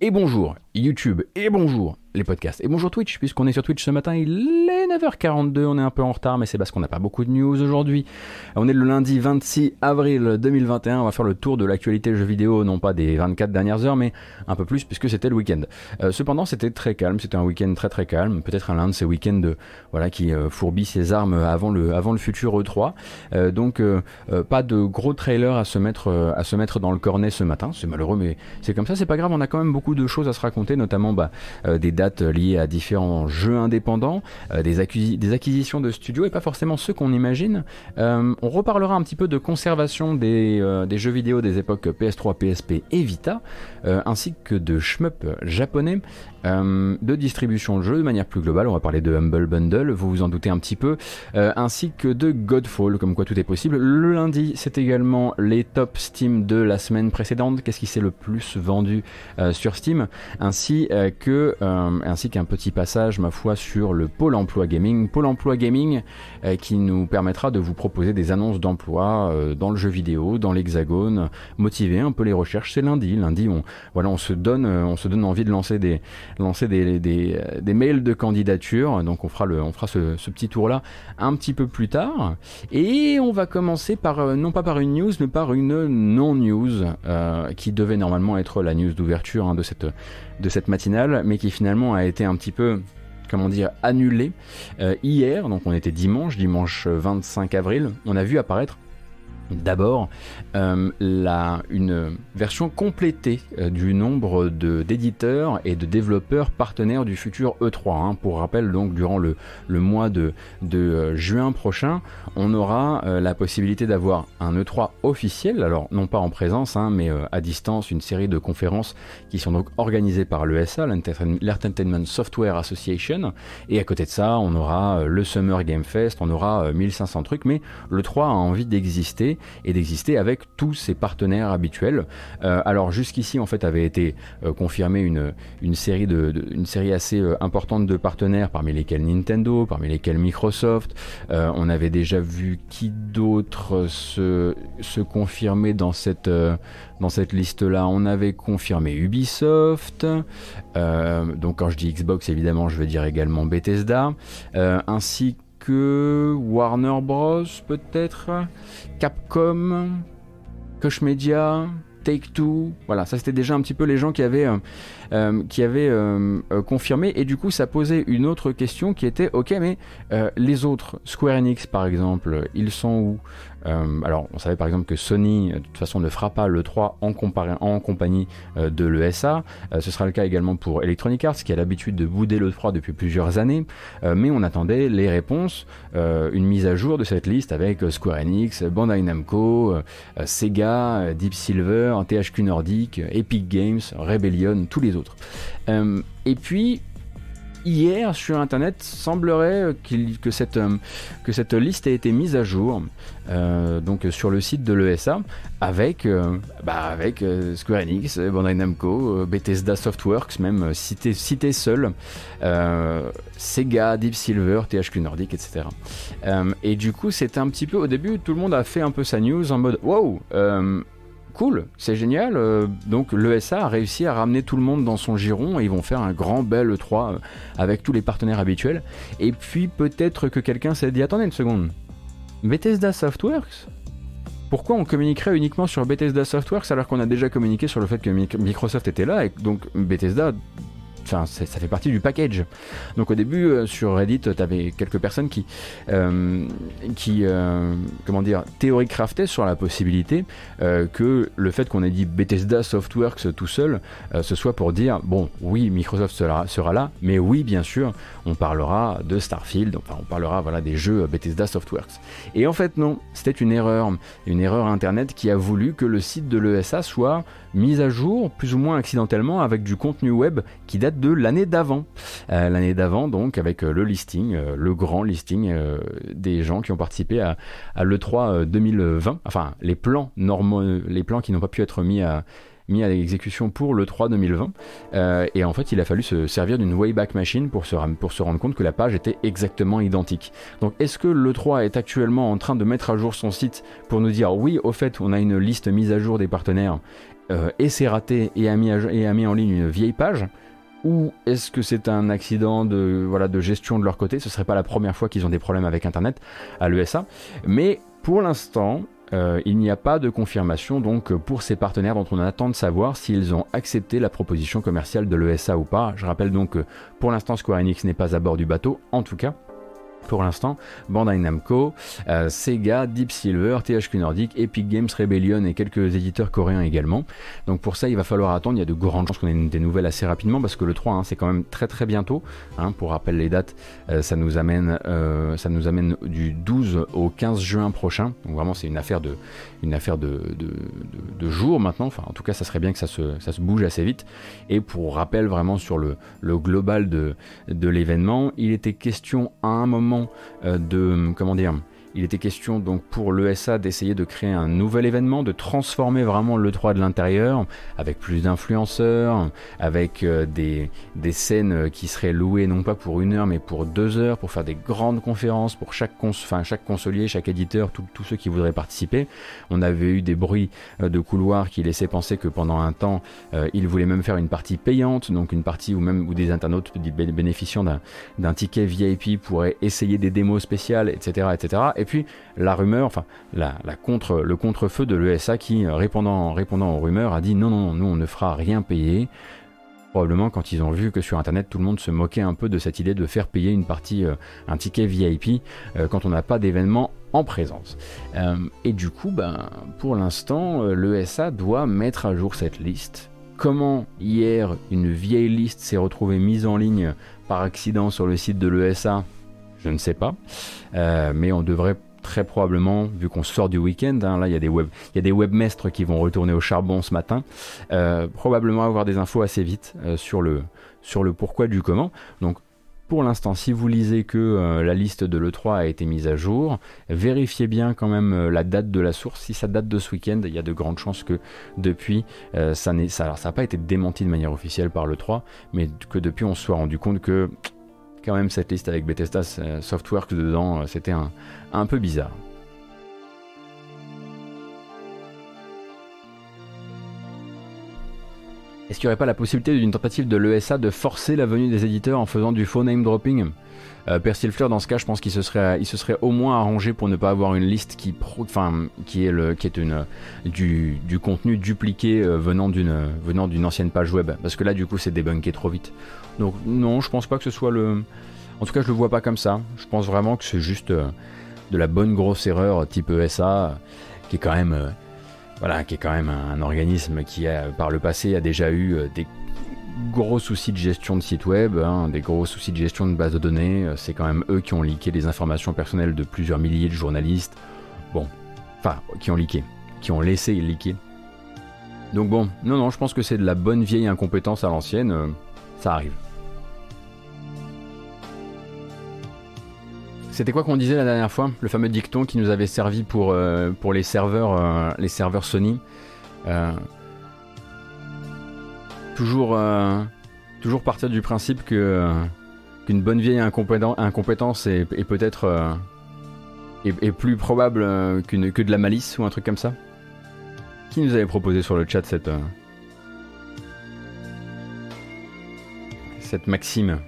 Et bonjour. YouTube, et bonjour les podcasts, et bonjour Twitch, puisqu'on est sur Twitch ce matin, il est 9h42, on est un peu en retard, mais c'est parce qu'on n'a pas beaucoup de news aujourd'hui. On est le lundi 26 avril 2021, on va faire le tour de l'actualité jeux vidéo, non pas des 24 dernières heures, mais un peu plus, puisque c'était le week-end. Euh, cependant, c'était très calme, c'était un week-end très très calme, peut-être l'un de ces week-ends voilà, qui euh, fourbit ses armes avant le, avant le futur E3. Euh, donc, pas de gros trailers à se, mettre, à se mettre dans le cornet ce matin, c'est malheureux, mais c'est comme ça, c'est pas grave, on a quand même beaucoup de choses à se raconter notamment bah, euh, des dates liées à différents jeux indépendants, euh, des, acquisitions de studios et pas forcément ceux qu'on imagine. Euh, on reparlera un petit peu de conservation des, des, jeux vidéo des époques PS3, PSP et Vita, ainsi que de shmup japonais euh, de distribution de jeux de manière plus globale. On va parler de Humble Bundle, vous vous en doutez un petit peu, euh, ainsi que de Godfall, comme quoi tout est possible. Le lundi, c'est également les top Steam de la semaine précédente. Qu'est-ce qui s'est le plus vendu euh, sur Steam, ainsi que ainsi qu'un petit passage, ma foi, sur le Pôle Emploi Gaming. Pôle Emploi Gaming qui nous permettra de vous proposer des annonces d'emploi dans le jeu vidéo, dans l'Hexagone, motiver un peu les recherches. C'est lundi. Lundi, on voilà, on se donne, on se donne envie de lancer des lancer des, mails de candidature. Donc on fera, le, on ce, petit tour-là un petit peu plus tard. Et on va commencer par, euh, non pas par une news, mais par une non-news, euh, qui devait normalement être la news d'ouverture hein, de, cette, de cette matinale, mais qui finalement a été un petit peu comment dire, annulée euh, hier, donc on était dimanche, dimanche 25 avril, on a vu apparaître D'abord, euh, une version complétée euh, du nombre d'éditeurs et de développeurs partenaires du futur E3. Hein. Pour rappel, donc durant le, le mois de, de euh, juin prochain, on aura la possibilité d'avoir un E3 officiel, alors non pas en présence, hein, mais à distance, une série de conférences qui sont donc organisées par l'ESA, l'Entertainment Software Association. Et à côté de ça, on aura le Summer Game Fest, on aura 1500 trucs, mais l'E3 a envie d'exister et d'exister avec tous ses partenaires habituels. Euh, alors jusqu'ici en fait avait été euh, confirmée une, une, série de, une série assez euh, importante de partenaires parmi lesquels Nintendo, parmi lesquels Microsoft. on avait déjà vu qui d'autre se, se confirmer dans cette dans cette liste-là, on avait confirmé Ubisoft. donc quand je dis Xbox, évidemment, je veux dire également Bethesda, ainsi que Warner Bros, peut-être, Capcom, Koch Media, Take Two. Voilà, ça c'était déjà un petit peu les gens qui avaient, euh, euh, qui avaient euh, confirmé. Et du coup, ça posait une autre question qui était ok, mais les autres, Square Enix par exemple, ils sont où? Euh, alors, on savait par exemple que Sony, de toute façon, ne fera pas le 3 en, compagnie euh, de l'ESA. Euh, ce sera le cas également pour Electronic Arts, qui a l'habitude de bouder le 3 depuis plusieurs années. mais on attendait les réponses, une mise à jour de cette liste avec Square Enix, Bandai Namco, Sega, Deep Silver, THQ Nordic, Epic Games, Rebellion, tous les autres. et puis, hier sur internet semblerait que, cette, euh, que cette liste ait été mise à jour euh, donc sur le site de l'ESA avec, euh, bah, avec Square Enix, Bandai Namco, Bethesda Softworks même cité, cité seul, Sega, Deep Silver, THQ Nordic, etc. et du coup c'était un petit peu au début tout le monde a fait un peu sa news en mode wow cool, c'est génial. Euh, donc l'ESA a réussi à ramener tout le monde dans son giron et ils vont faire un grand bel E3 euh, avec tous les partenaires habituels. Et puis peut-être que quelqu'un s'est dit attendez une seconde, Bethesda Softworks? Pourquoi on communiquerait uniquement sur Bethesda Softworks alors qu'on a déjà communiqué sur le fait que Microsoft était là et donc Bethesda Enfin, ça fait partie du package. Donc au début, euh, sur Reddit, tu avais quelques personnes qui, euh, qui euh, comment dire, théorie sur la possibilité que le fait qu'on ait dit Bethesda Softworks tout seul, ce soit pour dire, bon, oui, Microsoft sera, là, mais oui, bien sûr, on parlera de Starfield, enfin, on parlera voilà, des jeux Bethesda Softworks. Et en fait, non, c'était une erreur, une erreur Internet qui a voulu que le site de l'ESA soit mise à jour, plus ou moins accidentellement, avec du contenu web qui date de l'année d'avant. Euh, l'année d'avant, donc, avec euh, le listing, euh, le grand listing des gens qui ont participé à, l'E3 2020, enfin, les plans normaux, les plans qui n'ont pas pu être mis à mis à l'exécution pour le 3 2020. et en fait, il a fallu se servir d'une Wayback Machine pour se, pour se rendre compte que la page était exactement identique. Donc, est-ce que le 3 est actuellement en train de mettre à jour son site pour nous dire oui, au fait, on a une liste mise à jour des partenaires et s'est raté et a, mis et a mis en ligne une vieille page? Ou est-ce que c'est un accident de, voilà, de gestion de leur côté? Ce serait pas la première fois qu'ils ont des problèmes avec Internet à l'ESA. Mais pour l'instant, euh, il n'y a pas de confirmation donc pour ces partenaires dont on attend de savoir s'ils ont accepté la proposition commerciale de l'ESA ou pas. Je rappelle donc que pour l'instant Square Enix n'est pas à bord du bateau, en tout cas pour l'instant, Bandai Namco, euh, Sega, Deep Silver, THQ Nordic, Epic Games, Rebellion et quelques éditeurs coréens également. Donc pour ça, il va falloir attendre. Il y a de grandes chances qu'on ait des nouvelles assez rapidement parce que le 3, hein, c'est quand même très très bientôt. Hein. pour rappel les dates, euh, ça nous amène, euh, ça nous amène du 12 au 15 juin prochain. Donc vraiment, c'est une affaire de, une affaire de, de, jours maintenant. Enfin, en tout cas, ça serait bien que ça se, bouge assez vite. Et pour rappel, vraiment sur le, global de, de l'événement, il était question à un moment euh, de comment dire il était question donc pour l'ESA d'essayer de créer un nouvel événement, de transformer vraiment le 3 de l'intérieur, avec plus d'influenceurs, avec euh, des, des, scènes qui seraient louées non pas pour une heure mais pour deux heures, pour faire des grandes conférences pour chaque, cons chaque consolier, chaque éditeur, tous ceux qui voudraient participer. On avait eu des bruits euh, de couloirs qui laissaient penser que pendant un temps, euh, ils voulaient même faire une partie payante, donc une partie où même où des internautes bénéficiant d'un ticket VIP pourraient essayer des démos spéciales, etc., etc. Et puis la rumeur, enfin le contre-feu de l'ESA qui, euh, répondant, répondant aux rumeurs, a dit non, non, nous on ne fera rien payer. Probablement quand ils ont vu que sur internet tout le monde se moquait un peu de cette idée de faire payer une partie, euh, un ticket VIP euh, quand on n'a pas d'événement en présence. et du coup, ben, pour l'instant, l'ESA doit mettre à jour cette liste. Comment hier une vieille liste s'est retrouvée mise en ligne par accident sur le site de l'ESA je ne sais pas. Euh, mais on devrait très probablement, vu qu'on sort du week-end, hein, là il y a des web, il y a des webmestres qui vont retourner au charbon ce matin, euh, probablement avoir des infos assez vite euh, sur le sur le pourquoi du comment. Donc pour l'instant, si vous lisez que la liste de l'E3 a été mise à jour, vérifiez bien quand même la date de la source. Si ça date de ce week-end, il y a de grandes chances que depuis, ça n'a ça, ça pas été démenti de manière officielle par l'E3, mais que depuis on se soit rendu compte que quand même cette liste avec Bethesda euh, Softworks dedans, euh, c'était un, un peu bizarre. Est-ce qu'il n'y aurait pas la possibilité d'une tentative de l'ESA de forcer la venue des éditeurs en faisant du faux name dropping? Euh, Fleur, dans ce cas, je pense qu'il se serait, il se serait au moins arrangé pour ne pas avoir une liste qui, enfin, qui est le, qui est une, du, du contenu dupliqué venant d'une, venant d'une ancienne page web, parce que là, du coup, c'est débunké trop vite. Donc non, je pense pas que ce soit le... En tout cas, je le vois pas comme ça. Je pense vraiment que c'est juste euh, de la bonne grosse erreur type ESA, qui est quand même... Euh, voilà, qui est quand même un, organisme qui a, par le passé a déjà eu euh, des gros soucis de gestion de site web, hein, des gros soucis de gestion de base de données. C'est quand même eux qui ont leaké les informations personnelles de plusieurs milliers de journalistes. Bon, enfin, qui ont leaké, qui ont laissé leaker. Donc bon, non, non, je pense que c'est de la bonne vieille incompétence à l'ancienne. ça arrive. C'était quoi qu'on disait la dernière fois Le fameux dicton qui nous avait servi pour, euh, pour les serveurs, euh, Sony. Euh, toujours, toujours partir du principe que qu'une bonne vieille incompétence est, peut-être est, plus probable que de la malice ou un truc comme ça. Qui nous avait proposé sur le chat cette cette maxime?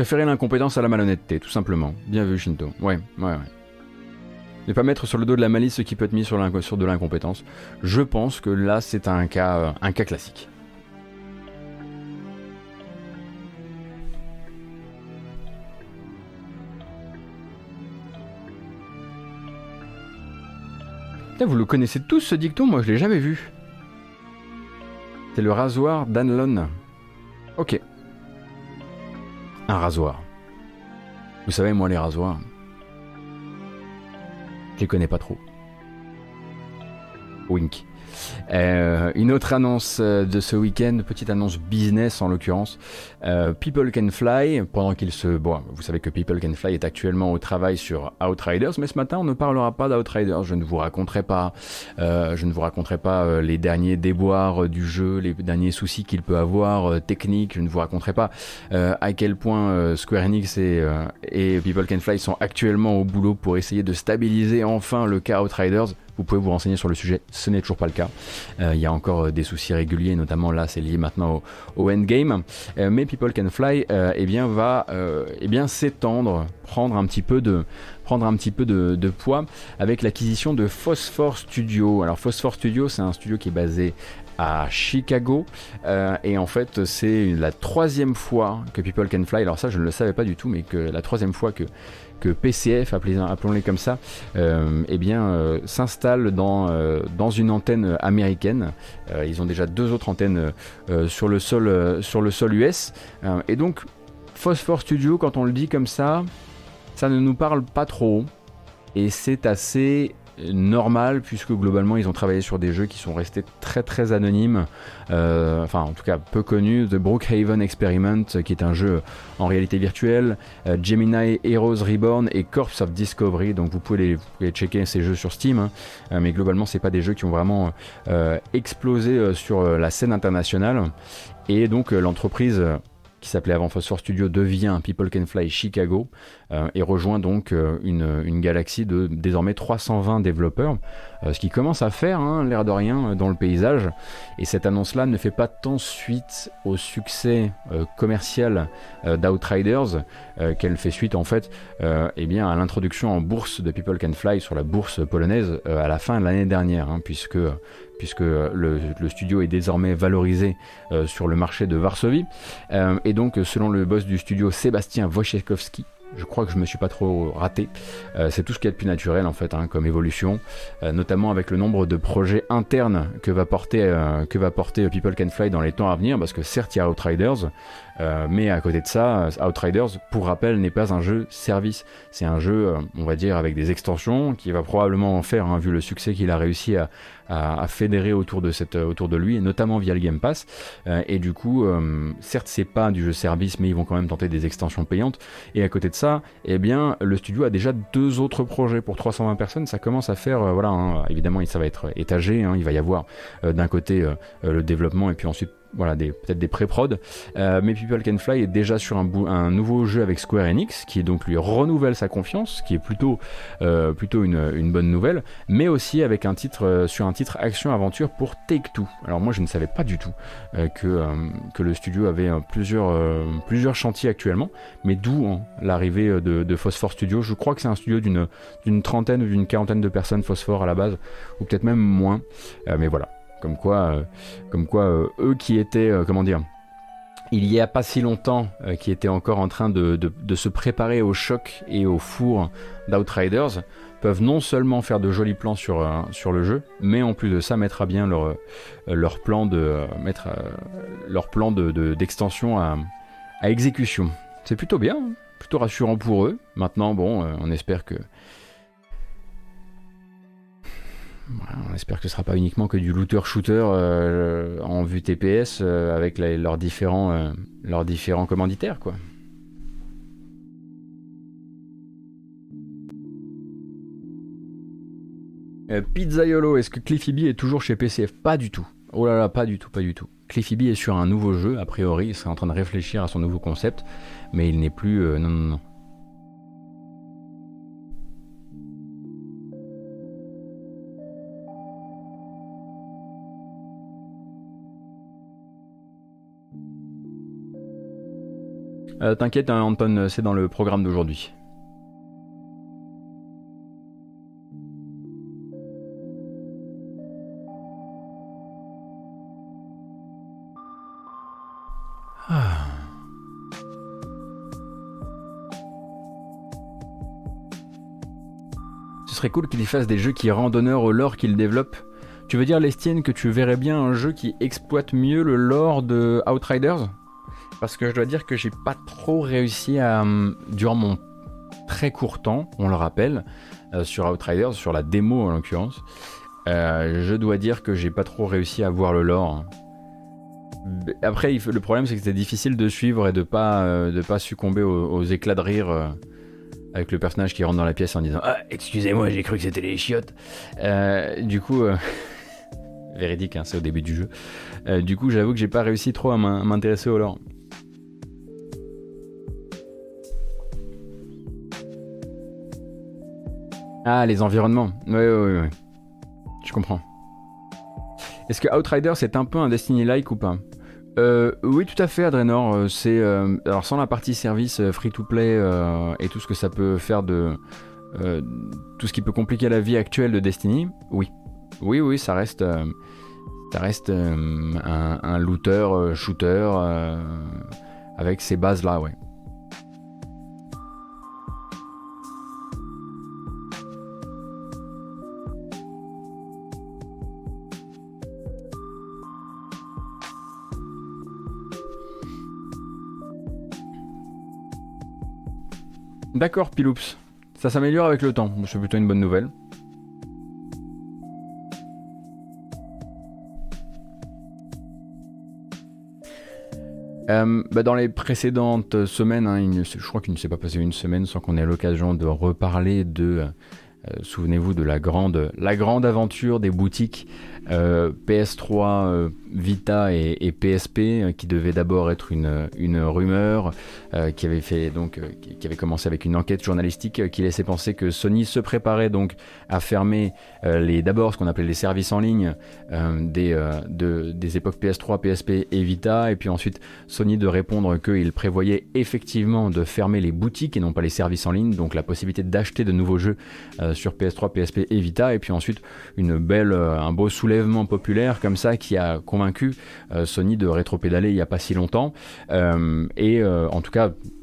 Préférer l'incompétence à la malhonnêteté, tout simplement. Bien vu, Shinto. Ouais, ouais, ouais. Ne pas mettre sur le dos de la malice ce qui peut être mis sur, de l'incompétence. Je pense que là, c'est un cas, euh, un cas classique. vous le connaissez tous ce dicton? Moi, je l'ai jamais vu. C'est le rasoir d'Anlon. Ok. Un rasoir. Vous savez, moi, les rasoirs, je les connais pas trop. Wink. Euh, une autre annonce euh, de ce week-end, petite annonce business en l'occurrence. Euh, People Can Fly, pendant qu'il se... Bon, vous savez que People Can Fly est actuellement au travail sur Outriders, mais ce matin on ne parlera pas d'Outriders. Je ne vous raconterai pas, je ne vous raconterai pas les derniers déboires du jeu, les derniers soucis qu'il peut avoir techniques. Je ne vous raconterai pas à quel point Square Enix et, et People Can Fly sont actuellement au boulot pour essayer de stabiliser enfin le cas Outriders vous pouvez vous renseigner sur le sujet. Ce n'est toujours pas le cas. Il y a encore des soucis réguliers, notamment là, c'est lié maintenant au, endgame. mais People Can Fly, eh bien, va eh bien s'étendre, prendre un petit peu de prendre un petit peu de, poids avec l'acquisition de Phosphor Studio. Alors Phosphor Studio, c'est un studio qui est basé à Chicago. Euh, et en fait, c'est la troisième fois que People Can Fly, alors ça je ne le savais pas du tout, mais que la troisième fois que, que PCF, appelons-les comme ça, euh, eh bien, euh, s'installe dans, dans une antenne américaine. ils ont déjà deux autres antennes sur, le sol, sur le sol US. et donc, Phosphor Studio, quand on le dit comme ça, ça ne nous parle pas trop. Et c'est assez normal puisque globalement ils ont travaillé sur des jeux qui sont restés très très anonymes, euh, enfin en tout cas peu connus. The Brookhaven Experiment qui est un jeu en réalité virtuelle, euh, Gemini Heroes Reborn et Corpse of Discovery. Donc vous pouvez, les, checker ces jeux sur Steam, hein. euh, mais globalement c'est pas des jeux qui ont vraiment explosé sur la scène internationale. Et donc l'entreprise qui s'appelait avant Phosphor Studio, devient People Can Fly Chicago euh, et rejoint donc euh, une, galaxie de désormais 320 développeurs, euh, ce qui commence à faire hein, l'air de rien dans le paysage. Et cette annonce-là ne fait pas tant suite au succès commercial d'Outriders qu'elle fait suite en fait eh à l'introduction en bourse de People Can Fly sur la bourse polonaise à la fin de l'année dernière, hein, puisque puisque le, studio est désormais valorisé euh, sur le marché de Varsovie. Euh, et donc, selon le boss du studio, Sébastien Wojciechowski, je crois que je me suis pas trop raté. Euh, c'est tout ce qui est de plus naturel en fait hein, comme évolution, notamment avec le nombre de projets internes que va porter que va porter People Can Fly dans les temps à venir, parce que certes il y a Outriders, mais à côté de ça, Outriders, pour rappel, n'est pas un jeu service. C'est un jeu, on va dire, avec des extensions qui va probablement en faire, hein, vu le succès qu'il a réussi à, fédérer autour de, lui, notamment via le Game Pass. Euh, et du coup, euh, certes, c'est pas du jeu service, mais ils vont quand même tenter des extensions payantes. Et à côté de ça, eh bien, le studio a déjà deux autres projets pour 320 personnes. Ça commence à faire, euh, voilà, hein, évidemment, ça va être étagé. Hein. il va y avoir d'un côté le développement et puis ensuite voilà, peut-être des pré-prod. Euh, mais People Can Fly est déjà sur un, un, nouveau jeu avec Square Enix, qui donc lui renouvelle sa confiance, qui est plutôt, euh, plutôt une, une, bonne nouvelle, mais aussi avec un titre, euh, sur un titre action-aventure pour Take-Two. Alors moi je ne savais pas du tout que, que le studio avait plusieurs, plusieurs chantiers actuellement, mais d'où hein, l'arrivée de, de, Phosphor Studio. Je crois que c'est un studio d'une trentaine ou d'une quarantaine de personnes Phosphor à la base, ou peut-être même moins, mais voilà. Comme quoi, euh, comme quoi euh, eux qui étaient, euh, comment dire, il y a pas si longtemps, qui étaient encore en train de, se préparer au choc et au four d'Outriders, peuvent non seulement faire de jolis plans sur, le jeu, mais en plus de ça mettre à bien leur, leur plan de mettre leur plan d'extension de, à, à, exécution. C'est plutôt bien, hein. plutôt rassurant pour eux. Maintenant, bon, on espère que on espère que ce sera pas uniquement que du looter-shooter euh, en vue TPS euh, avec leurs, différents, euh, leurs différents commanditaires. quoi. Pizzaiolo, est-ce que Cliffy B est toujours chez PCF Pas du tout. Oh là là, pas du tout, pas du tout. Cliffy B est sur un nouveau jeu, a priori, il serait en train de réfléchir à son nouveau concept, mais il n'est plus... non, non, non. Euh, t'inquiète, hein, Anton, c'est dans le programme d'aujourd'hui. Ah. Ce serait cool qu'il fasse des jeux qui rendent honneur au lore qu'il développe. Tu veux dire, Lestienne, que tu verrais bien un jeu qui exploite mieux le lore de Outriders? Parce que je dois dire que j'ai pas trop réussi à, euh, durant mon très court temps, on le rappelle, euh, sur Outriders, sur la démo en l'occurrence, euh, je dois dire que j'ai pas trop réussi à voir le lore. Après, le problème c'est que c'était difficile de suivre et de pas, de pas succomber aux, éclats de rire avec le personnage qui rentre dans la pièce en disant Ah, excusez-moi, j'ai cru que c'était les chiottes. du coup, véridique, hein, c'est au début du jeu. du coup, j'avoue que j'ai pas réussi trop à m'intéresser au lore. Ah, les environnements. Oui, oui, oui. Je comprends. Est-ce que Outrider c'est un peu un Destiny-like ou pas euh, oui, tout à fait, Adrenor. Euh, c'est euh, alors sans la partie service free-to-play et tout ce que ça peut faire de tout ce qui peut compliquer la vie actuelle de Destiny. Oui, oui, oui, ça reste ça reste un, un, looter shooter avec ces bases là, ouais. D'accord, Piloups. Ça s'améliore avec le temps. C'est plutôt une bonne nouvelle. Euh, bah, dans les précédentes semaines, hein, je crois qu'il ne s'est pas passé une semaine sans qu'on ait l'occasion de reparler de, euh, souvenez-vous de la grande, aventure des boutiques euh, PS3 Vita et, PSP, euh, qui devait d'abord être une, rumeur, euh, qui avait fait donc, euh, qui avait commencé avec une enquête journalistique qui laissait penser que Sony se préparait donc à fermer les d'abord ce qu'on appelait les services en ligne des, de, des époques PS3, PSP et Vita, et puis ensuite Sony de répondre qu'il prévoyait effectivement de fermer les boutiques et non pas les services en ligne, donc la possibilité d'acheter de nouveaux jeux sur PS3, PSP et Vita, et puis ensuite une belle, un beau soulèvement populaire comme ça qui a convaincu euh, Sony de rétropédaler il n'y a pas si longtemps. Euh, et euh, en tout cas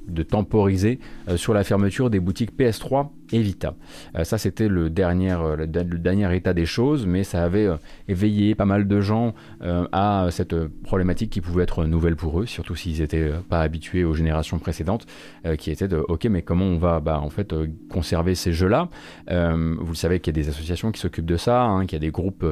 de temporiser sur la fermeture des boutiques PS3 et Vita. ça, c'était le dernier, le, dernier état des choses, mais ça avait éveillé pas mal de gens à cette problématique qui pouvait être nouvelle pour eux, surtout s'ils n'étaient pas habitués aux générations précédentes, qui était de OK, mais comment on va bah, en fait conserver ces jeux-là? Vous le savez qu'il y a des associations qui s'occupent de ça, hein, qu'il y a des groupes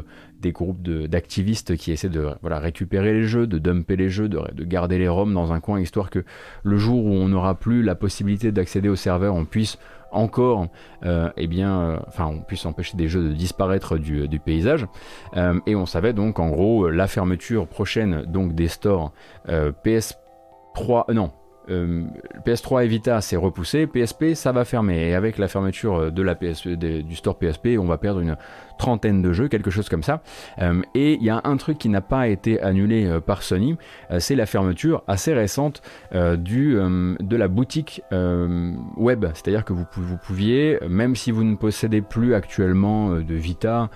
des groupes d'activistes qui essaient de voilà, récupérer les jeux, de dumper les jeux, de, de, garder les ROM dans un coin, histoire que le jour où on n'aura plus la possibilité d'accéder au serveur, on puisse encore, euh, eh bien, euh, on puisse empêcher des jeux de disparaître du, du paysage. Euh, et on savait donc en gros la fermeture prochaine donc des stores PS3, non, PS3 et Vita c'est repoussé, PSP ça va fermer et avec la fermeture de la du store PSP on va perdre une trentaine de jeux, quelque chose comme ça. Euh, et il y a un truc qui n'a pas été annulé euh, par Sony, euh, c'est la fermeture assez récente de la boutique web. C'est-à-dire que vous, vous, pouviez, même si vous ne possédez plus actuellement de Vita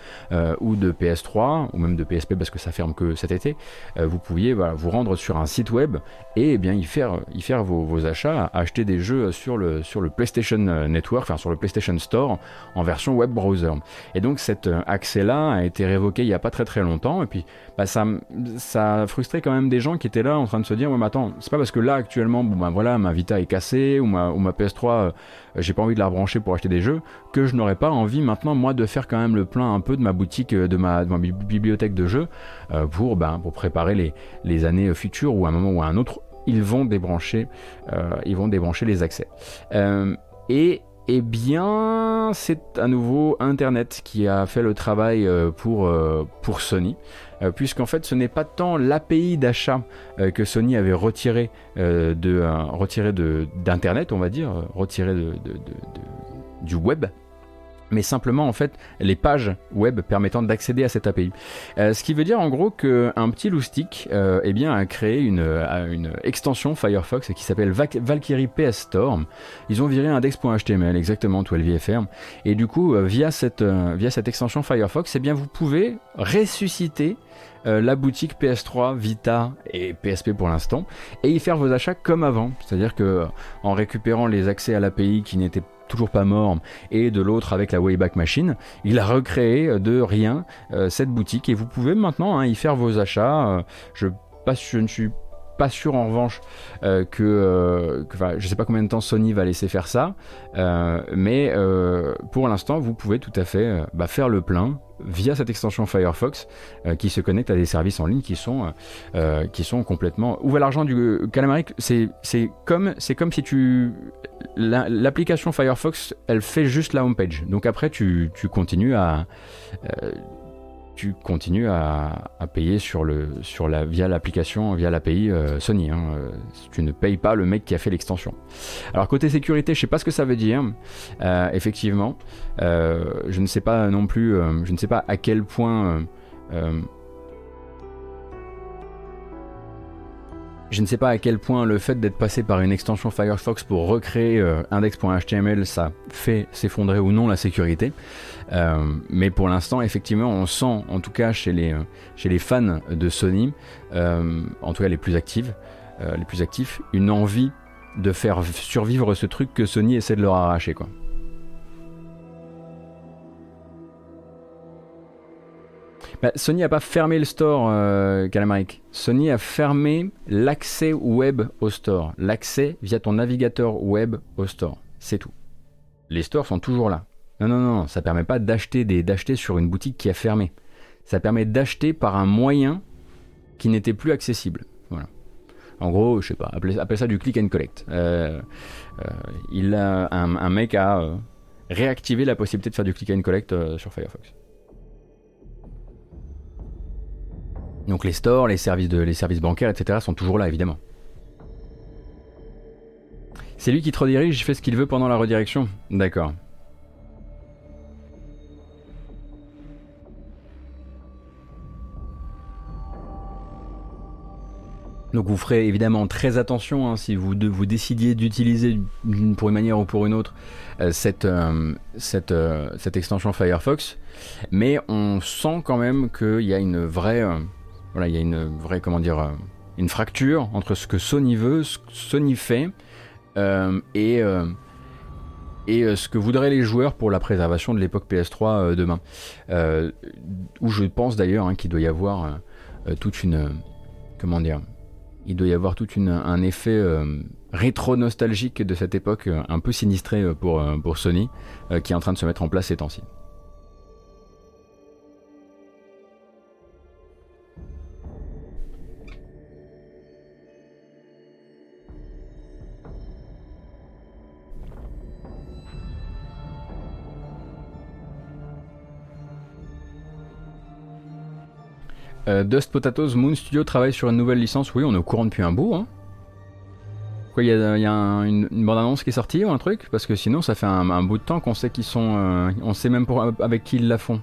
ou de PS3, ou même de PSP parce que ça ferme que cet été, vous pouviez vous rendre sur un site web et eh bien, y faire vos, achats, acheter des jeux sur le, sur le PlayStation Network, enfin sur le PlayStation Store en version web browser. Et donc cette euh, accès-là a été révoqué il n'y a pas très très longtemps. Et puis bah, ça, ça a frustré quand même des gens qui étaient là en train de se dire Ouais, mais attends, c'est pas parce que là actuellement, bah, voilà, ma Vita est cassée ou ma, ou ma PS3, euh, j'ai pas envie de la rebrancher pour acheter des jeux, que je n'aurais pas envie maintenant, moi, de faire quand même le plein un peu de ma boutique, euh, de ma, de ma bibliothèque de jeux pour, bah, pour préparer les, les années futures ou à un moment ou à un autre. Ils vont débrancher, ils vont débrancher les accès. et eh bien, c'est à nouveau Internet qui a fait le travail euh, pour, euh, pour Sony, euh, puisqu'en fait, ce n'est pas tant l'API d'achat que Sony avait retiré de retiré d'Internet, on va dire, retiré de, du web, mais simplement en fait les pages web permettant d'accéder à cette API. Euh, ce qui veut dire en gros qu'un petit loustic euh, eh bien, a créé une, une extension Firefox qui s'appelle Valkyrie PS Store. Ils ont viré index.html exactement 12fr et du coup euh, via, cette, euh, via cette extension Firefox eh bien, vous pouvez ressusciter la boutique PS3, Vita et PSP pour l'instant, et y faire vos achats comme avant. C'est-à-dire que en récupérant les accès à l'API qui n'étaient toujours pas mort, et de l'autre avec la Wayback Machine. Il a recréé de rien euh, cette boutique et vous pouvez maintenant hein, y faire vos achats. Euh, je, pas, je ne suis pas sûr en revanche euh, que, je sais pas combien de temps Sony va laisser faire ça, mais pour l'instant vous pouvez tout à fait bah, faire le plein via cette extension Firefox euh, qui se connecte à des services en ligne qui sont, euh, euh, qui sont complètement... Où l'argent du calamari C'est comme, comme si tu... L'application Firefox, elle fait juste la homepage. Donc après, tu, tu continues à tu continues à, payer sur le, sur la, via l'application, via l'API euh, Sony. Hein, euh, tu ne payes pas le mec qui a fait l'extension. Alors côté sécurité, je sais pas ce que ça veut dire. Euh, effectivement, je ne sais pas non plus, je ne sais pas à quel point Je ne sais pas à quel point le fait d'être passé par une extension Firefox pour recréer euh, index.html, ça fait s'effondrer ou non la sécurité. Euh, mais pour l'instant, effectivement, on sent, en tout cas chez les, euh, chez les fans de Sony, en tout cas les plus actifs, les plus actifs, une envie de faire survivre ce truc que Sony essaie de leur arracher, quoi. Bah, Sony n'a pas fermé le store, euh, Sony a fermé l'accès web au store. L'accès via ton navigateur web au store. C'est tout. Les stores sont toujours là. Non, non, non, ça permet pas d'acheter sur une boutique qui a fermé. Ça permet d'acheter par un moyen qui n'était plus accessible. Voilà. En gros, je sais pas, appelle, ça du click and collect. Euh, euh, il a, un, mec a euh, réactivé la possibilité de faire du click and collect sur Firefox. Donc les stores, les services, de, services bancaires, etc. sont toujours là, évidemment. C'est lui qui te redirige, il fait ce qu'il veut pendant la redirection D'accord. Donc vous ferez évidemment très attention hein, si vous, vous décidiez d'utiliser pour une manière ou pour une autre euh, euh, euh, cette, extension Firefox. Mais on sent quand même qu'il y a une vraie il y a une vraie, comment dire, euh, une fracture entre ce que Sony veut, ce que Sony fait, euh, et, euh, ce que voudraient les joueurs pour la préservation de l'époque PS3 demain. où je pense d'ailleurs hein, qu'il doit y avoir toute une, comment dire, il doit y avoir tout une, un effet rétro-nostalgique de cette époque un peu sinistrée pour, pour Sony, qui est en train de se mettre en place ces temps-ci. Euh, Dust Potatoes, Moon Studio travaille sur une nouvelle licence. Oui, on est au courant depuis un bout. Hein. Il y a, une, bande-annonce qui est sortie ou un truc? Parce que sinon, ça fait un, bout de temps qu'on sait qu'ils sont. Euh, on sait même avec qui ils la font.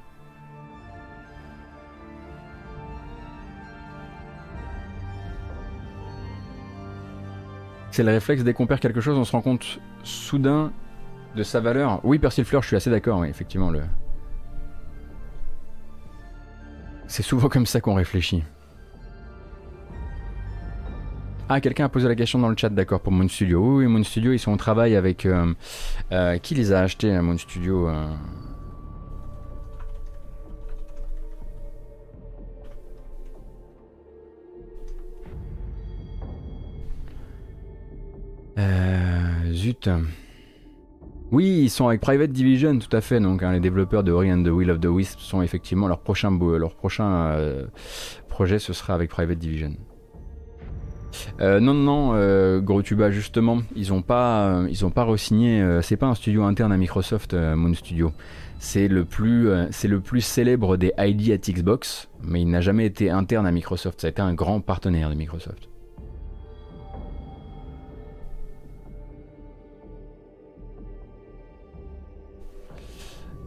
C'est le réflexe dès qu'on perd quelque chose, on se rend compte soudain de sa valeur. Oui, Persil Fleur, je suis assez d'accord, oui, effectivement. Le... C'est souvent comme ça qu'on réfléchit. Ah, quelqu'un a posé la question dans le chat, d'accord, pour Moon Studio. Oui, Moon Studio, ils sont au travail avec... Euh, euh, qui les a achetés, à Moon Studio euh Zut. Oui, ils sont avec Private Division, tout à fait. Donc, hein, les développeurs de Ori and the Will of the Wisp sont effectivement leur prochain, euh, projet, ce sera avec Private Division. Euh, non, non, euh, justement, ils n'ont pas, ils ont pas re-signé. c'est pas un studio interne à Microsoft, Moon Studio. C'est le plus, c'est le plus célèbre des ID at Xbox, mais il n'a jamais été interne à Microsoft. Ça a été un grand partenaire de Microsoft.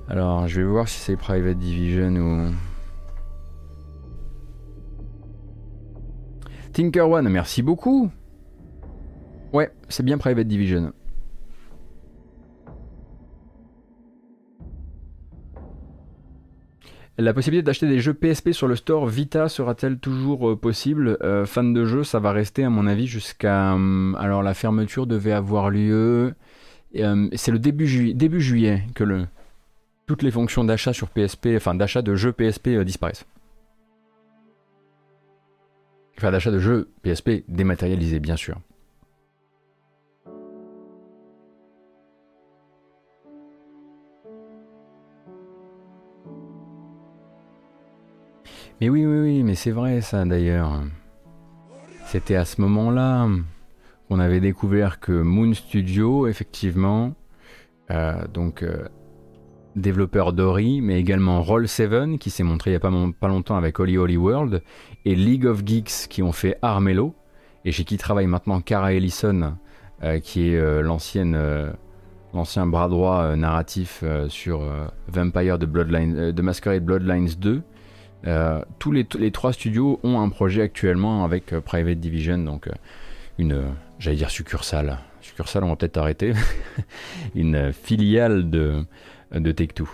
Alors, je vais voir si c'est Private Division ou... Tinker One, merci beaucoup. Ouais, c'est bien Private Division. La possibilité d'acheter des jeux PSP sur le store Vita sera-t-elle toujours euh, possible? Euh, Fan de jeu, ça va rester à mon avis jusqu'à... Hum, alors la fermeture devait avoir lieu... Euh, c'est le début, début juillet que le, toutes les fonctions d'achat sur PSP, enfin d'achat de jeux PSP euh, disparaissent. Enfin d'achat de jeux PSP dématérialisés bien sûr. Mais oui, oui, oui, mais c'est vrai ça d'ailleurs. C'était à ce moment-là qu'on avait découvert que Moon Studio, effectivement, euh, donc euh, développeur d'Ori, mais également Roll7 qui s'est montré il n'y a pas, longtemps avec Holy Holy World, et League of Geeks qui ont fait Armello, et chez qui travaille maintenant Cara Ellison, euh, qui est euh, l'ancienne, euh, l'ancien bras droit narratif sur Vampire de, Bloodline, de Masquerade Bloodlines 2. tous les, les, trois studios ont un projet actuellement avec Private Division, donc une, j'allais dire succursale. Succursale, on va peut-être arrêter. une filiale de, de Take-Two.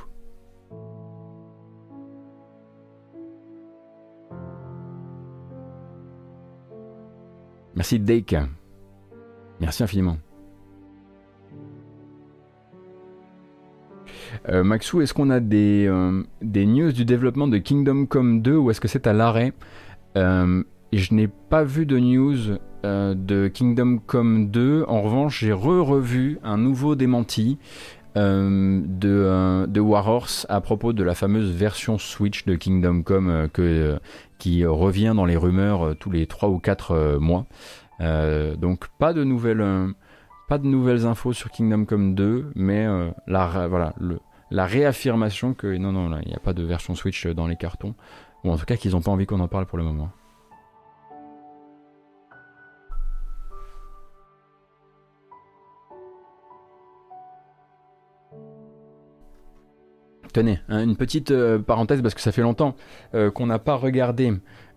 Merci Dake. Merci infiniment. Euh, Maxou, est-ce qu'on a des, euh, des, news du développement de Kingdom Come 2 ou est-ce que c'est à l'arrêt euh, Je n'ai pas vu de news de Kingdom Come 2. En revanche, j'ai re-revu un nouveau démenti de, de Warhorse à propos de la fameuse version Switch de Kingdom Come que, qui revient dans les rumeurs tous les 3 ou 4 mois. Euh, donc pas de nouvelles, euh, infos sur Kingdom Come 2, mais euh, la réaffirmation que non, non, il n'y a pas de version Switch dans les cartons, ou en tout cas qu'ils n'ont pas envie qu'on en parle pour le moment. Tenez, hein, une petite parenthèse parce que ça fait longtemps qu'on n'a pas regardé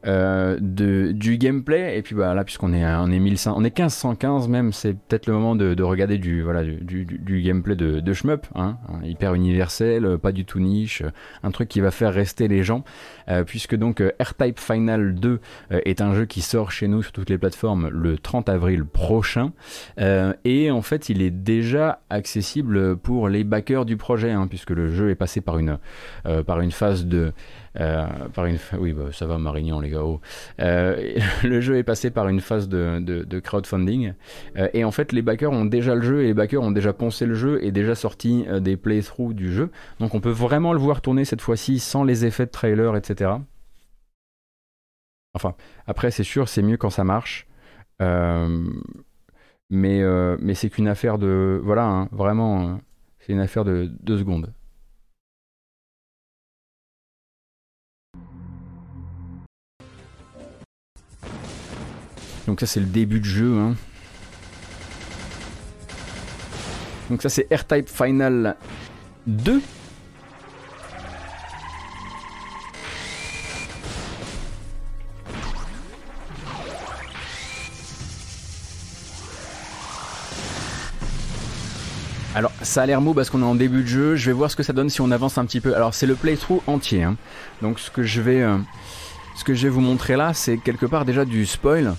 euh, de, du gameplay. Et puis bah là puisqu'on est on est 1500 on est 1515 même c'est peut-être le moment de, de, regarder du voilà du, du, gameplay de, de shmup hein, hyper universel euh, pas du tout niche euh, un truc qui va faire rester les gens. Puisque donc R-Type Final 2 est un jeu qui sort chez nous sur toutes les plateformes le 30 avril prochain. Et en fait il est déjà accessible pour les backers du projet hein, puisque le jeu est passé par une par une phase de euh, par une oui bah, ça va Marignan les gars euh, le jeu est passé par une phase de, crowdfunding. Euh, et en fait les backers ont déjà le jeu et les backers ont déjà poncé le jeu et déjà sorti des playthroughs du jeu. Donc on peut vraiment le voir tourner cette fois-ci sans les effets de trailer etc enfin après c'est sûr c'est mieux quand ça marche. Mais, mais c'est qu'une affaire de voilà hein, vraiment c'est une affaire de deux secondes Donc ça c'est le début de jeu. Hein. Donc ça c'est R-Type Final 2. Alors ça a l'air mou parce qu'on est en début de jeu, je vais voir ce que ça donne si on avance un petit peu. Alors c'est le playthrough entier, hein. donc ce que je vais, euh, ce que je vais vous montrer là, c'est quelque part déjà du spoil.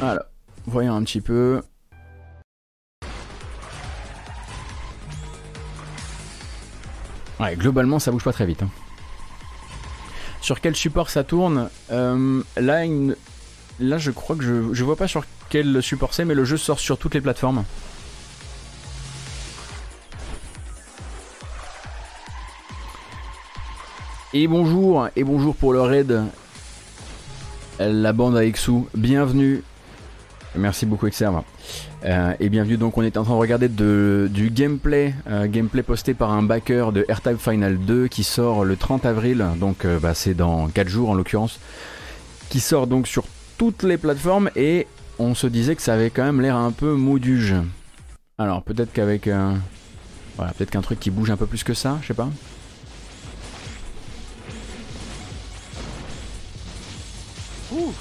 Alors, voyons un petit peu. Ouais, globalement, ça bouge pas très vite. Hein. Sur quel support ça tourne euh, là, je crois que je... je vois pas sur quel support c'est, mais le jeu sort sur toutes les plateformes. Et bonjour, et bonjour pour le raid. La bande à Exou, bienvenue Merci beaucoup Exerve. Euh, et bienvenue donc on est en train de regarder du gameplay, euh, gameplay posté par un backer de R-Type Final 2 qui sort le 30 avril, donc euh, bah, c'est dans 4 jours en l'occurrence, qui sort donc sur toutes les plateformes et on se disait que ça avait quand même l'air un peu mou du jeu. Alors peut-être qu'avec... voilà, peut-être qu'un truc qui bouge un peu plus que ça, je sais pas. Ouh,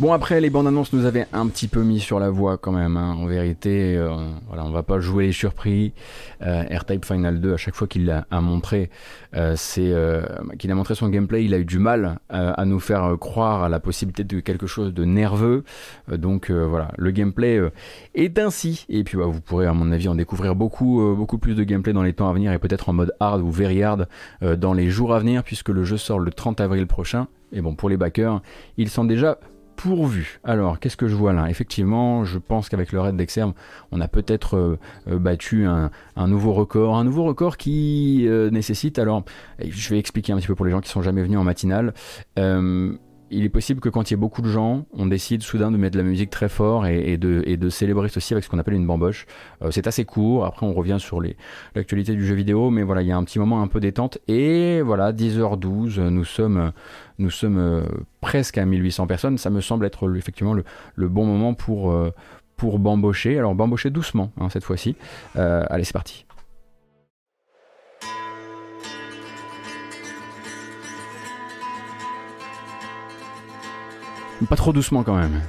Bon après les bandes annonces nous avaient un petit peu mis sur la voie quand même. Hein. En vérité, euh, voilà, on va pas jouer les surpris. Euh, R-Type Final 2, à chaque fois qu'il a, montré, euh, c'est qu'il a montré son gameplay, il a eu du mal à nous faire croire à la possibilité de quelque chose de nerveux. donc voilà, le gameplay est ainsi. Et puis bah, vous pourrez à mon avis en découvrir beaucoup, beaucoup plus de gameplay dans les temps à venir et peut-être en mode hard ou very hard dans les jours à venir puisque le jeu sort le 30 avril prochain. Et bon, pour les backers, ils sont déjà pourvu. Alors, qu'est-ce que je vois là? Effectivement, je pense qu'avec le raid d'Exerve, on a peut-être euh, euh, battu un, nouveau record. Un nouveau record qui euh, nécessite, alors, je vais expliquer un petit peu pour les gens qui sont jamais venus en matinale. il est possible que quand il y a beaucoup de gens, on décide soudain de mettre de la musique très fort et, de, célébrer ceci avec ce qu'on appelle une bamboche. C'est assez court, après on revient sur l'actualité du jeu vidéo, mais voilà, il y a un petit moment un peu détente. Et voilà, 10h12, nous sommes, nous sommes euh, presque à 1800 personnes. Ça me semble être effectivement le, bon moment pour, euh, pour bambocher. Alors bambocher doucement hein, cette fois-ci. allez, c'est parti. Pas trop doucement quand même.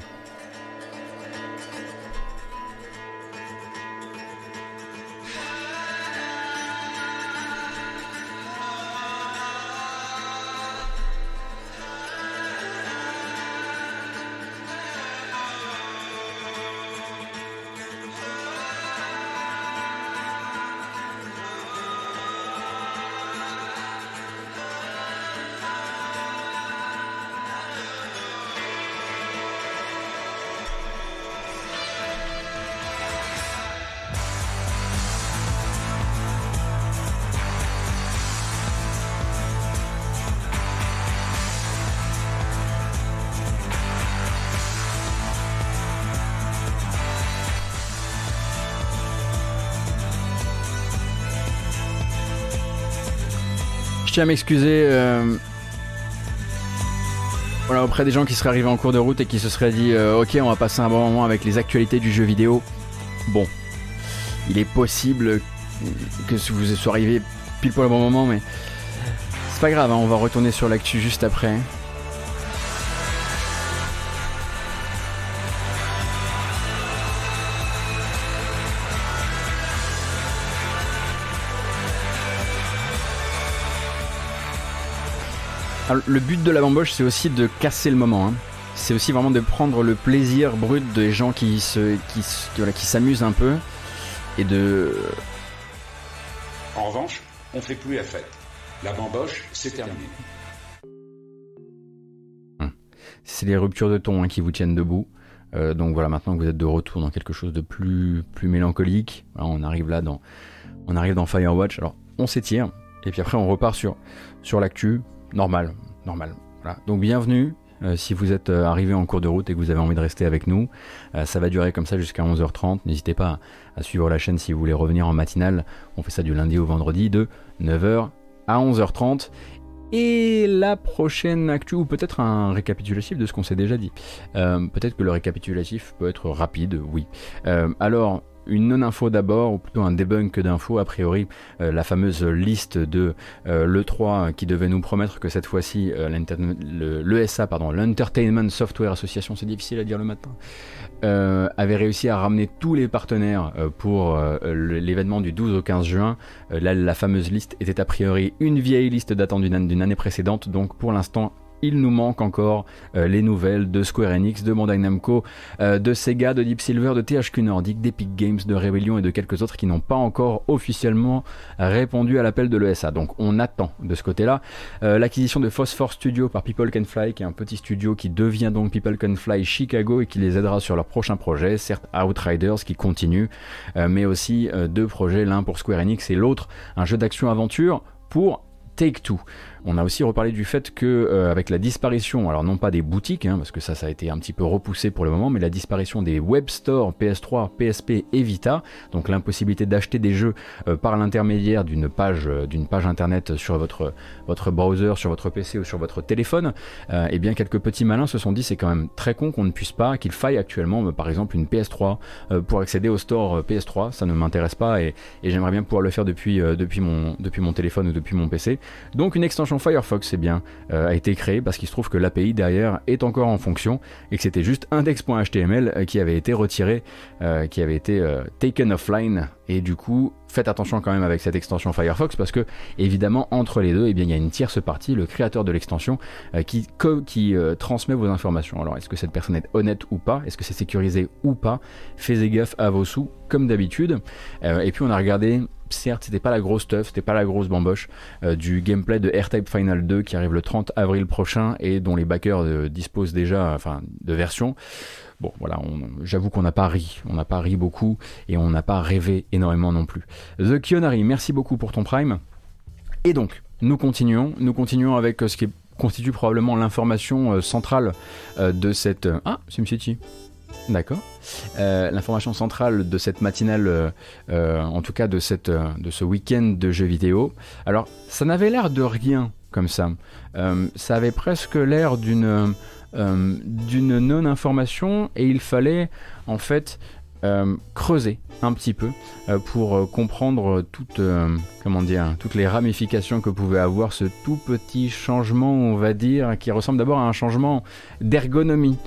M'excuser euh, voilà, auprès des gens qui seraient arrivés en cours de route et qui se seraient dit euh, Ok, on va passer un bon moment avec les actualités du jeu vidéo. Bon, il est possible que vous soyez arrivé pile pour le bon moment, mais c'est pas grave, hein, on va retourner sur l'actu juste après. Le but de la bamboche, c'est aussi de casser le moment. Hein. C'est aussi vraiment de prendre le plaisir brut des gens qui se, qui, qui s'amusent un peu et de. En revanche, on fait plus la fête. La bamboche, c'est terminé. Hum. C'est les ruptures de ton hein, qui vous tiennent debout. Euh, donc voilà, maintenant que vous êtes de retour dans quelque chose de plus, plus mélancolique, on arrive là dans, on arrive dans Firewatch. Alors on s'étire et puis après on repart sur, sur l'actu normal, normal. Donc bienvenue. Euh, si vous êtes euh, arrivé en cours de route et que vous avez envie de rester avec nous, euh, ça va durer comme ça jusqu'à 11h30. N'hésitez pas à, suivre la chaîne si vous voulez revenir en matinale. On fait ça du lundi au vendredi de 9h à 11h30. Et la prochaine actu, ou peut-être un récapitulatif de ce qu'on s'est déjà dit. peut-être que le récapitulatif peut être rapide, oui. alors, une non-info d'abord, ou plutôt un debunk d'infos, a priori euh, la fameuse liste de euh, l'E3 qui devait nous promettre que cette fois-ci euh, l'ESA, pardon, l'Entertainment Software Association, c'est difficile à dire le matin, avait réussi à ramener tous les partenaires pour l'événement du 12 au 15 juin. la fameuse liste était a priori une vieille liste datant d'une année précédente, donc pour l'instant il nous manque encore euh, les nouvelles de Square Enix, de Bandai Namco, euh, de Sega, de Deep Silver, de THQ Nordic, d'Epic Games, de Rebellion et de quelques autres qui n'ont pas encore officiellement répondu à l'appel de l'ESA. Donc on attend de ce côté-là. Euh, l'acquisition de Phosphor Studio par People Can Fly, qui est un petit studio qui devient donc People Can Fly Chicago et qui les aidera sur leur prochain projet, certes Outriders qui continue, mais aussi deux projets, l'un pour Square Enix et l'autre un jeu d'action-aventure pour Take Two. On a aussi reparlé du fait que euh, avec la disparition, alors non pas des boutiques, hein, parce que ça ça a été un petit peu repoussé pour le moment, mais la disparition des web stores PS3, PSP et Vita, donc l'impossibilité d'acheter des jeux euh, par l'intermédiaire d'une page, euh, d'une page internet sur votre, browser, sur votre PC ou sur votre téléphone, et eh bien quelques petits malins se sont dit c'est quand même très con qu'on ne puisse pas, qu'il faille actuellement par exemple une PS3 pour accéder au store PS3, ça ne m'intéresse pas et, j'aimerais bien pouvoir le faire depuis, depuis, mon, depuis mon téléphone ou depuis mon PC. Donc une extension Firefox c'est bien, euh, a été créé parce qu'il se trouve que l'API derrière est encore en fonction et que c'était juste index.html euh, qui avait été retiré, euh, qui avait été taken offline et du coup faites attention quand même avec cette extension Firefox parce que évidemment entre les deux eh bien, il y a une tierce partie, le créateur de l'extension qui, qui transmet vos informations. Alors est-ce que cette personne est honnête ou pas? Est-ce que c'est sécurisé ou pas? Faites gaffe à vos sous comme d'habitude. et puis on a regardé certes, c'était pas la grosse stuff, c'était pas la grosse bamboche euh, du gameplay de R-Type Final 2 qui arrive le 30 avril prochain et dont les backers euh, disposent déjà de versions. Bon, voilà, j'avoue qu'on n'a pas ri, on n'a pas ri beaucoup et on n'a pas rêvé énormément non plus. The Kionari, merci beaucoup pour ton prime. Et donc, nous continuons, nous continuons avec euh, ce qui constitue probablement l'information centrale de cette... Ah, SimCity D'accord. L'information centrale de cette matinale, en tout cas de, cette, de ce week-end de jeux vidéo. Alors, ça n'avait l'air de rien comme ça. ça avait presque l'air d'une non-information et il fallait en fait euh, creuser un petit peu euh, pour euh, comprendre toutes, comment dire, toutes les ramifications que pouvait avoir ce tout petit changement, on va dire, qui ressemble d'abord à un changement d'ergonomie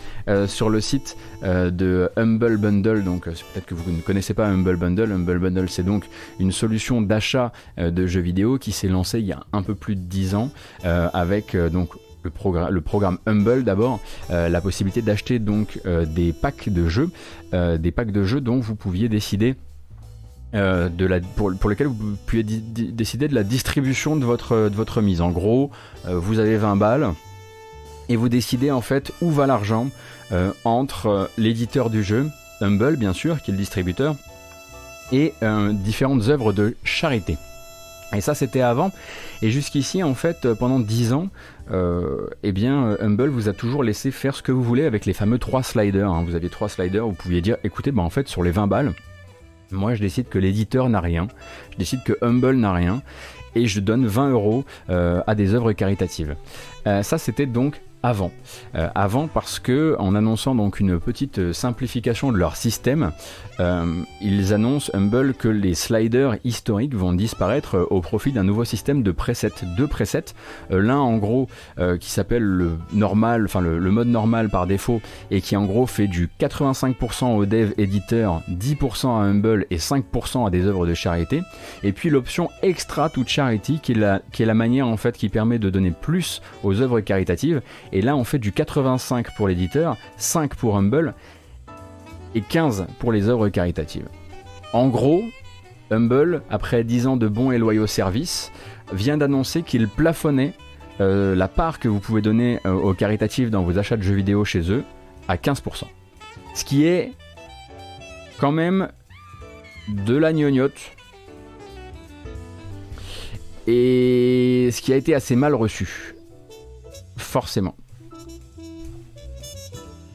sur le site de Humble Bundle. Donc peut-être que vous ne connaissez pas Humble Bundle. Humble Bundle, c'est donc une solution d'achat de jeux vidéo qui s'est lancée il y a un peu plus de 10 ans avec donc le, programme Humble d'abord, euh, la possibilité d'acheter donc euh, des packs de jeux, euh, des packs de jeux dont vous pouviez décider de la, pour, pour lesquels vous pouviez décider de la distribution de votre, de votre mise. En gros, vous avez 20 balles et vous décidez en fait où va l'argent entre l'éditeur du jeu, Humble bien sûr, qui est le distributeur, et différentes œuvres de charité. Et ça, c'était avant. Et jusqu'ici, en fait, pendant 10 ans, euh, eh bien, Humble vous a toujours laissé faire ce que vous voulez avec les fameux 3 sliders. Hein. Vous aviez 3 sliders, vous pouviez dire, écoutez, bah, en fait, sur les 20 balles, moi, je décide que l'éditeur n'a rien. Je décide que Humble n'a rien. Et je donne 20 euros euh, à des œuvres caritatives. Euh, ça, c'était donc avant. Euh, avant parce que en annonçant donc une petite euh, simplification de leur système, euh, ils annoncent Humble que les sliders historiques vont disparaître au profit d'un nouveau système de presets, deux presets. L'un en gros qui s'appelle le normal, enfin le, mode normal par défaut et qui en gros fait du 85% au dev éditeur, 10% à Humble et 5% à des œuvres de charité. Et puis l'option extra to charity qui est la, qui est la manière en fait qui permet de donner plus aux œuvres caritatives et là, on fait du 85 pour l'éditeur, 5 pour Humble et 15 pour les œuvres caritatives. En gros, Humble, après 10 ans de bons et loyaux services, vient d'annoncer qu'il plafonnait euh, la part que vous pouvez donner euh, aux caritatives dans vos achats de jeux vidéo chez eux à 15%. Ce qui est quand même de la gnognotte. Et ce qui a été assez mal reçu. Forcément.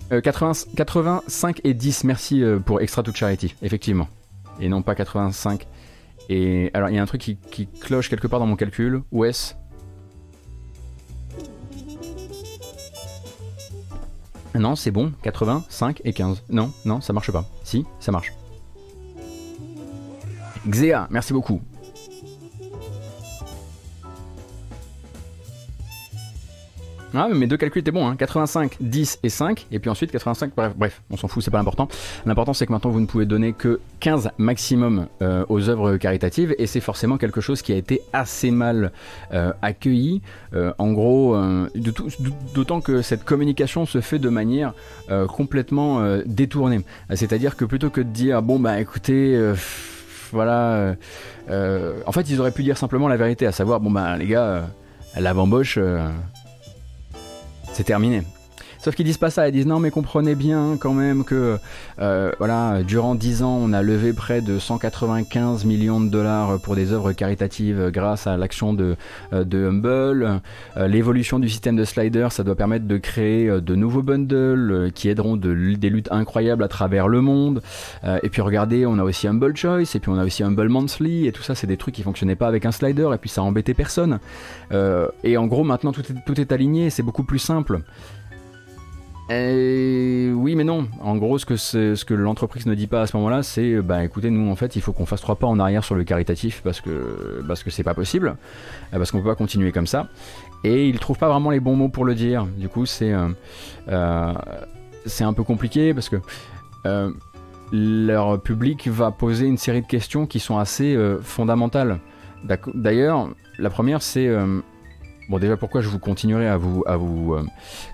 85 euh, et 10, merci euh, pour Extra to Charity, effectivement. Et non pas 85. Et alors, il y a un truc qui, cloche quelque part dans mon calcul. Où est-ce? Non, c'est bon, 85 et 15. Non, non, ça marche pas. Si, ça marche. Xéa, merci beaucoup. Ah, mais mes deux calculs étaient bons, hein. 85, 10 et 5, et puis ensuite 85, bref, bref on s'en fout, c'est pas important. L'important c'est que maintenant vous ne pouvez donner que 15 maximum euh, aux œuvres caritatives, et c'est forcément quelque chose qui a été assez mal euh, accueilli. Euh, en gros, d'autant que cette communication se fait de manière complètement détournée. C'est-à-dire que plutôt que de dire, bon bah écoutez, voilà, en fait ils auraient pu dire simplement la vérité, à savoir, bon bah les gars, la bamboche c'est terminé. Sauf qu'ils disent pas ça, ils disent non mais comprenez bien quand même que euh, voilà, durant 10 ans on a levé près de 195 millions de dollars pour des œuvres caritatives grâce à l'action de, euh, de Humble. Euh, l'évolution du système de sliders, ça doit permettre de créer de nouveaux bundles qui aideront de, des luttes incroyables à travers le monde. et puis regardez, on a aussi Humble Choice, et puis on a aussi Humble Monthly, et tout ça c'est des trucs qui fonctionnaient pas avec un slider, et puis ça embêtait personne. et en gros maintenant tout est, tout est aligné, c'est beaucoup plus simple. Euh, oui, mais non. En gros, ce que, l'entreprise ne dit pas à ce moment-là, c'est bah écoutez, nous en fait, il faut qu'on fasse trois pas en arrière sur le caritatif parce que parce que c'est pas possible, euh, parce qu'on peut pas continuer comme ça. Et ils trouvent pas vraiment les bons mots pour le dire. Du coup, c'est euh, un peu compliqué parce que leur public va poser une série de questions qui sont assez fondamentales. D'ailleurs, la première, c'est bon déjà pourquoi je vous continuerai à vous à vous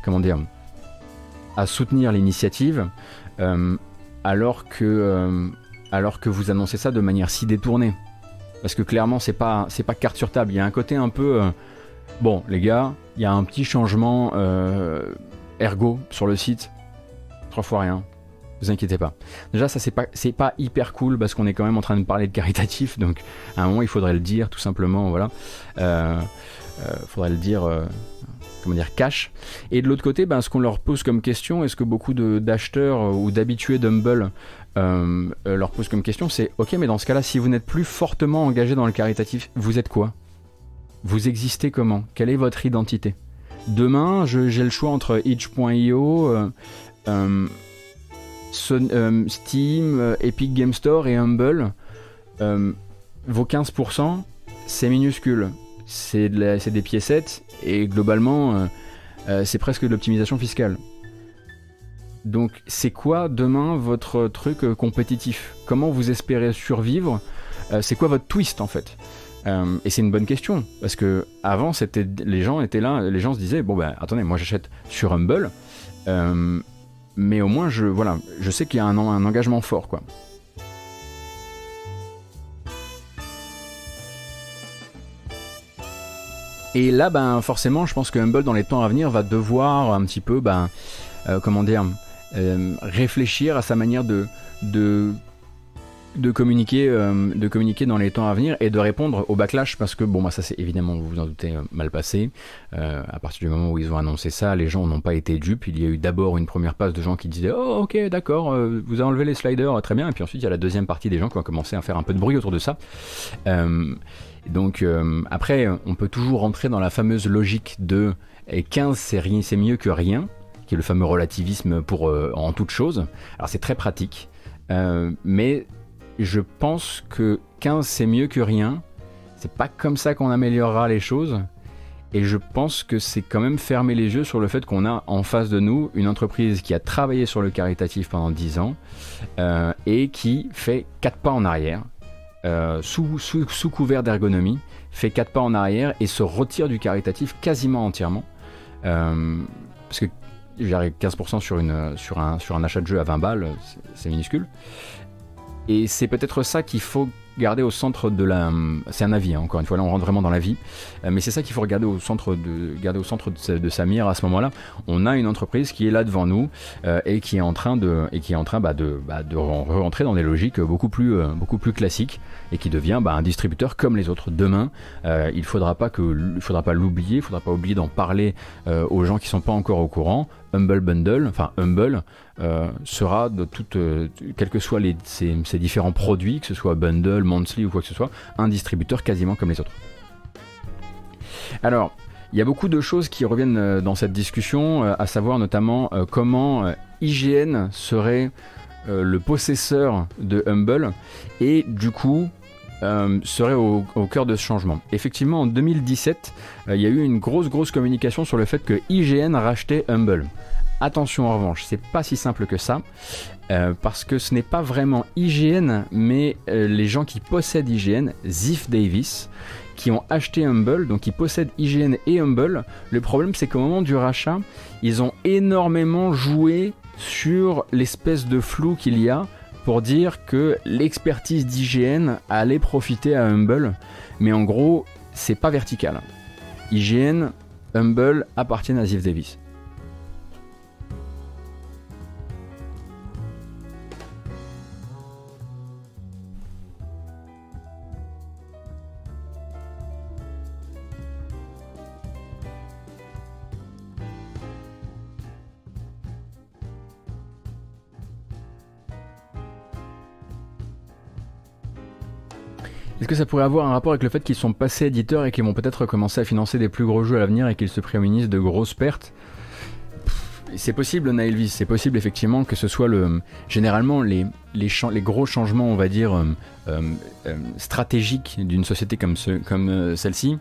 comment dire à soutenir l'initiative euh, alors, que, euh, alors que vous annoncez ça de manière si détournée. Parce que clairement, c'est pas, c'est pas carte sur table. Il y a un côté un peu. Euh, bon, les gars, il y a un petit changement ergo sur le site. Trois fois rien. Vous inquiétez pas. Déjà, ça c'est pas c'est pas hyper cool parce qu'on est quand même en train de parler de caritatif, donc à un moment il faudrait le dire tout simplement, voilà. Faudrait le dire. Euh, comment dire, cash. Et de l'autre côté, ben, ce qu'on leur pose comme question, est-ce que beaucoup d'acheteurs ou d'habitués d'Humble euh, leur posent comme question, c'est ok, mais dans ce cas-là, si vous n'êtes plus fortement engagé dans le caritatif, vous êtes quoi? Vous existez comment? Quelle est votre identité? Demain, j'ai le choix entre itch.io, euh, euh, Steam, Epic Game Store et Humble. vos 15%, c'est minuscule. C'est de des piécettes et globalement, euh, euh, c'est presque de l'optimisation fiscale. Donc, c'est quoi demain votre truc euh, compétitif? Comment vous espérez survivre? C'est quoi votre twist en fait? Et c'est une bonne question parce que avant, c'était les gens étaient là, les gens se disaient bon ben attendez, moi j'achète sur Humble, mais au moins je voilà, je sais qu'il y a un, un engagement fort quoi. Et là, ben, forcément, je pense que Humble, dans les temps à venir, va devoir un petit peu, ben, euh, comment dire, euh, réfléchir à sa manière de, de, de communiquer, euh, de communiquer dans les temps à venir et de répondre au backlash parce que bon, bah, ça c'est évidemment, vous vous en doutez, mal passé. à partir du moment où ils ont annoncé ça, les gens n'ont pas été dupes. Il y a eu d'abord une première passe de gens qui disaient Oh, ok, d'accord, vous avez enlevé les sliders, très bien. Et puis ensuite, il y a la deuxième partie des gens qui ont commencé à faire un peu de bruit autour de ça. Donc euh, après, on peut toujours rentrer dans la fameuse logique de 15 c'est c'est mieux que rien, qui est le fameux relativisme pour euh, en toute chose. Alors c'est très pratique, euh, mais je pense que 15 c'est mieux que rien. C'est pas comme ça qu'on améliorera les choses. Et je pense que c'est quand même fermer les yeux sur le fait qu'on a en face de nous une entreprise qui a travaillé sur le caritatif pendant 10 ans et qui fait 4 pas en arrière euh, sous, couvert d'ergonomie, fait 4 pas en arrière et se retire du caritatif quasiment entièrement. Euh, parce que j'arrive 15% sur, une, sur, un, sur un achat de jeu à 20 balles, c'est minuscule. Et c'est peut-être ça qu'il faut garder au centre de la. C'est un avis, hein, encore une fois, là on rentre vraiment dans la vie. Euh, mais c'est ça qu'il faut regarder au centre de, garder au centre de sa, mire à ce moment-là. On a une entreprise qui est là devant nous euh, et qui est en train de, et qui est en train bah, de, bah, de rentrer dans des logiques beaucoup plus, euh, beaucoup plus classiques et qui devient bah, un distributeur comme les autres. Demain, il faudra pas que, faudra pas l'oublier, il faudra pas oublier d'en parler aux gens qui sont pas encore au courant. Humble Bundle, enfin Humble, euh, sera de toutes, euh, quels que soient les, ces, différents produits, que ce soit Bundle, Monthly ou quoi que ce soit, un distributeur quasiment comme les autres. Alors, il y a beaucoup de choses qui reviennent euh, dans cette discussion, à savoir notamment comment IGN serait le possesseur de Humble et du coup serait au, au, cœur de ce changement. Effectivement, en 2017, il y a eu une grosse grosse communication sur le fait que IGN rachetait Humble. Attention en revanche, c'est pas si simple que ça, euh, parce que ce n'est pas vraiment IGN, mais euh, les gens qui possèdent IGN, Ziff Davis, qui ont acheté Humble, donc qui possèdent IGN et Humble. Le problème, c'est qu'au moment du rachat, ils ont énormément joué sur l'espèce de flou qu'il y a pour dire que l'expertise d'IGN allait profiter à Humble, mais en gros, c'est pas vertical. IGN, Humble appartiennent à Ziff Davis. Est-ce que ça pourrait avoir un rapport avec le fait qu'ils sont passés éditeurs et qu'ils vont peut-être commencer à financer des plus gros jeux à l'avenir et qu'ils se prémunisent de grosses pertes? C'est possible, Nailvis, c'est possible effectivement que ce soit le. Généralement, les, les, les gros changements, on va dire, euh, euh, euh, stratégiques d'une société comme, ce, comme celle-ci,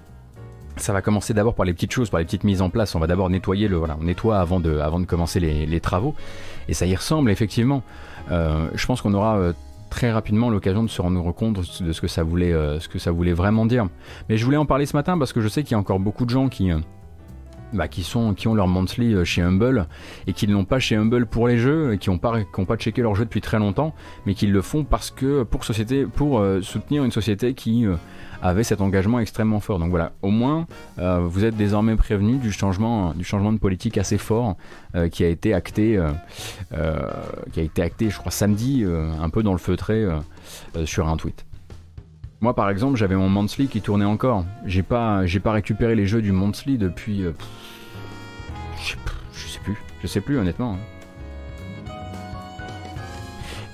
ça va commencer d'abord par les petites choses, par les petites mises en place. On va d'abord nettoyer le. Voilà, on nettoie avant de, avant de commencer les, les travaux. Et ça y ressemble, effectivement. je pense qu'on aura très rapidement l'occasion de se rendre compte de ce que ça voulait, euh, ce que ça voulait vraiment dire. Mais je voulais en parler ce matin parce que je sais qu'il y a encore beaucoup de gens qui, euh, bah, qui, sont, qui ont leur monthly euh, chez Humble et qui ne l'ont pas chez Humble pour les jeux, et qui n'ont pas, pas checké leur jeu depuis très longtemps, mais qui le font parce que pour, société, pour euh, soutenir une société qui euh, avait cet engagement extrêmement fort. Donc voilà, au moins vous êtes désormais prévenus du changement, du changement de politique assez fort qui a été acté, qui a été acté, je crois samedi, un peu dans le feutré sur un tweet. Moi, par exemple, j'avais mon monthly qui tournait encore. J'ai pas, pas récupéré les jeux du monthly depuis. Je, sais, plus. Je sais plus, honnêtement.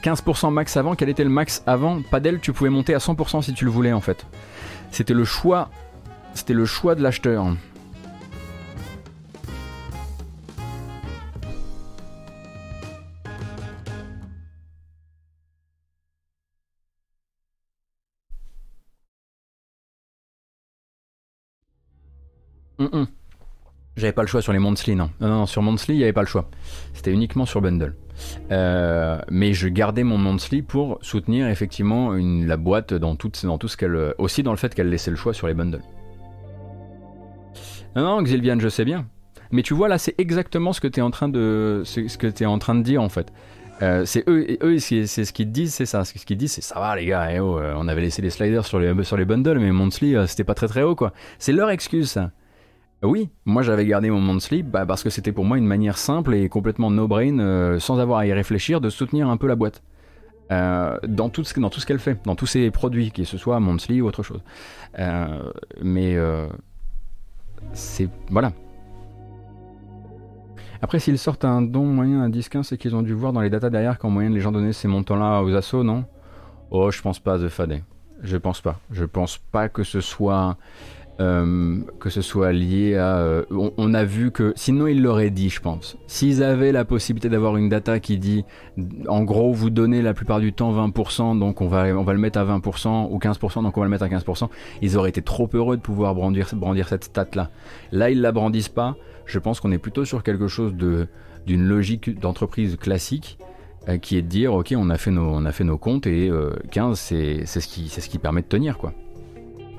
15% max avant, quel était le max avant? Padel, tu pouvais monter à 100% si tu le voulais en fait. C'était le choix, c'était le choix de l'acheteur. J'avais pas le choix sur les monthly, non. Non, non, sur monthly, il n'y avait pas le choix. C'était uniquement sur bundle. Euh, mais je gardais mon monthly pour soutenir effectivement la boîte dans tout, dans tout ce qu'elle. Aussi dans le fait qu'elle laissait le choix sur les bundles. Non, non, Xilvian, je sais bien. Mais tu vois, là, c'est exactement ce que tu es en train de, ce que es en train de dire en fait. Euh, c'est eux, eux c'est ce qu'ils disent, c'est ça. Ce qu'ils disent, c'est ça va les gars. Eh oh, euh, on avait laissé les sliders sur les, sur les bundles, mais monthly, c'était pas très très haut quoi. C'est leur excuse ça. Oui, moi j'avais gardé mon monthly bah, parce que c'était pour moi une manière simple et complètement no-brain, euh, sans avoir à y réfléchir, de soutenir un peu la boîte. Euh, dans, tout ce, qu'elle fait, dans tous ses produits, que ce soit monthly ou autre chose. Euh, mais c'est. Voilà. Après, s'ils sortent un don moyen à 10-15, c'est qu'ils ont dû voir dans les datas derrière qu'en moyenne les gens donnaient ces montants-là aux assos, non? Oh, je pense pas, The Fade. Je pense pas. Je pense pas que ce soit euh, que ce soit lié à... Euh, on, a vu que... Sinon, ils l'auraient dit, je pense. S'ils avaient la possibilité d'avoir une data qui dit, en gros, vous donnez la plupart du temps 20%, donc on va, on va le mettre à 20%, ou 15%, donc on va le mettre à 15%, ils auraient été trop heureux de pouvoir brandir, brandir cette stat-là. Là, ils la brandissent pas. Je pense qu'on est plutôt sur quelque chose de d'une logique d'entreprise classique euh, qui est de dire ok on a fait nos, on a fait nos comptes et 15 c'est ce, ce qui permet de tenir quoi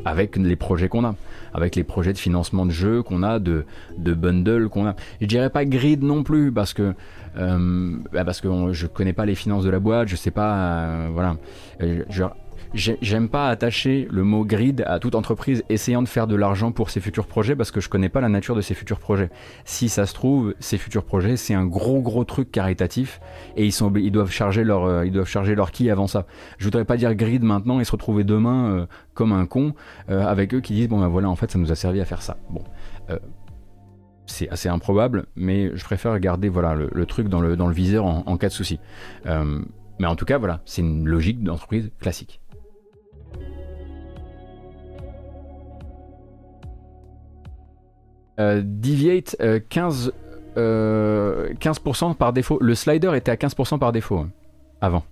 avec les projets qu'on a, avec les projets de financement de jeux qu'on a, de, de bundle qu'on a. Je dirais pas grid non plus parce que euh, bah parce que je connais pas les finances de la boîte, je sais pas, euh, voilà. Euh, j'aime pas attacher le mot grid à toute entreprise essayant de faire de l'argent pour ses futurs projets parce que je connais pas la nature de ses futurs projets. Si ça se trouve, ces futurs projets, c'est un gros gros truc caritatif et ils, sont, ils doivent charger leur, euh, ils doivent charger leur qui avant ça. Je voudrais pas dire grid maintenant et se retrouver demain euh, comme un con euh, avec eux qui disent bon ben voilà en fait ça nous a servi à faire ça. Bon. c'est assez improbable, mais je préfère garder voilà le, truc dans le, dans le viseur en, en cas de souci. mais en tout cas, voilà, c'est une logique d'entreprise classique. Deviate 15, euh, 15% euh, par défaut. Le slider était à 15% par défaut hein, avant.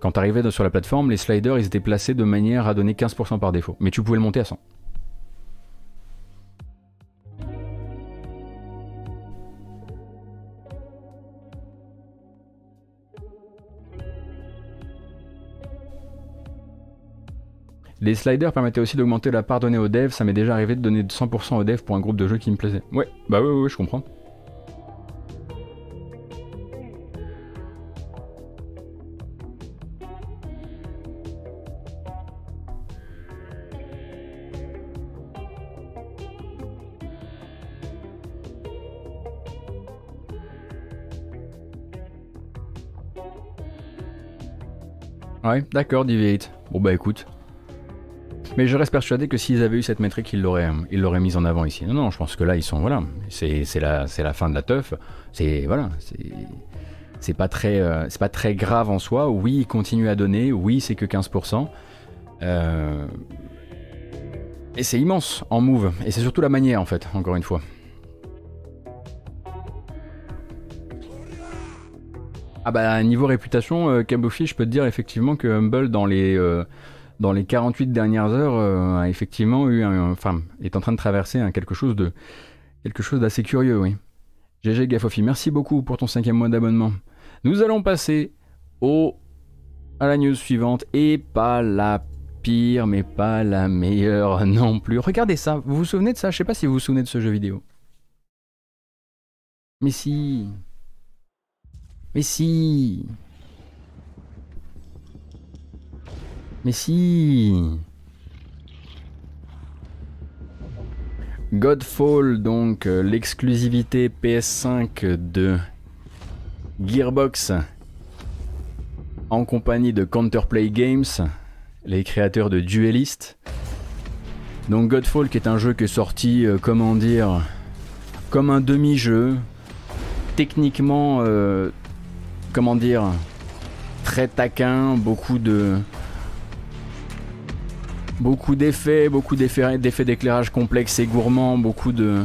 Quand tu arrivais sur la plateforme, les sliders ils étaient placés de manière à donner 15% par défaut. Mais tu pouvais le monter à 100. Les sliders permettaient aussi d'augmenter la part donnée aux devs. Ça m'est déjà arrivé de donner 100% aux devs pour un groupe de jeux qui me plaisait. Ouais, bah ouais, ouais, je comprends. Ouais, d'accord, Deviate. Bon bah écoute, mais je reste persuadé que s'ils avaient eu cette métrique, ils l'auraient, ils l'auraient mise en avant ici. Non, non, je pense que là, ils sont, voilà, c'est, la, c'est la fin de la teuf. C'est, voilà, c'est, c'est pas très, euh, pas très grave en soi. Oui, ils continuent à donner. Oui, c'est que 15%. Euh, et c'est immense en move. Et c'est surtout la manière, en fait, encore une fois. Ah bah niveau réputation, euh, je peux te dire effectivement que Humble dans les euh, dans les 48 dernières heures, euh, a effectivement eu un, enfin, est en train de traverser quelque chose de quelque chose d'assez curieux, oui. GG Gafofi, merci beaucoup pour ton cinquième mois d'abonnement. Nous allons passer au à la news suivante et pas la pire, mais pas la meilleure non plus. Regardez ça, vous vous souvenez de ça? Je sais pas si vous vous souvenez de ce jeu vidéo. Mais si. Mais si. Mais si. Godfall, donc euh, l'exclusivité PS5 de Gearbox en compagnie de Counterplay Games, les créateurs de Duelist. Donc Godfall qui est un jeu qui est sorti, euh, comment dire, comme un demi-jeu, techniquement, euh, comment dire, très taquin, beaucoup de, Beaucoup d'effets, beaucoup d'effets d'éclairage complexes et gourmands, beaucoup de,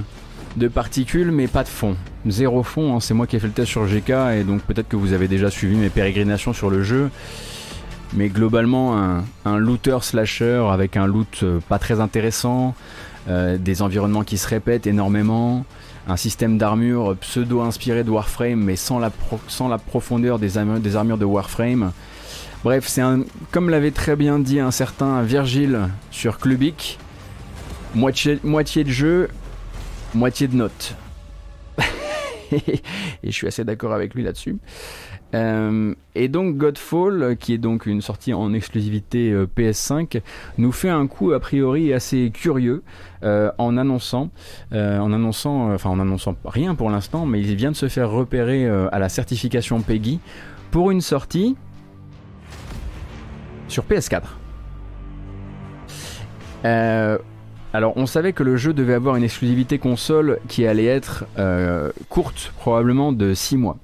particules, mais pas de fond. Zéro fond, hein, c'est moi qui ai fait le test sur GK, et donc peut-être que vous avez déjà suivi mes pérégrinations sur le jeu. Mais globalement, un, looter slasher avec un loot euh, pas très intéressant, euh, des environnements qui se répètent énormément, un système d'armure pseudo inspiré de Warframe, mais sans la, profondeur des armures de Warframe. Bref, c'est un, comme l'avait très bien dit un certain Virgile sur Clubic, moitié, de jeu, moitié de notes. et je suis assez d'accord avec lui là-dessus. Euh, et donc Godfall, qui est donc une sortie en exclusivité euh, PS5, nous fait un coup a priori assez curieux euh, en annonçant, en annonçant, enfin en annonçant rien pour l'instant, mais il vient de se faire repérer à la certification PEGI pour une sortie sur PS4. Euh, alors on savait que le jeu devait avoir une exclusivité console qui allait être euh, courte, probablement de 6 mois.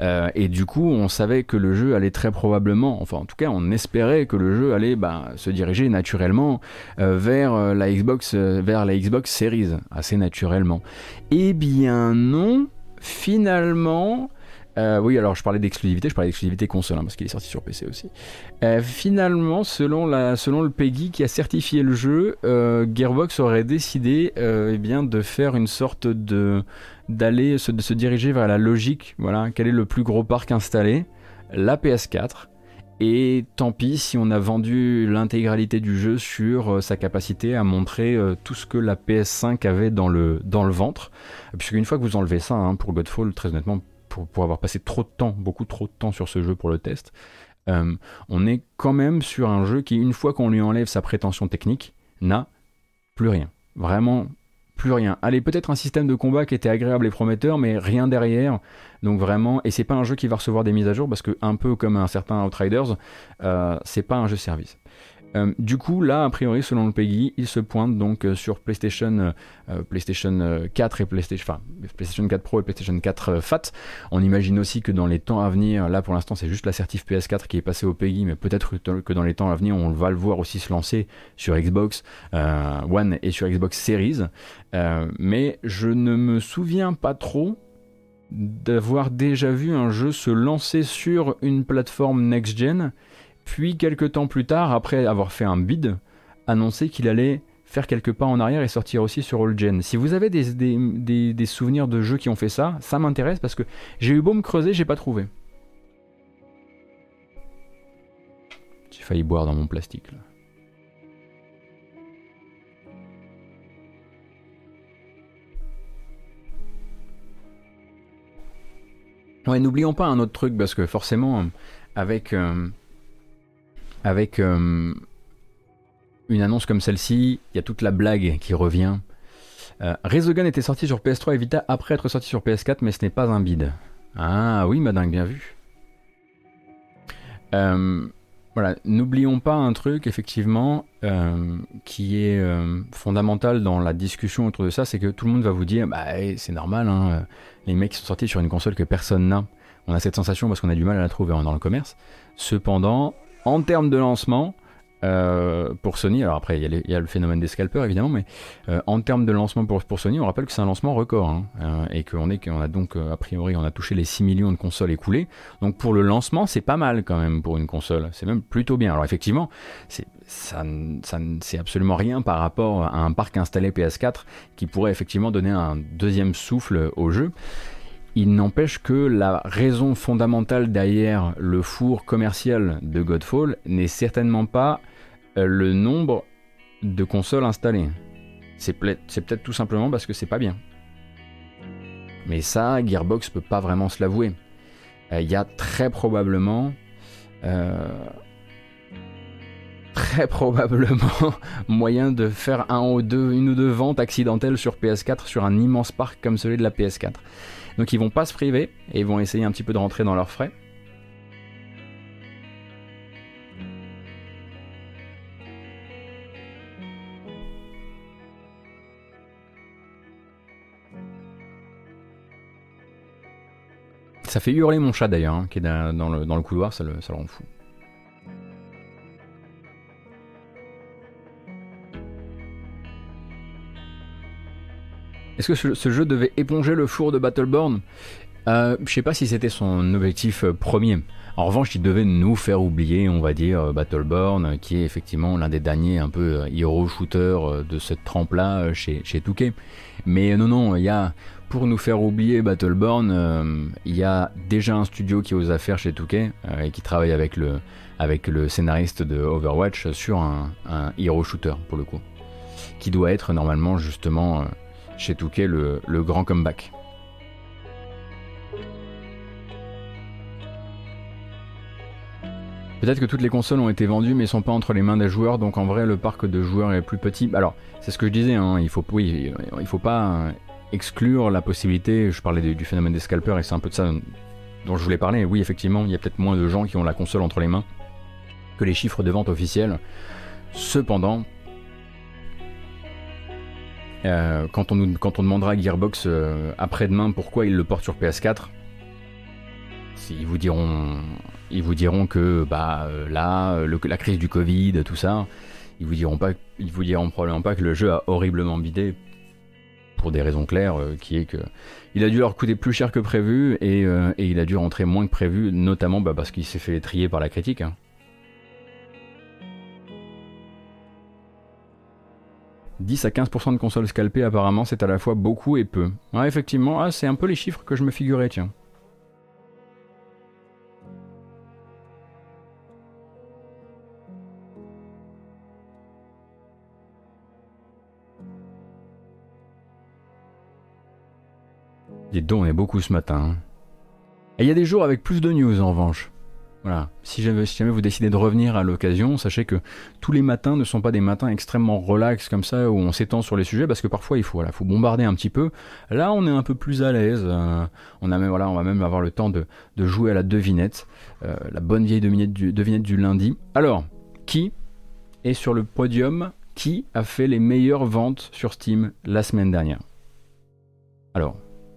Euh, et du coup on savait que le jeu allait très probablement, enfin en tout cas on espérait que le jeu allait bah, se diriger naturellement vers, la Xbox, vers la Xbox Series, assez naturellement. Eh bien non, finalement euh, oui, alors je parlais d'exclusivité, je parlais d'exclusivité console, hein, parce qu'il est sorti sur PC aussi. Euh, finalement, selon, la, selon le PEGI qui a certifié le jeu, euh, Gearbox aurait décidé eh bien, de faire une sorte de d'aller se, de se diriger vers la logique. Voilà, quel est le plus gros parc installé La PS4. Et tant pis si on a vendu l'intégralité du jeu sur sa capacité à montrer tout ce que la PS5 avait dans le, dans le ventre. Puisque une fois que vous enlevez ça, hein, pour Godfall, très honnêtement, pour, avoir passé trop de temps, beaucoup trop de temps sur ce jeu pour le test, euh, on est quand même sur un jeu qui, une fois qu'on lui enlève sa prétention technique, n'a plus rien. Vraiment plus rien. Allez, peut-être un système de combat qui était agréable et prometteur, mais rien derrière. Donc vraiment, et c'est pas un jeu qui va recevoir des mises à jour parce que un peu comme un certain Outriders, euh, c'est pas un jeu service. Euh, du coup, là, a priori, selon le PEGI, il se pointe donc euh, sur PlayStation, euh, PlayStation 4 et PlayStation, PlayStation 4 Pro et PlayStation 4 Fat. On imagine aussi que dans les temps à venir, là pour l'instant c'est juste la certif PS4 qui est passée au PEGI, mais peut-être que dans les temps à venir, on va le voir aussi se lancer sur Xbox One et sur Xbox Series. mais je ne me souviens pas trop d'avoir déjà vu un jeu se lancer sur une plateforme next-gen puis quelques temps plus tard, après avoir fait un bid, annoncer qu'il allait faire quelques pas en arrière et sortir aussi sur All Gen. Si vous avez des, souvenirs de jeux qui ont fait ça, ça m'intéresse parce que j'ai eu beau me creuser, j'ai pas trouvé. J'ai failli boire dans mon plastique là. Ouais, n'oublions pas un autre truc parce que forcément, avec euh, avec euh, une annonce comme celle-ci, il y a toute la blague qui revient. Euh, Resogun était sorti sur PS3 et après être sorti sur PS4, mais ce n'est pas un bid. Ah oui, madame, bien vu. Euh, voilà, n'oublions pas un truc effectivement euh, qui est fondamental dans la discussion autour de ça, c'est que tout le monde va vous dire, bah eh, c'est normal, hein, les mecs sont sortis sur une console que personne n'a. On a cette sensation parce qu'on a du mal à la trouver dans le commerce. Cependant, en termes de lancement, euh, pour Sony, alors après il y, a le phénomène des scalpers évidemment, mais euh, en termes de lancement pour, Sony, on rappelle que c'est un lancement record hein, euh, et qu'on est a donc a priori on a touché les 6 millions de consoles écoulées. Donc pour le lancement, c'est pas mal quand même pour une console, c'est même plutôt bien. Alors effectivement, c'est absolument rien par rapport à un parc installé PS4 qui pourrait effectivement donner un deuxième souffle au jeu. Il n'empêche que la raison fondamentale derrière le four commercial de Godfall n'est certainement pas euh, le nombre de consoles installées. C'est peut-être tout simplement parce que c'est pas bien. Mais ça, Gearbox peut pas vraiment se l'avouer. Il y a très probablement très probablement moyen de faire une ou deux ventes accidentelles sur PS4 sur un immense parc comme celui de la PS4. Donc ils vont pas se priver et ils vont essayer un petit peu de rentrer dans leurs frais. Ça fait hurler mon chat d'ailleurs, hein, qui est dans le, couloir, ça le, ça le rend fou. Est-ce que ce, jeu devait éponger le four de Battleborn? Euh, Je sais pas si c'était son objectif euh, premier. En revanche, il devait nous faire oublier, on va dire, euh, Battleborn, qui est effectivement l'un des derniers un peu hero shooter de cette trempe-là chez, chez Touquet. Mais non, non, il pour nous faire oublier Battleborn, il y a déjà un studio qui ose faire chez Touquet et qui travaille avec le, avec le scénariste de Overwatch sur un, un hero shooter, pour le coup. Qui doit être normalement justement chez Touquet le, grand comeback. Peut-être que toutes les consoles ont été vendues mais sont pas entre les mains des joueurs, donc en vrai le parc de joueurs est plus petit. Alors c'est ce que je disais, hein, il faut faut pas exclure la possibilité. Je parlais du, phénomène des scalpers et c'est un peu de ça dont je voulais parler. Oui effectivement, il y a peut-être moins de gens qui ont la console entre les mains que les chiffres de vente officiels. Cependant, euh, quand, on quand on demandera à Gearbox euh, après-demain pourquoi ils le portent sur PS4, ils vous diront, ils vous diront que bah euh, là, la crise du Covid, tout ça, ils vous diront pas, ils vous diront probablement pas que le jeu a horriblement bidé pour des raisons claires, qui est que il a dû leur coûter plus cher que prévu et, il a dû rentrer moins que prévu, notamment bah, parce qu'il s'est fait trier par la critique. Hein. 10 à 15% de consoles scalpées apparemment c'est à la fois beaucoup et peu. Ouais effectivement, ah, c'est un peu les chiffres que je me figurais tiens. Dites donc, on est beaucoup ce matin. Hein. Et il y a des jours avec plus de news en revanche. Voilà. Si jamais, vous décidez de revenir à l'occasion, sachez que tous les matins ne sont pas des matins extrêmement relax comme ça où on s'étend sur les sujets parce que parfois il faut, bombarder un petit peu. Là, on est un peu plus à l'aise. Euh, on va même avoir le temps de, jouer à la devinette, euh, la bonne vieille devinette du lundi. Alors, qui est sur le podium? Qui a fait les meilleures ventes sur Steam la semaine dernière? Alors,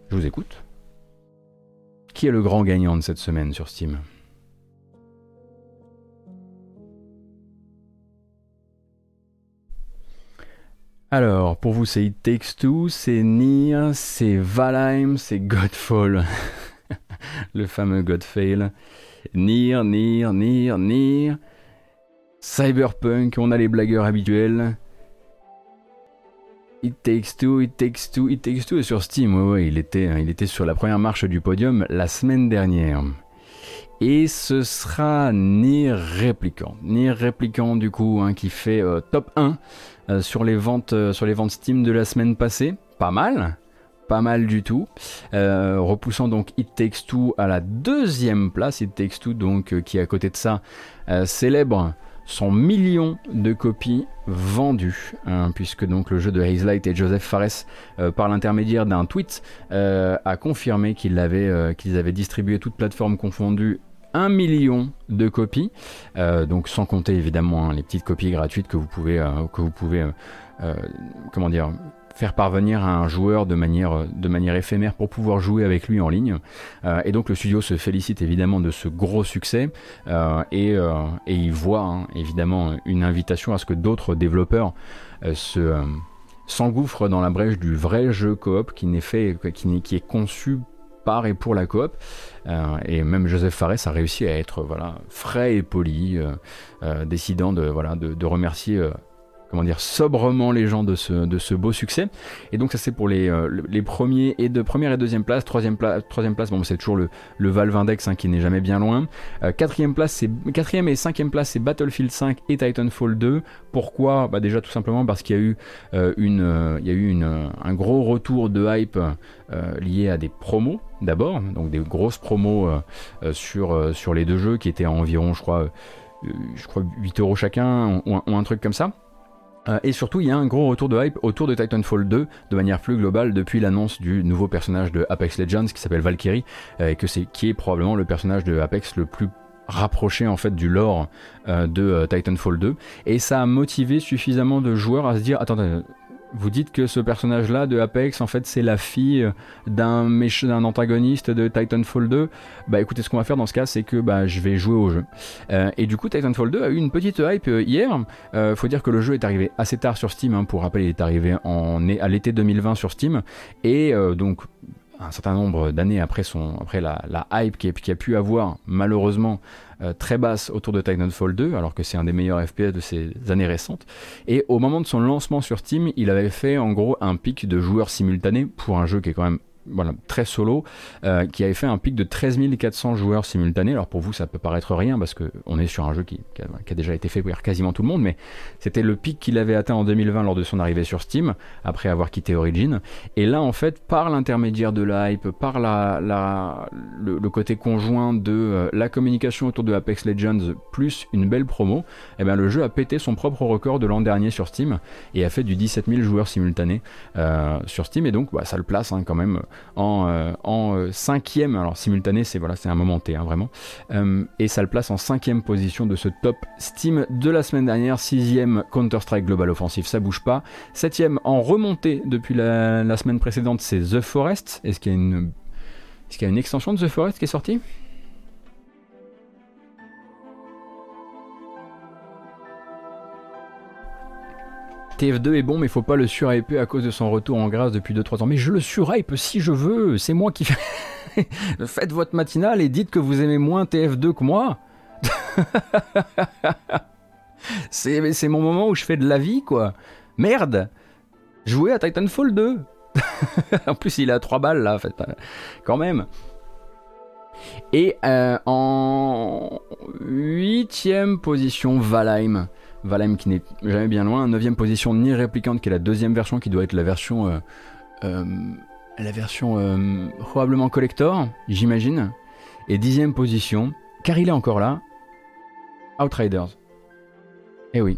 je vous écoute. Qui est le grand gagnant de cette semaine sur Steam? Alors, pour vous, c'est It Takes Two, c'est Nier, c'est Valheim, c'est Godfall. le fameux Godfall. Nier, Nier, Nier, Nier. Cyberpunk, on a les blagueurs habituels. It Takes Two, It Takes Two, It Takes Two est sur Steam. Ouais, ouais, il était, il était sur la première marche du podium la semaine dernière. Et ce sera Nier Replicant. Nier Replicant, du coup, hein, qui fait euh, top 1 euh, sur, les ventes, euh, sur les ventes Steam de la semaine passée. Pas mal, pas mal du tout. Euh, repoussant donc It Takes Two à la deuxième place. It Takes Two, donc, qui à côté de ça célèbre son million de copies vendues, hein, puisque donc le jeu de Hazelight et Joseph Fares, par l'intermédiaire d'un tweet, a confirmé qu'ils avaient distribué toutes plateformes confondues 1 million de copies, euh, donc sans compter évidemment hein, les petites copies gratuites que vous pouvez, euh, que vous pouvez euh, comment dire, faire parvenir à un joueur de manière, de manière éphémère pour pouvoir jouer avec lui en ligne. et donc le studio se félicite évidemment de ce gros succès et, et, il voit hein, évidemment une invitation à ce que d'autres développeurs se s'engouffrent dans la brèche du vrai jeu coop qui, n'est fait, qui, qui est conçu et pour la coop. Euh, et même Joseph Fares a réussi à être voilà, frais et poli, euh, euh, décidant de, voilà, de, remercier comment dire, sobrement les gens de ce, de ce beau succès. Et donc ça c'est pour les, euh, les premiers et de première et deuxième place. Troisième, troisième place, bon c'est toujours le, le Valve Index hein, qui n'est jamais bien loin. Quatrième place, quatrième et cinquième place, c'est Battlefield 5 et Titanfall 2. Pourquoi? Bah Déjà tout simplement parce qu'il y a eu, une, il y a eu un gros retour de hype lié à des promos d'abord, donc des grosses promos sur, sur les deux jeux qui étaient à environ, je crois, je crois 8 euros chacun ou un truc comme ça. Euh, et surtout, il y a un gros retour de hype autour de Titanfall 2 de manière plus globale depuis l'annonce du nouveau personnage de Apex Legends qui s'appelle Valkyrie, euh, et que c'est qui est probablement le personnage de Apex le plus rapproché en fait du lore euh, de Titanfall 2 et ça a motivé suffisamment de joueurs à se dire attendez vous dites que ce personnage-là de Apex, en fait, c'est la fille d'un d'un antagoniste de Titanfall 2. Bah écoutez, ce qu'on va faire dans ce cas, c'est que bah, je vais jouer au jeu. Euh, et du coup, Titanfall 2 a eu une petite hype euh, hier. Euh, faut dire que le jeu est arrivé assez tard sur Steam. Hein. pour rappel, il est arrivé en, à l'été 2020 sur Steam. Et donc, un certain nombre d'années après, son, après la, hype qui a, pu avoir malheureusement euh, très basse autour de Titanfall 2, alors que c'est un des meilleurs FPS de ces années récentes. Et au moment de son lancement sur Steam, il avait fait en gros un pic de joueurs simultanés pour un jeu qui est quand même voilà, très solo, euh, qui avait fait un pic de 13 400 joueurs simultanés. Alors pour vous, ça peut paraître rien parce qu'on est sur un jeu qui, a, déjà été fait pour quasiment tout le monde, mais c'était le pic qu'il avait atteint en 2020 lors de son arrivée sur Steam, après avoir quitté Origin. Et là, en fait, par l'intermédiaire de la hype, par la, la le, côté conjoint de euh, la communication autour de Apex Legends plus une belle promo, eh bien, le jeu a pété son propre record de l'an dernier sur Steam et a fait du 17 000 joueurs simultanés euh, sur Steam. Et donc, bah, ça le place hein, quand même en, euh, euh, cinquième, alors simultané c'est voilà, c'est un moment T hein, vraiment, euh, et ça le place en cinquième position de ce top Steam de la semaine dernière, sixième Counter-Strike Global Offensive, ça bouge pas, septième en remontée depuis la, semaine précédente c'est The Forest, est-ce qu'il y a une, est-ce qu'il y a une extension de The Forest qui est sortie? TF2 est bon, mais faut pas le surhyper à cause de son retour en grâce depuis 2-3 ans. Mais je le surhype si je veux, c'est moi qui fais. Faites votre matinale et dites que vous aimez moins TF2 que moi. c'est mon moment où je fais de la vie, quoi. Merde Jouer à Titanfall 2 En plus, il à 3 balles là, en fait. Quand même. Et euh, en huitième position, Valheim. Valheim qui n'est jamais bien loin. 9 position, Nier Replicant qui est la deuxième version qui doit être la version. Euh, euh, la version euh, probablement collector, j'imagine. Et dixième position, car il est encore là, Outriders. Eh oui.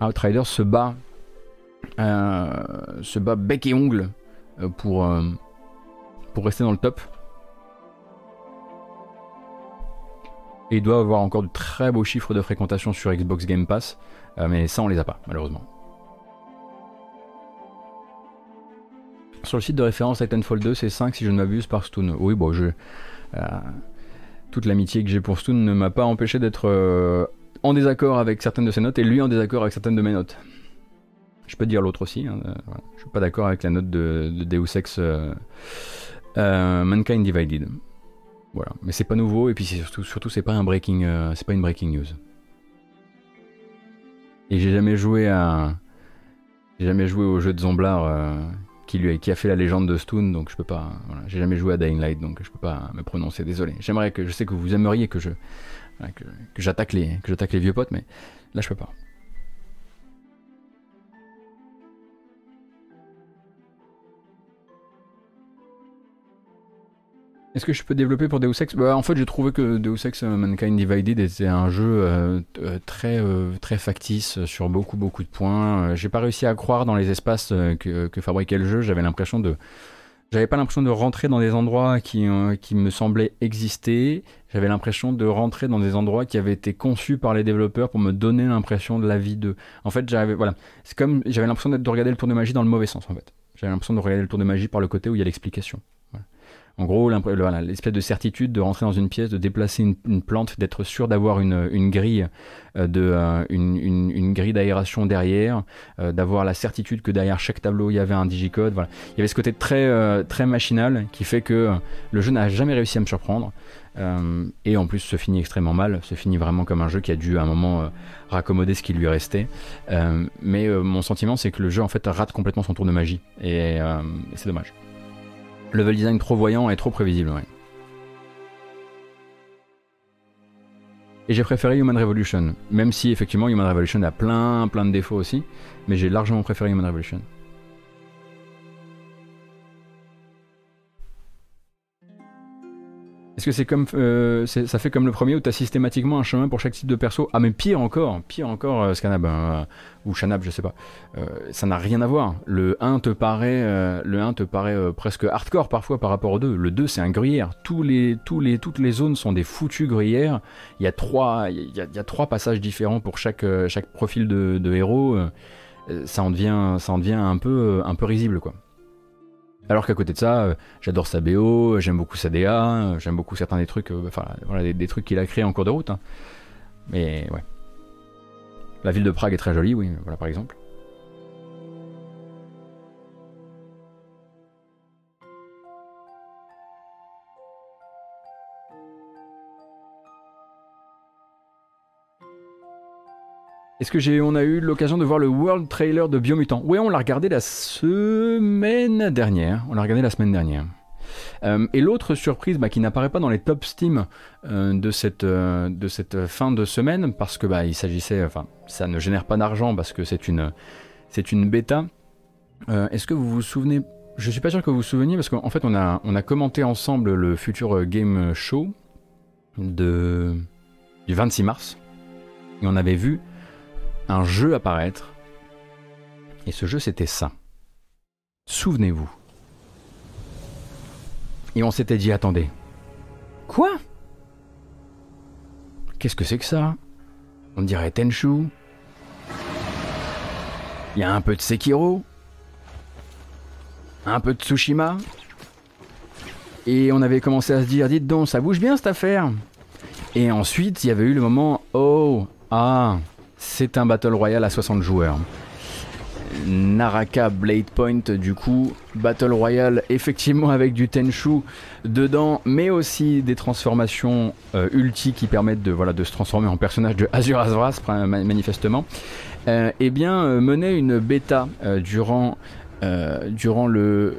Outriders se bat, se bat bec et ongle pour, pour rester dans le top. Et il doit avoir encore de très beaux chiffres de fréquentation sur Xbox Game Pass, euh, mais ça on les a pas, malheureusement. Sur le site de référence Titanfall 2, c'est 5 si je ne m'abuse par Stone. Oui, bon, je. Euh, toute l'amitié que j'ai pour Stone ne m'a pas empêché d'être euh, en désaccord avec certaines de ses notes et lui en désaccord avec certaines de mes notes. Je peux dire l'autre aussi. Hein, je suis pas d'accord avec la note de Deus Ex Mankind Divided. Voilà, mais c'est pas nouveau et puis surtout, surtout c'est pas un breaking, euh, une breaking news. Et j'ai jamais joué à, j'ai jamais joué au jeu de Zomblar euh, qui lui a, fait la légende de Stone, donc je peux pas. J'ai jamais joué à Dying Light, donc je peux pas me prononcer. Désolé. J'aimerais que, je sais que vous aimeriez que je, que, que j'attaque les, que j'attaque les vieux potes, mais là je peux pas. Est-ce que je peux développer pour Deus Ex? Bah, En fait, j'ai trouvé que Deus Ex euh, Mankind Divided était un jeu euh, euh, très, très factice sur beaucoup, beaucoup de points. j'ai pas réussi à croire dans les espaces que, fabriquait le jeu. J'avais l'impression de. J'avais pas l'impression de rentrer dans des endroits qui, qui me semblaient exister. J'avais l'impression de rentrer dans des endroits qui avaient été conçus par les développeurs pour me donner l'impression de la vie de. En fait, j'avais voilà, c'est comme j'avais l'impression de regarder le tour de magie dans le mauvais sens en fait. J'avais l'impression de regarder le tour de magie par le côté où il y a l'explication. En gros, l'espèce de certitude de rentrer dans une pièce, de déplacer une, plante, d'être sûr d'avoir une, grille euh, euh, grille d'aération derrière, euh, d'avoir la certitude que derrière chaque tableau il y avait un digicode. Voilà. Il y avait ce côté très très machinal qui fait que le jeu n'a jamais réussi à me surprendre. et en plus se finit extrêmement mal, se finit vraiment comme un jeu qui a dû à un moment raccommoder ce qui lui restait. mais mon sentiment c'est que le jeu en fait rate complètement son tour de magie et c'est dommage. Level design trop voyant et trop prévisible. Et j'ai préféré Human Revolution, même si effectivement Human Revolution a plein plein de défauts aussi, mais j'ai largement préféré Human Revolution. Est-ce que c'est comme euh, ça fait comme le premier où tu as systématiquement un chemin pour chaque type de perso? Ah mais pire encore, pire encore euh, Scanab euh, ou Shanab, je sais pas. ça n'a rien à voir. Le 1 te paraît le 1 te paraît presque hardcore parfois par rapport au 2. Le 2 c'est un gruyère. Tous les, tous les, toutes les zones sont des foutus gruyères. Il y a trois il y a, trois passages différents pour chaque, chaque profil de, de héros. ça en devient ça en devient un peu un peu risible quoi. Alors qu'à côté de ça, euh, j'adore sa BO, j'aime beaucoup sa DA, euh, j'aime beaucoup certains des trucs, euh, voilà, des, trucs qu'il a créés en cours de route. Hein. Mais ouais. La ville de Prague est très jolie, oui, voilà par exemple. Est-ce que j'ai, on a eu l'occasion de voir le World Trailer de Biomutant? Oui, on l'a regardé la semaine dernière. On l'a regardé la semaine dernière. Euh, et l'autre surprise bah, qui n'apparaît pas dans les top Steam euh, de, cette, euh, de cette fin de semaine, parce que bah, il s'agissait, enfin, ça ne génère pas d'argent parce que c'est une, c'est une bêta. Est-ce que vous vous souvenez Je suis pas sûr que vous vous souveniez parce qu'en fait on a, on a commenté ensemble le futur Game Show de, du 26 mars et on avait vu un jeu apparaître. Et ce jeu, c'était ça. Souvenez-vous. Et on s'était dit, attendez. Quoi? Qu'est-ce que c'est que ça? On dirait Tenchu. Il y a un peu de Sekiro. Un peu de Tsushima. Et on avait commencé à se dire, dites donc, ça bouge bien cette affaire. Et ensuite, il y avait eu le moment, oh, ah, c'est un Battle Royale à 60 joueurs. Naraka Blade Point du coup, Battle Royale effectivement avec du Tenchu dedans, mais aussi des transformations euh, ulti qui permettent de, voilà, de se transformer en personnage de Azur Azras manifestement. Euh, eh bien, euh, une bêta durant, durant le,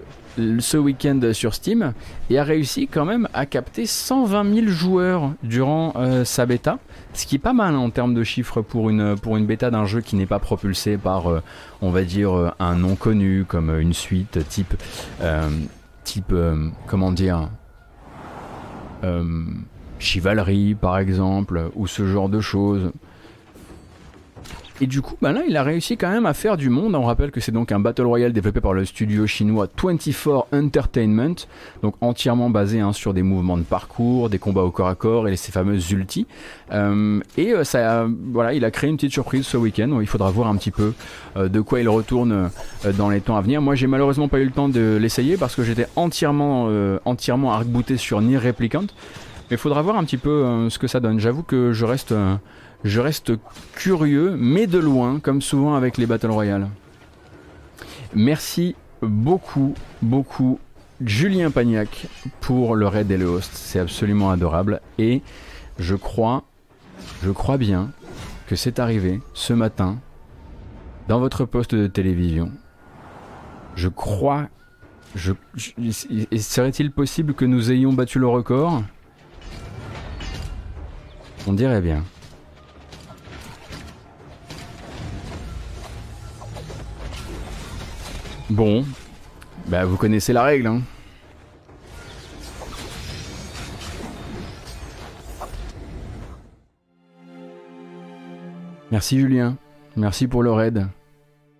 ce week-end sur Steam et a réussi quand même à capter 120 000 joueurs durant euh, sa bêta, ce qui est pas mal en termes de chiffres pour une, pour une bêta d'un jeu qui n'est pas propulsé par, euh, on va dire, euh, un nom connu comme une suite type, type comment dire, Chivalry par exemple, ou ce genre de choses. Et du coup, bah là, il a réussi quand même à faire du monde. On rappelle que c'est donc un Battle Royale développé par le studio chinois 24 Entertainment, donc entièrement basé hein, sur des mouvements de parcours, des combats au corps à corps et ces fameuses ultis. Euh, et euh, ça, voilà, il a créé une petite surprise ce week-end. Il faudra voir un petit peu euh, de quoi il retourne dans les temps à venir. Moi, j'ai malheureusement pas eu le temps de l'essayer parce que j'étais entièrement, entièrement arc-bouté sur Nier Replicant. Mais il faudra voir un petit peu ce que ça donne. J'avoue que je reste je reste curieux, mais de loin, comme souvent avec les Battle Royale. Merci beaucoup, beaucoup, Julien Pagnac, pour le raid et le host. C'est absolument adorable. Et je crois, je crois bien que c'est arrivé ce matin dans votre poste de télévision. Je crois. Je, Serait-il possible que nous ayons battu le record? On dirait bien. Bon, bah vous connaissez la règle. Hein. Merci Julien, merci pour le raid.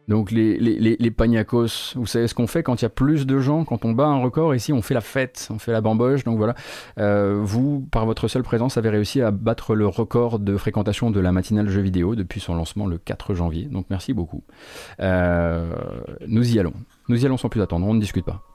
Donc les, les, pagnacos, vous savez ce qu'on fait quand il y a plus de gens, quand on bat un record, ici on fait la fête, on fait la bamboche, donc voilà. Euh, vous, par votre seule présence, avez réussi à battre le record de fréquentation de la matinale jeux vidéo depuis son lancement le 4 janvier, donc merci beaucoup. Euh, nous y allons, nous y allons sans plus attendre, on ne discute pas.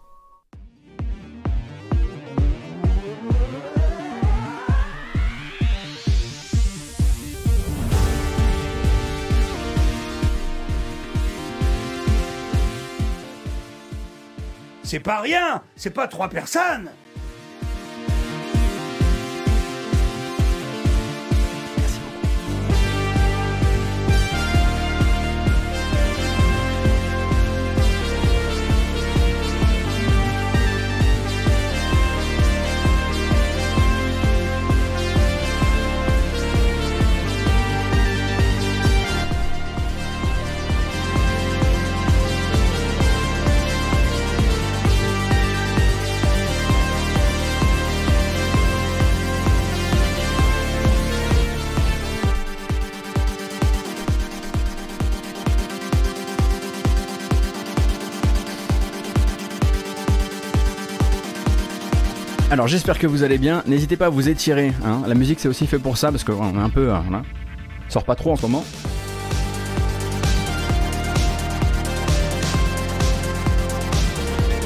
C'est pas rien, c'est pas trois personnes. Alors j'espère que vous allez bien. N'hésitez pas à vous étirer. Hein. La musique c'est aussi fait pour ça parce qu'on est un peu. Hein, sort pas trop en ce moment.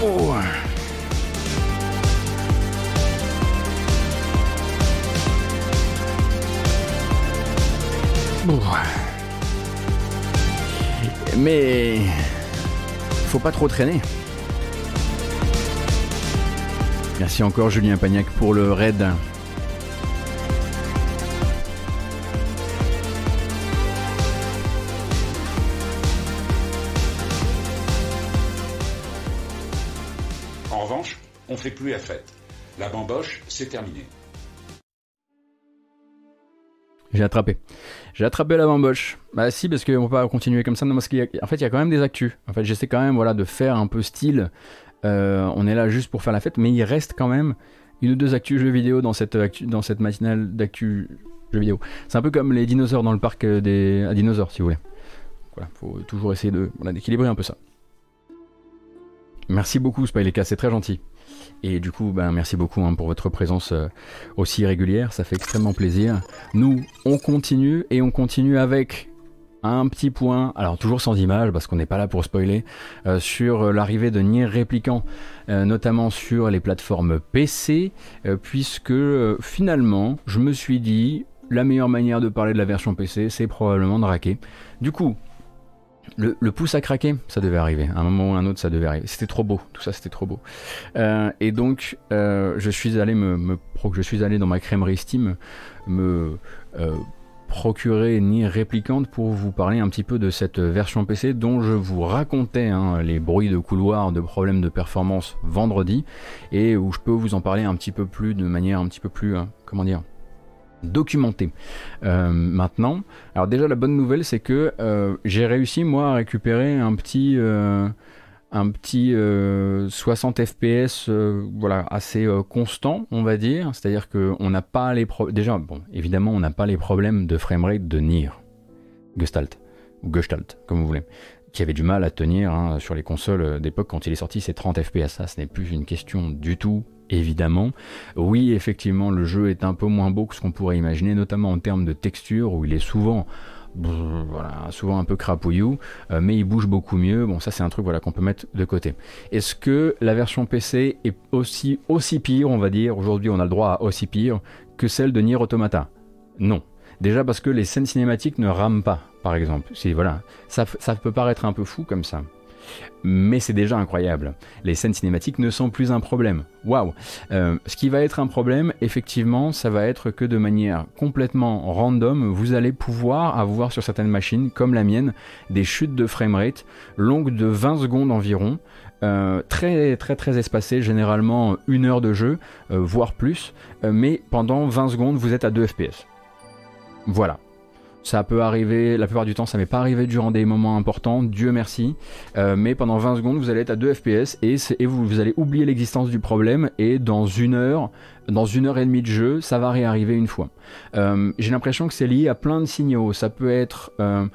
Oh. Mais faut pas trop traîner. Merci encore Julien Pagnac pour le raid. En revanche, on fait plus la fête. La bamboche, c'est terminé. J'ai attrapé. J'ai attrapé la bamboche. Bah si, parce qu'on peut pas continuer comme ça. Non, parce qu'en fait, il y a quand même des actus. En fait, j'essaie quand même voilà, de faire un peu style euh, on est là juste pour faire la fête, mais il reste quand même une ou deux actus jeux vidéo dans cette, dans cette matinale d'actu jeux vidéo. C'est un peu comme les dinosaures dans le parc des à dinosaures, si vous voulez. Voilà, faut toujours essayer de d'équilibrer un peu ça. Merci beaucoup Spyleka, c'est très gentil. Et du coup, ben, merci beaucoup hein, pour votre présence euh, aussi régulière, ça fait extrêmement plaisir. Nous, on continue et on continue avec un petit point, alors toujours sans image parce qu'on n'est pas là pour spoiler, euh, sur euh, l'arrivée de Nier Répliquant, euh, notamment sur les plateformes PC, puisque finalement je me suis dit la meilleure manière de parler de la version PC c'est probablement de raquer. Du coup, le, pouce à craquer, ça devait arriver. À un moment ou à un autre, ça devait arriver. C'était trop beau, tout ça, c'était trop beau. et donc, je suis allé dans ma crèmerie Steam me procurer ni réplicante pour vous parler un petit peu de cette version PC dont je vous racontais hein, les bruits de couloir, de problèmes de performance vendredi et où je peux vous en parler un petit peu plus de manière un petit peu plus, euh, comment dire, documentée euh, maintenant. Alors déjà la bonne nouvelle c'est que euh, j'ai réussi moi à récupérer un petit un petit 60 fps voilà assez euh, constant on va dire c'est à dire que on n'a pas les déjà bon évidemment on n'a pas les problèmes de framerate de Nier Gestalt ou Gestalt comme vous voulez qui avait du mal à tenir hein, sur les consoles euh, d'époque quand il est sorti c'est 30 fps ça ce n'est plus une question du tout évidemment. Oui, effectivement, le jeu est un peu moins beau que ce qu'on pourrait imaginer, notamment en termes de texture, où il est souvent souvent un peu crapouillou, euh, mais il bouge beaucoup mieux. Bon, ça c'est un truc voilà qu'on peut mettre de côté. Est-ce que la version PC est aussi aussi pire, on va dire aujourd'hui on a le droit à aussi pire que celle de Nier Automata? Non. Déjà parce que les scènes cinématiques ne rament pas, par exemple. Voilà, ça peut paraître un peu fou comme ça mais c'est déjà incroyable. Les scènes cinématiques ne sont plus un problème. Waouh euh, Ce qui va être un problème, effectivement, ça va être que de manière complètement random, vous allez pouvoir avoir sur certaines machines, comme la mienne, des chutes de framerate longues de 20 secondes environ. Euh, très très très espacées, généralement une heure de jeu, euh, voire plus, mais pendant 20 secondes vous êtes à 2 fps. Voilà, ça peut arriver, la plupart du temps, ça m'est pas arrivé durant des moments importants, Dieu merci. Euh, mais pendant 20 secondes, vous allez être à 2 FPS et, vous, allez oublier l'existence du problème. Et dans une heure, dans une heure et demie de jeu, ça va réarriver une fois. Euh, j'ai l'impression que c'est lié à plein de signaux. Ça peut être, euh,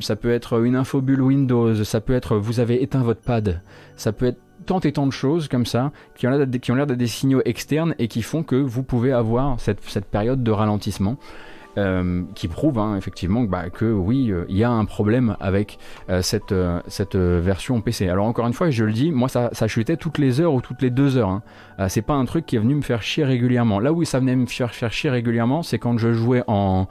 ça peut être une infobulle Windows, ça peut être vous avez éteint votre pad, ça peut être tant et tant de choses comme ça qui ont l'air d'être des signaux externes et qui font que vous pouvez avoir cette période de ralentissement. Euh, qui prouve hein, effectivement bah, que oui, euh, il y a un problème avec euh, cette, cette version PC. Alors encore une fois, je le dis, moi ça, ça chutait toutes les heures ou toutes les deux heures. Hein. c'est pas un truc qui est venu me faire chier régulièrement. Là où ça venait me faire, faire chier régulièrement, c'est quand je jouais en,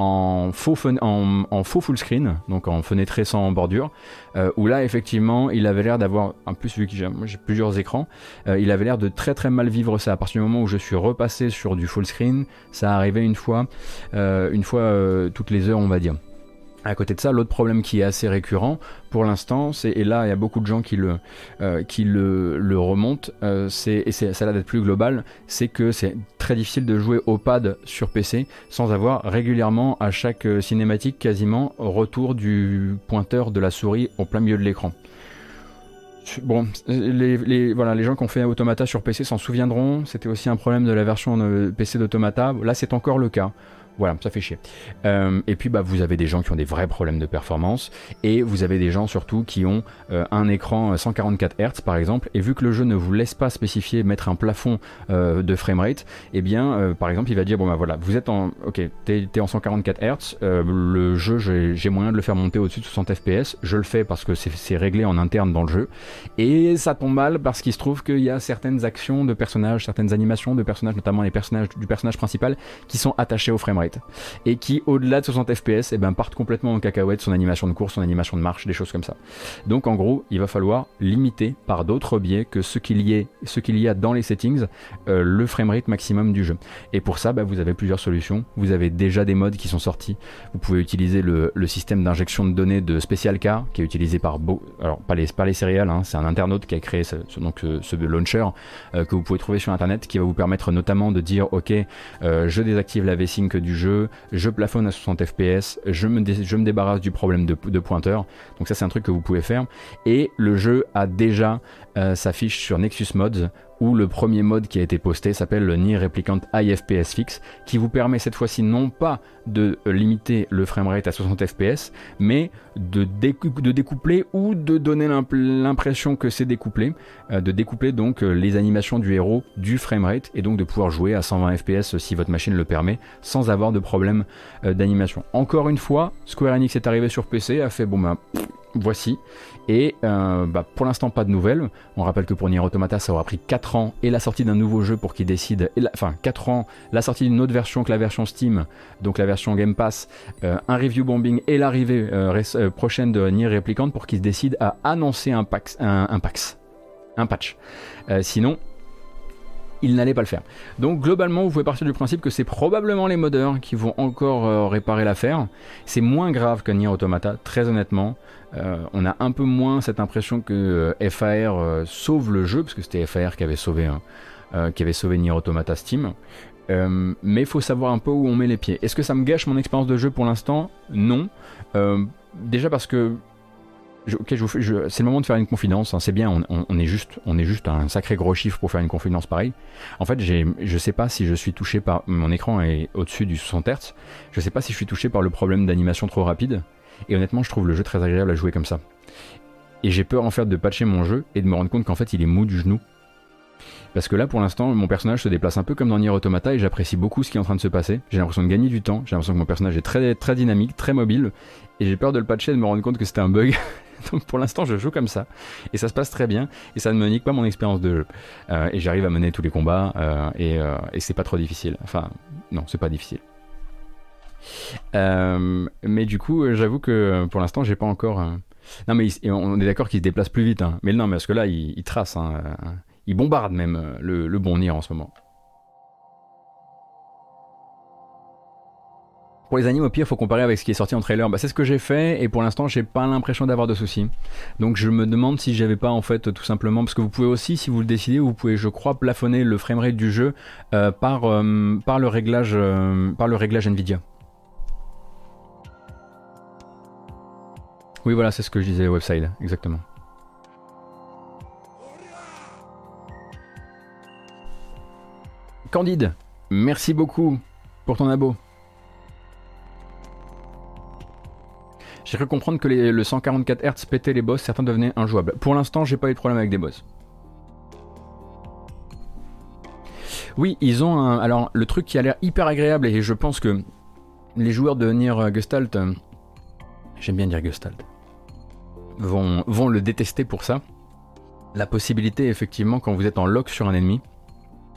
en faux, en, faux full screen, donc en fenêtré sans bordure, euh, où là effectivement il avait l'air d'avoir, en plus vu que j'ai plusieurs écrans, euh, il avait l'air de très très mal vivre ça. À partir du moment où je suis repassé sur du full screen, ça arrivait une fois, une fois toutes les heures on va dire. À côté de ça, l'autre problème qui est assez récurrent pour l'instant, et là il y a beaucoup de gens qui le euh, remontent, euh, c'est et ça l'air d'être plus global, c'est que c'est très difficile de jouer au pad sur PC sans avoir régulièrement à chaque euh, cinématique quasiment retour du pointeur de la souris au plein milieu de l'écran. Bon, les, voilà, les gens qui ont fait Automata sur PC s'en souviendront. C'était aussi un problème de la version PC d'Automata. Là, c'est encore le cas. Voilà, ça fait chier. Euh, et puis bah, vous avez des gens qui ont des vrais problèmes de performance et vous avez des gens surtout qui ont euh, un écran 144 Hz par exemple. Et vu que le jeu ne vous laisse pas spécifier mettre un plafond euh, de framerate, eh bien par exemple il va dire bon bah voilà vous êtes en ok t'es es en 144 Hz, le jeu j'ai moyen de le faire monter au-dessus de 60 FPS, je le fais parce que c'est réglé en interne dans le jeu. Et ça tombe mal parce qu'il se trouve qu'il y a certaines actions de personnages, certaines animations de personnages, notamment les personnages du personnage principal qui sont attachés au framerate et qui au-delà de 60 fps eh ben, partent complètement en cacahuète son animation de course, son animation de marche, des choses comme ça. Donc en gros, il va falloir limiter par d'autres biais que ce qu'il y, y a dans les settings euh, le framerate maximum du jeu. Et pour ça, bah, vous avez plusieurs solutions. Vous avez déjà des modes qui sont sortis. Vous pouvez utiliser le, système d'injection de données de Special Car qui est utilisé par alors pas les, pas les céréales, hein, c'est un internaute qui a créé ce, donc, ce, launcher euh, que vous pouvez trouver sur internet qui va vous permettre notamment de dire ok, euh, je désactive la V-Sync du je plafonne à 60 fps, je me, je me débarrasse du problème de, de, pointeur. Donc ça c'est un truc que vous pouvez faire. Et le jeu a déjà euh, sa fiche sur Nexus Mods où le premier mode qui a été posté s'appelle le Nier Replicant IFPS Fix, qui vous permet cette fois-ci non pas de euh, limiter le framerate à 60 fps, mais de, découpler ou de donner l'impression que c'est découplé, euh, de découpler donc euh, les animations du héros du framerate et donc de pouvoir jouer à 120 fps si votre machine le permet, sans avoir de problème d'animation. Encore une fois, Square Enix est arrivé sur PC, a fait bon bah voici. Et euh, bah, pour l'instant, pas de nouvelles. On rappelle que pour Nier Automata, ça aura pris 4 ans et la sortie d'un nouveau jeu pour qu'il décide. enfin, 4 ans, la sortie d'une autre version que la version Steam, donc la version Game Pass, euh, un review bombing et l'arrivée euh, prochaine de Nier Replicant pour qu'il décide à annoncer un, pax, un, patch. sinon, il n'allait pas le faire. Donc globalement, vous pouvez partir du principe que c'est probablement les modeurs qui vont encore réparer l'affaire. C'est moins grave que Nier Automata, très honnêtement. Euh, on a un peu moins cette impression que euh, FAR sauve le jeu, parce que c'était FAR qui avait sauvé, qui avait sauvé Nier Automata Steam. mais il faut savoir un peu où on met les pieds. Est-ce que ça me gâche mon expérience de jeu pour l'instant? Non. déjà parce que ok, c'est le moment de faire une confidence. Hein, c'est bien, on, est juste, on est juste un sacré gros chiffre pour faire une confidence pareille. En fait, je sais pas si je suis touché par mon écran est au-dessus du 60 Hz. Je sais pas si je suis touché par le problème d'animation trop rapide. Et honnêtement, je trouve le jeu très agréable à jouer comme ça. Et j'ai peur en fait de patcher mon jeu et de me rendre compte qu'en fait il est mou du genou. Parce que là, pour l'instant, mon personnage se déplace un peu comme dans Nier Automata et j'apprécie beaucoup ce qui est en train de se passer. J'ai l'impression de gagner du temps. J'ai l'impression que mon personnage est très, très dynamique, très mobile. Et j'ai peur de le patcher et de me rendre compte que c'était un bug. Donc pour l'instant, je joue comme ça. Et ça se passe très bien. Et ça ne me nique pas mon expérience de jeu. Euh, et j'arrive à mener tous les combats. Euh, euh, et, c'est pas trop difficile. Enfin, non, c'est pas difficile. Mais du coup, j'avoue que pour l'instant, j'ai pas encore. Non, mais on est d'accord qu'il se déplace plus vite. Hein. Mais non, mais parce que là, il, trace. Hein, il bombarde même le, le bon Nier en ce moment. Pour les animes, au pire, faut comparer avec ce qui est sorti en trailer. Bah, c'est ce que j'ai fait et pour l'instant, j'ai pas l'impression d'avoir de soucis. Donc, je me demande si j'avais pas en fait tout simplement parce que vous pouvez aussi, si vous le décidez, vous pouvez, je crois, plafonner le framerate du jeu euh, par euh, par le réglage euh, par le réglage Nvidia. Oui, voilà, c'est ce que je disais website, exactement. Candide, merci beaucoup pour ton abo. J'ai cru comprendre que le 144 Hz pétait les boss, certains devenaient injouables. Pour l'instant, j'ai pas eu de problème avec des boss. Oui, ils ont un. Alors, le truc qui a l'air hyper agréable, et je pense que les joueurs de Nier Gestalt, j'aime bien dire Gestalt, vont, le détester pour ça. La possibilité, effectivement, quand vous êtes en lock sur un ennemi,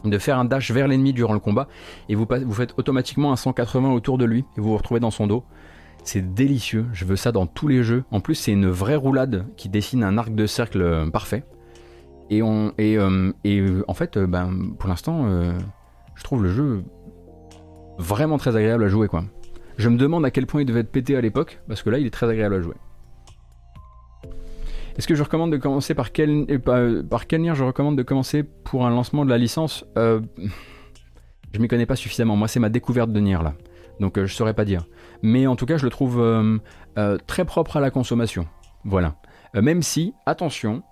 de faire un dash vers l'ennemi durant le combat et vous, faites automatiquement un 180 autour de lui et vous vous retrouvez dans son dos. C'est délicieux, je veux ça dans tous les jeux. En plus, c'est une vraie roulade qui dessine un arc de cercle euh, parfait. Et, euh, euh, en fait, ben, pour l'instant, je trouve le jeu vraiment très agréable à jouer. Je me demande à quel point il devait être pété à l'époque, parce que là, il est très agréable à jouer. Est-ce que je recommande de commencer par quel, par quel je recommande de commencer pour un lancement de la licence? Je m'y connais pas suffisamment. Moi, c'est ma découverte de Nier là. Donc je saurais pas dire mais en tout cas je le trouve euh, euh, très propre à la consommation. Voilà. Euh, même si, attention,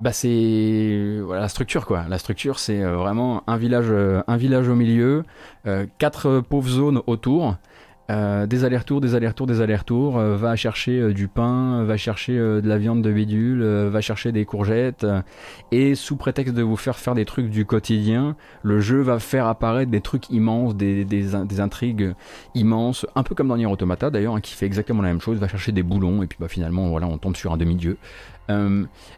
bah c'est voilà, la structure quoi. La structure c'est vraiment un village, un village au milieu, quatre pauvres zones autour. Euh, des allers-retours, des allers-retours, des allers-retours, euh, va chercher euh, du pain, va chercher de la viande de bidule, va chercher des courgettes, et sous prétexte de vous faire faire des trucs du quotidien, le jeu va faire apparaître des trucs immenses, des, intrigues immenses, un peu comme dans Nier Automata d'ailleurs, hein, qui fait exactement la même chose, va chercher des boulons, et puis bah, finalement voilà, on tombe sur un demi-dieu.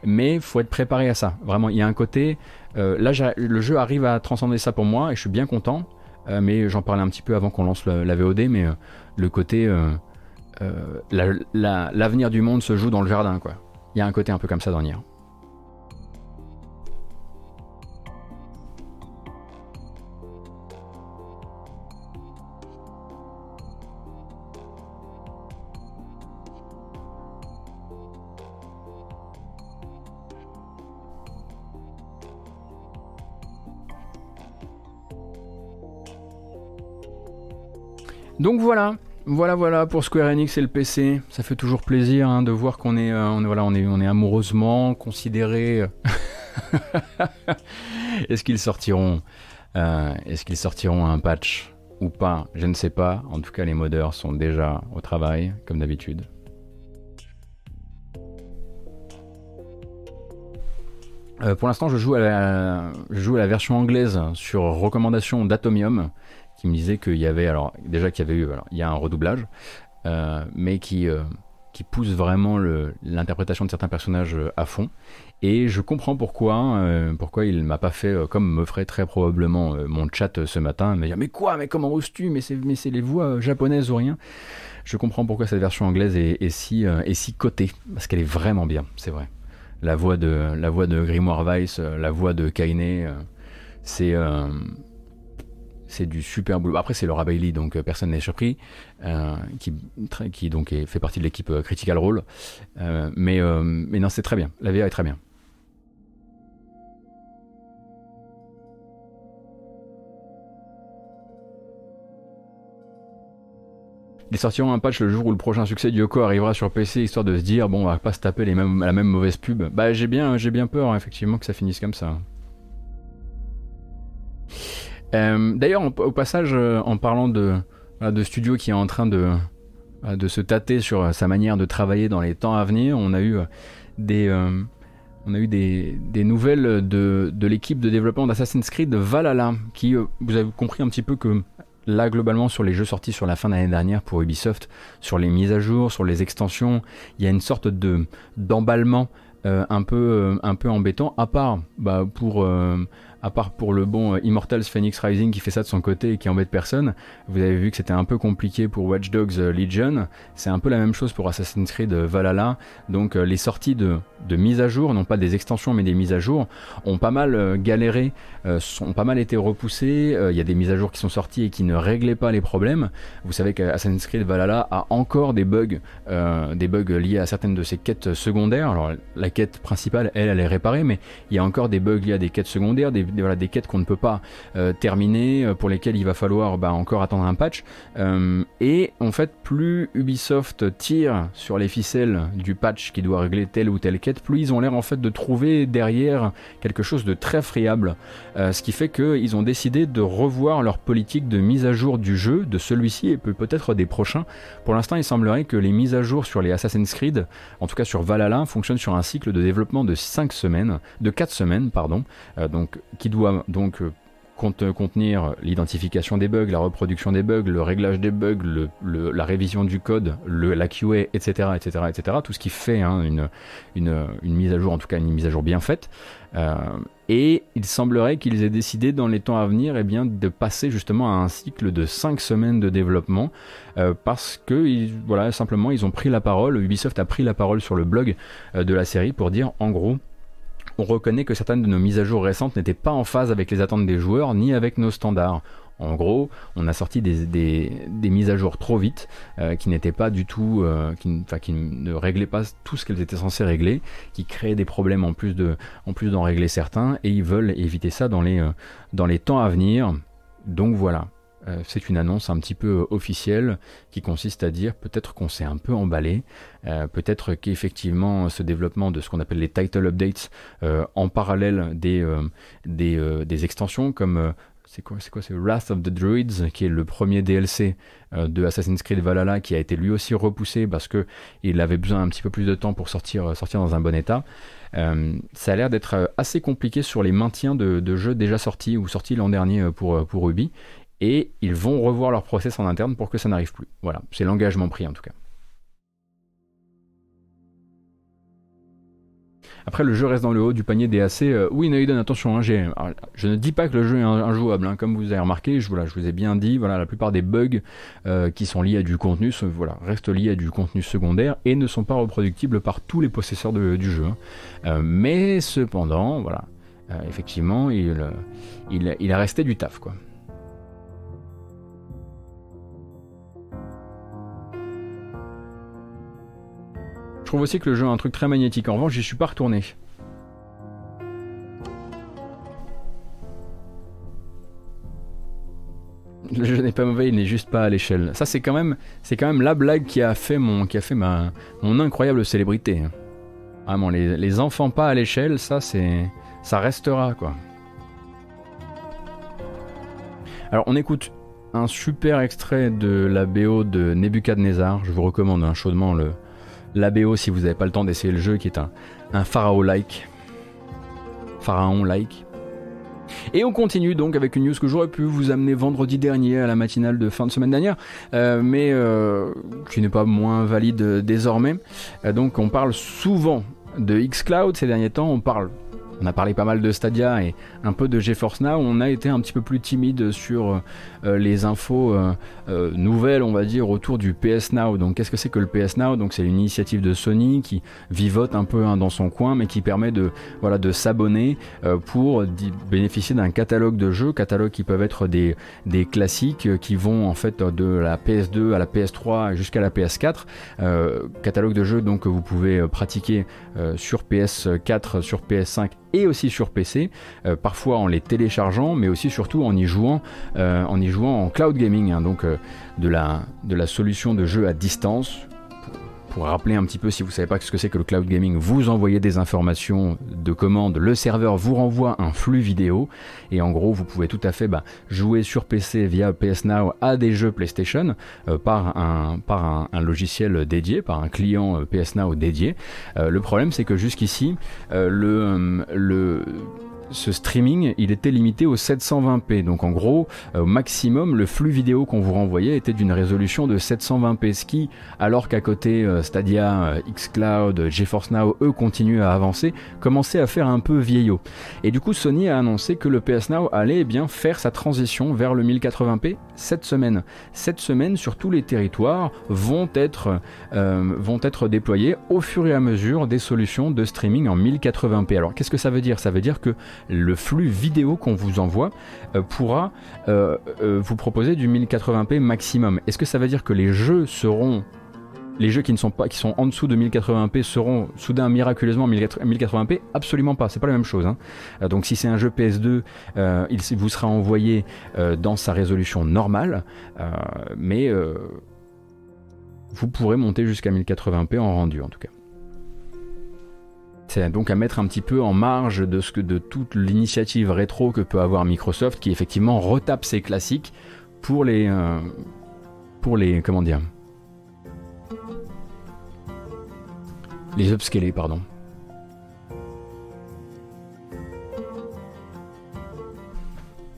mais faut être préparé à ça. Vraiment, il y a un côté. là, le jeu arrive à transcender ça pour moi, et je suis bien content. Euh, mais j'en parlais un petit peu avant qu'on lance la, VOD, mais euh, le côté euh, l'avenir du monde se joue dans le jardin, quoi. Il y a un côté un peu comme ça dans Nier. Donc voilà, voilà, voilà pour Square Enix et le PC. Ça fait toujours plaisir hein, de voir qu'on est, euh, voilà, on on est amoureusement considéré. Est-ce qu'ils sortiront, euh, est-ce qu'ils sortiront un patch ou pas? Je ne sais pas. En tout cas, les modeurs sont déjà au travail, comme d'habitude. Euh, pour l'instant, je joue à la version anglaise sur recommandation d'Atomium qui me disait qu'il y avait, alors déjà qu'il y avait eu, il y a un redoublage, euh, mais qui, euh, qui pousse vraiment l'interprétation de certains personnages euh, à fond. Et je comprends pourquoi, pourquoi il m'a pas fait comme me ferait très probablement mon chat ce matin, me dire mais quoi, mais comment oses-tu, mais c'est les voix japonaises ou rien. Je comprends pourquoi cette version anglaise est, si est si cotée, parce qu'elle est vraiment bien, c'est vrai. La voix de la voix de Grimoire Weiss, la voix de Kaine, c'est c'est du super boulot. Après, c'est Laura Bailey, donc euh, personne n'est surpris, euh, qui, donc fait partie de l'équipe euh, Critical Role. mais, non, c'est très bien. La VA est très bien. Ils sortiront un patch le jour où le prochain succès du Yoko arrivera sur PC, histoire de se dire, bon, on va pas se taper les mêmes, la même mauvaise pub. Bah, j'ai bien, j'ai bien peur, effectivement, que ça finisse comme ça. Euh, d'ailleurs, au passage, euh, en parlant de, de studio qui est en train de, se tâter sur sa manière de travailler dans les temps à venir, on a eu euh, des, on a eu des, nouvelles de, de l'équipe de développement d'Assassin's Creed Valhalla, qui, vous avez compris un petit peu que là, globalement, sur les jeux sortis sur la fin de l'année dernière pour Ubisoft, sur les mises à jour, sur les extensions, il y a une sorte de d'emballement un, peu, un peu embêtant, à part bah, pour à part pour le bon euh, Immortals Phoenix Rising qui fait ça de son côté et qui embête personne, vous avez vu que c'était un peu compliqué pour Watch Dogs euh, Legion, c'est un peu la même chose pour Assassin's Creed euh, Valhalla, donc les sorties de, de mise à jour, non pas des extensions mais des mises à jour, ont pas mal galéré, ont pas mal été repoussées, il y a des mises à jour qui sont sorties et qui ne réglaient pas les problèmes, vous savez qu'Assassin's Creed Valhalla a encore des bugs, des bugs liés à certaines de ses quêtes secondaires, alors la quête principale elle, elle est réparée, mais il y a encore des bugs liés à des quêtes secondaires, des des, voilà, des quêtes qu'on ne peut pas euh, terminer, euh, pour lesquelles il va falloir bah, encore attendre un patch. Euh, et en fait, plus Ubisoft tire sur les ficelles du patch qui doit régler telle ou telle quête, plus ils ont l'air en fait de trouver derrière quelque chose de très friable. ce qui fait qu'ils ont décidé de revoir leur politique de mise à jour du jeu, de celui-ci et peut-être des prochains. Pour l'instant, il semblerait que les mises à jour sur les Assassin's Creed, en tout cas sur Valhalla, fonctionnent sur un cycle de développement de 5 semaines, de 4 semaines, pardon. donc qui doit donc euh, contenir l'identification des bugs, la reproduction des bugs, le réglage des bugs, la révision du code, la QA, etc., etc., etc. Tout ce qui fait hein, une, mise à jour, en tout cas une mise à jour bien faite. Euh, et il semblerait qu'ils aient décidé dans les temps à venir eh de passer justement à un cycle de 5 semaines de développement euh, parce que voilà, simplement ils ont pris la parole, Ubisoft a pris la parole sur le blog de la série pour dire en gros on reconnaît que certaines de nos mises à jour récentes n'étaient pas en phase avec les attentes des joueurs ni avec nos standards. En gros, on a sorti des, mises à jour trop vite, euh, qui n'étaient pas du tout, euh, qui, ne réglaient pas tout ce qu'elles étaient censées régler, qui créaient des problèmes en plus de, en plus d'en régler certains, et ils veulent éviter ça dans les, euh, dans les temps à venir. Donc voilà, c'est une annonce un petit peu officielle qui consiste à dire peut-être qu'on s'est un peu emballé, peut-être qu'effectivement ce développement de ce qu'on appelle les title updates en parallèle des, extensions comme c'est Wrath of the Druids qui est le premier DLC euh, de Assassin's Creed Valhalla qui a été lui aussi repoussé parce que il avait besoin un petit peu plus de temps pour sortir euh, dans un bon état. Euh, ça a l'air d'être assez compliqué sur les maintiens de, jeux déjà sortis ou sortis l'an dernier pour, pour et ils vont revoir leur process en interne pour que ça n'arrive plus voilà c'est l'engagement pris en tout cas Après, le jeu reste dans le haut du panier des AC. Euh, oui, Naiden, attention, hein, je ne dis pas que le jeu est injouable. Hein. comme vous avez remarqué, je, vous ai bien dit, voilà, la plupart des bugs euh, qui sont liés à du contenu voilà, restent liés à du contenu secondaire et ne sont pas reproductibles par tous les possesseurs du jeu. Hein. Euh, mais cependant, voilà, effectivement, il, il, il a resté du taf. quoi. Trouve aussi que le jeu a un truc très magnétique. En revanche, j'y suis pas retourné. Le jeu n'est pas mauvais, il n'est juste pas à l'échelle. Ça, c'est quand même, c'est quand même la blague qui a fait mon, qui a fait ma, mon incroyable célébrité. Vraiment, les, les enfants pas à l'échelle, ça, c'est, ça restera quoi. Alors, on écoute un super extrait de la BO de Nebuchadnezzar. Je vous recommande hein, chaudement le, la BO si vous n'avez pas le temps d'essayer le jeu, qui est un, pharaon-like. Pharaon-like. Et on continue donc avec une news que j'aurais pu vous amener vendredi dernier à la matinale de fin de semaine dernière, euh, mais euh, qui n'est pas moins valide désormais. Euh, donc on parle souvent de Xcloud ces derniers temps, on parle on a parlé pas mal de Stadia et un peu de GeForce Now. On a été un petit peu plus timide sur euh, les infos euh, euh, nouvelles, on va dire, autour du PS Now. Donc, qu'est-ce que c'est que le PS Now? Donc, c'est une initiative de Sony qui vivote un peu hein, dans son coin, mais qui permet de, voilà, de s'abonner pour bénéficier d'un catalogue de jeux, catalogues qui peuvent être des, classiques qui vont en fait de la PS2 à la PS3 jusqu'à la PS4. catalogue de jeux donc que vous pouvez pratiquer sur PS4, sur PS5 et aussi sur PC, euh, parfois en les téléchargeant, mais aussi surtout en y jouant, euh, en y jouant en cloud gaming, hein, donc euh, de, la, de la solution de jeu à distance. Pour rappeler un petit peu, si vous ne savez pas ce que c'est que le cloud gaming, vous envoyez des informations de commande, le serveur vous renvoie un flux vidéo, et en gros, vous pouvez tout à fait bah, jouer sur PC via PS Now à des jeux PlayStation euh, par, un, par un, logiciel dédié, par un client PS Now dédié. Le problème, c'est que jusqu'ici, le, le ce streaming, il était limité au 720p. Donc en gros, au maximum, le flux vidéo qu'on vous renvoyait était d'une résolution de 720p. Ce qui, alors qu'à côté euh, Stadia, euh, xCloud, GeForce Now, eux continuent à avancer, commençait à faire un peu vieillot. Et du coup, Sony a annoncé que le PS Now allait eh bien faire sa transition vers le 1080p cette semaine. Cette semaine, sur tous les territoires, vont être, euh, vont être déployés au fur et à mesure des solutions de streaming en 1080p. Alors qu'est-ce que ça veut dire? Ça veut dire que le flux vidéo qu'on vous envoie euh, pourra euh, euh, vous proposer du 1080p maximum. Est-ce que ça veut dire que les jeux seront les jeux qui ne sont pas qui sont en dessous de 1080p seront soudain miraculeusement 1080p Absolument pas, c'est pas la même chose. Hein. donc si c'est un jeu PS2, il vous sera envoyé dans sa résolution normale, mais vous pourrez monter jusqu'à 1080p en rendu en tout cas. C'est donc à mettre un petit peu en marge de, ce que, de toute l'initiative rétro que peut avoir Microsoft qui effectivement retape ses classiques pour les... Euh, pour les... comment dire Les upscaler, pardon.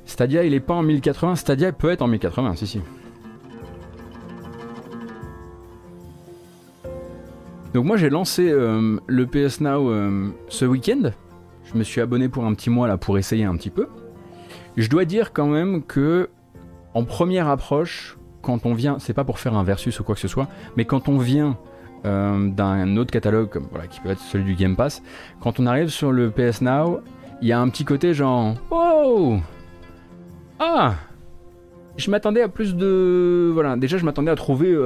Stadia, il est pas en 1080. Stadia peut être en 1080, si, si. Donc moi j'ai lancé euh, le PS Now euh, ce week-end. Je me suis abonné pour un petit mois là pour essayer un petit peu. Je dois dire quand même que en première approche, quand on vient, c'est pas pour faire un versus ou quoi que ce soit, mais quand on vient euh, d'un autre catalogue comme voilà qui peut être celui du Game Pass, quand on arrive sur le PS Now, il y a un petit côté genre oh ah! Je m'attendais à plus de voilà déjà je m'attendais à trouver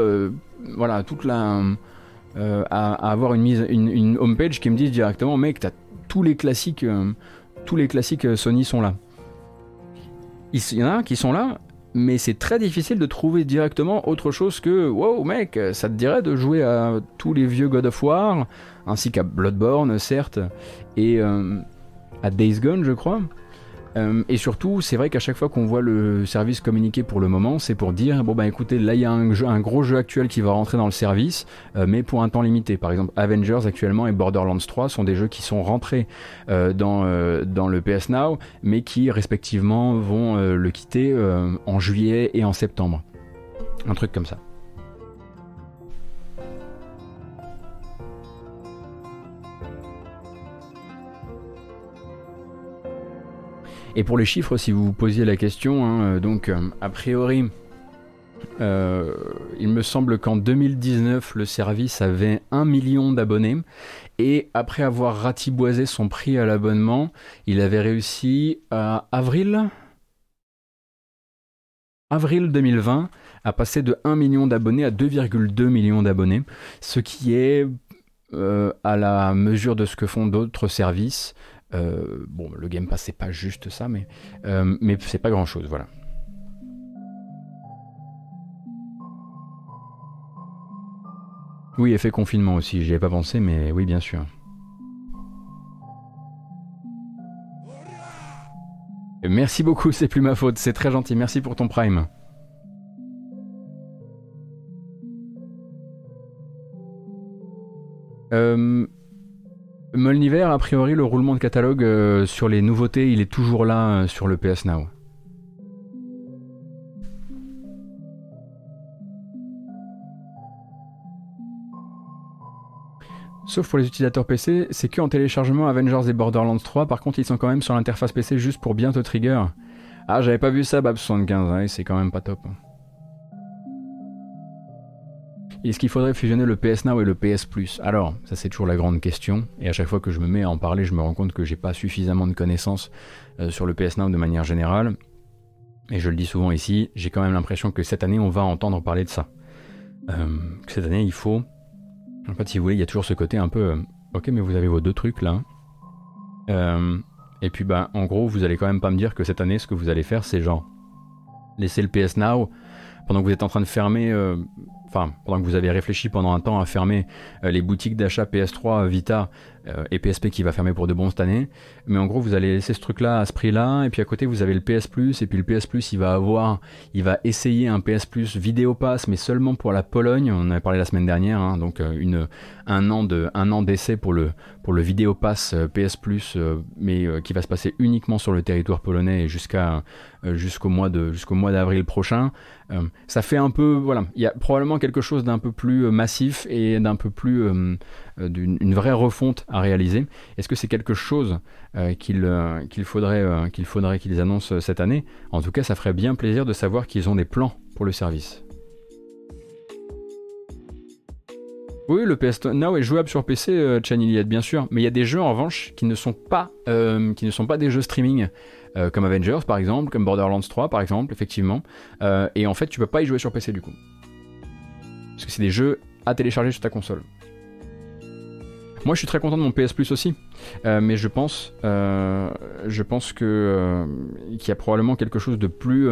voilà toute la euh, à, avoir une mise, une, une homepage qui me dise directement, mec, t'as tous les classiques, euh, tous les classiques euh, Sony sont là. Il y en a qui sont là, mais c'est très difficile de trouver directement autre chose que wow mec, ça te dirait de jouer à tous les vieux God of War, ainsi qu'à Bloodborne certes, et à Days Gone je crois. Euh, et surtout, c'est vrai qu'à chaque fois qu'on voit le service communiquer pour le moment, c'est pour dire bon bah écoutez, là il y a un, gros jeu actuel qui va rentrer dans le service, euh, mais pour un temps limité. Par exemple, Avengers actuellement et Borderlands 3 sont des jeux qui sont rentrés euh, dans, dans le PS Now, mais qui respectivement vont le quitter en juillet et en septembre. Un truc comme ça. Et pour les chiffres, si vous vous posiez la question, hein, euh, donc euh, a priori, euh, il me semble qu'en 2019, le service avait 1 million d'abonnés. Et après avoir ratiboisé son prix à l'abonnement, il avait réussi à avril, avril 2020 à passer de 1 million d'abonnés à 2,2 millions d'abonnés, ce qui est à la mesure de ce que font d'autres services. Euh, bon, le Game Pass, c'est pas juste ça, mais, euh, mais c'est pas grand chose, voilà. Oui, effet confinement aussi, j'y ai pas pensé, mais oui, bien sûr. Merci beaucoup, c'est plus ma faute, c'est très gentil, merci pour ton prime. Euh, Molniver, a priori, le roulement de catalogue euh, sur les nouveautés, il est toujours là euh, sur le PS Now. Sauf pour les utilisateurs PC, c'est que en téléchargement Avengers et Borderlands 3, par contre ils sont quand même sur l'interface PC juste pour bientôt trigger. Ah j'avais pas vu ça Bab75, hein, c'est quand même pas top. Est-ce qu'il faudrait fusionner le PS Now et le PS Plus? Alors, ça c'est toujours la grande question, et à chaque fois que je me mets à en parler, je me rends compte que j'ai pas suffisamment de connaissances euh, sur le PS Now de manière générale. Et je le dis souvent ici, j'ai quand même l'impression que cette année on va entendre parler de ça. Euh, cette année il faut. En fait, si vous voulez, il y a toujours ce côté un peu. Euh, ok, mais vous avez vos deux trucs là. et puis, bah, en gros, vous allez quand même pas me dire que cette année, ce que vous allez faire, c'est genre. Laisser le PS Now pendant que vous êtes en train de fermer enfin, pendant que vous avez réfléchi pendant un temps à fermer euh, les boutiques d'achat PS3 Vita euh, et PSP qui va fermer pour de bon cette année, mais en gros vous allez laisser ce truc-là à ce prix-là, et puis à côté vous avez le PS et puis le PS il va avoir, il va essayer un PS Plus vidéo pass, mais seulement pour la Pologne, on en avait parlé la semaine dernière, hein, donc euh, un an de, un an d'essai pour le, pour le vidéo pass PS Plus, mais qui va se passer uniquement sur le territoire polonais jusqu'au mois d'avril prochain. ça fait un peu, voilà, il y a probablement quelque chose d'un peu plus euh, massif et d'un peu plus euh, euh, d'une vraie refonte à réaliser. Est-ce que c'est quelque chose qu'il faudrait qu'ils annoncent cette année? En tout cas, ça ferait bien plaisir de savoir qu'ils ont des plans pour le service. Oui, le PS Now est jouable sur PC, euh, bien sûr, mais il y a des jeux en revanche qui ne sont pas, pas des jeux streaming. Euh, comme Avengers par exemple, comme Borderlands 3 par exemple, effectivement. Euh, et en fait, tu peux pas y jouer sur PC du coup. Parce que c'est des jeux à télécharger sur ta console. Moi, je suis très content de mon PS Plus aussi, euh, mais je pense, je pense que qu'il y a probablement quelque chose de plus,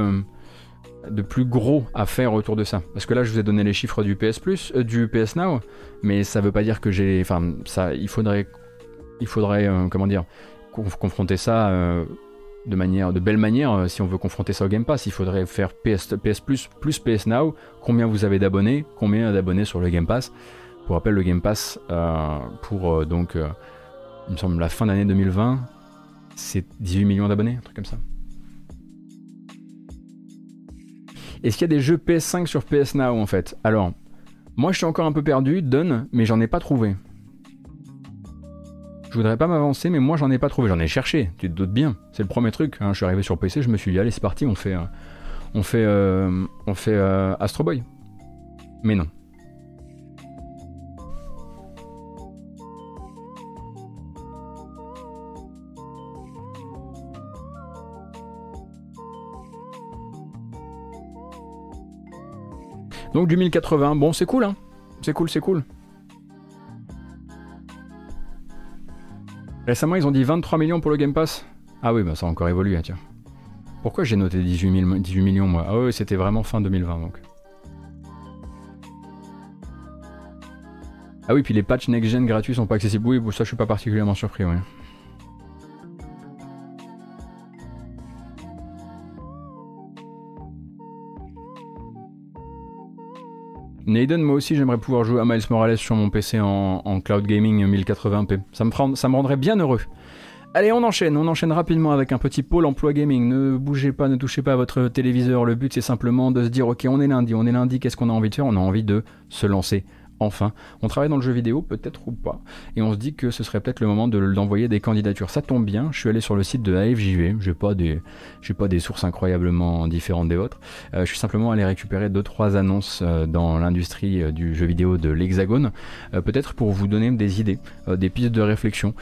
de plus gros à faire autour de ça. Parce que là, je vous ai donné les chiffres du PS Plus, du PS Now, mais ça veut pas dire que j'ai, enfin, ça, il faudrait, il faudrait, comment dire, confronter ça de manière, de belle manière, euh, si on veut confronter ça au Game Pass, il faudrait faire PS, PS Plus plus PS Now. Combien vous avez d'abonnés? Combien d'abonnés sur le Game Pass? Pour rappel, le Game Pass euh, pour euh, donc, il me semble la fin d'année 2020, c'est 18 millions d'abonnés, un truc comme ça. Est-ce qu'il y a des jeux PS5 sur PS Now en fait? Alors, moi je suis encore un peu perdu, donne, mais j'en ai pas trouvé. Je voudrais pas m'avancer, mais moi j'en ai pas trouvé. J'en ai cherché, tu te doutes bien. C'est le premier truc. Hein. Je suis arrivé sur PC, je me suis dit, allez, c'est parti, on fait, euh, on fait, euh, on fait euh, Astro Boy. Mais non. Donc du 1080, bon c'est cool hein. C'est cool, c'est cool. Récemment, ils ont dit 23 millions pour le Game Pass. Ah oui, bah ça a encore évolué, tiens. Pourquoi j'ai noté 18, 18, millions, moi? Ah oui, c'était vraiment fin 2020, donc. Ah oui, puis les patchs next-gen gratuits sont pas accessibles. Oui, ça, je suis pas particulièrement surpris, oui. Naden, moi aussi j'aimerais pouvoir jouer à Miles Morales sur mon PC en, cloud gaming 1080p. Ça me, ça me rendrait bien heureux. Allez, on enchaîne, on enchaîne rapidement avec un petit pôle emploi gaming. Ne bougez pas, ne touchez pas à votre téléviseur. Le but c'est simplement de se dire ok, on est lundi, on est lundi, qu'est-ce qu'on a envie de faire? On a envie de se lancer enfin. On travaille dans le jeu vidéo, peut-être ou pas, et on se dit que ce serait peut-être le moment d'envoyer des candidatures. Ça tombe bien, je suis allé sur le site de AFJV, j'ai pas des, pas des sources incroyablement différentes des vôtres. Euh, je suis simplement allé récupérer deux trois annonces euh, dans l'industrie euh, du jeu vidéo de l'Hexagone, peut-être pour vous donner des idées, des pistes de réflexion,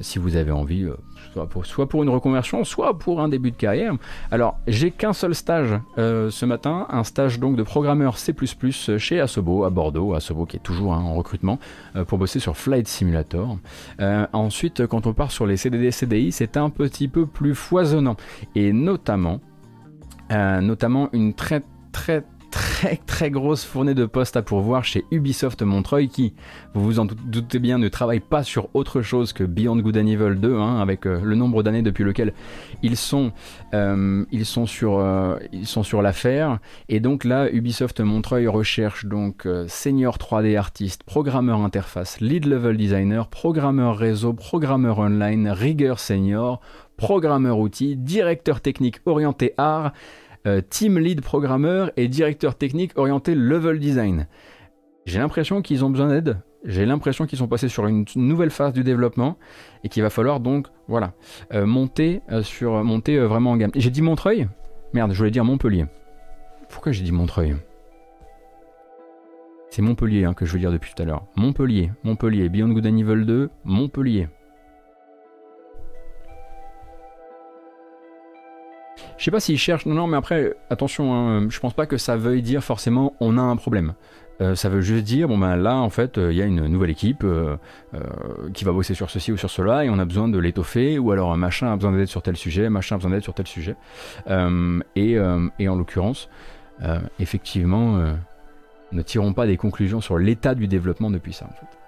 si vous avez envie soit pour, une reconversion, soit pour un début de carrière. Alors, j'ai qu'un seul stage euh, ce matin, un stage donc de programmeur C++ chez Asobo à Bordeaux, Asobo qui est toujours hein, en recrutement, euh, pour bosser sur Flight Simulator. Euh, ensuite, quand on part sur les CDD, CDI, c'est un petit peu plus foisonnant, et notamment, notamment une très très très très grosse fournée de postes à pourvoir chez Ubisoft Montreuil qui, vous vous en doutez bien, ne travaille pas sur autre chose que Beyond Good and Evil 2, hein, avec euh, le nombre d'années depuis lequel ils sont, euh, ils sont sur, euh, ils sont sur l'affaire. Et donc là, Ubisoft Montreuil recherche donc senior 3D artiste, programmeur interface, lead level designer, programmeur réseau, programmeur online, rigueur senior, programmeur outil, directeur technique orienté art euh, team lead programmeur et directeur technique orienté level design. J'ai l'impression qu'ils ont besoin d'aide. J'ai l'impression qu'ils sont passés sur une nouvelle phase du développement et qu'il va falloir donc voilà euh, monter euh, sur monter vraiment en gamme. J'ai dit Montreuil Merde, je voulais dire Montpellier. Pourquoi j'ai dit Montreuil? C'est Montpellier hein, que je veux dire depuis tout à l'heure. Montpellier, Montpellier, Beyond Good and Evil 2, Montpellier. Je sais pas s'ils cherchent. Non, non, mais après, attention, hein, je pense pas que ça veuille dire forcément on a un problème. Euh, ça veut juste dire, bon ben là, en fait, euh, il y a une nouvelle équipe euh, qui va bosser sur ceci ou sur cela et on a besoin de l'étoffer, ou alors machin a besoin d'aide sur tel sujet, machin a besoin d'aide sur tel sujet. Et, et, en l'occurrence, effectivement, ne tirons pas des conclusions sur l'état du développement depuis ça, en fait.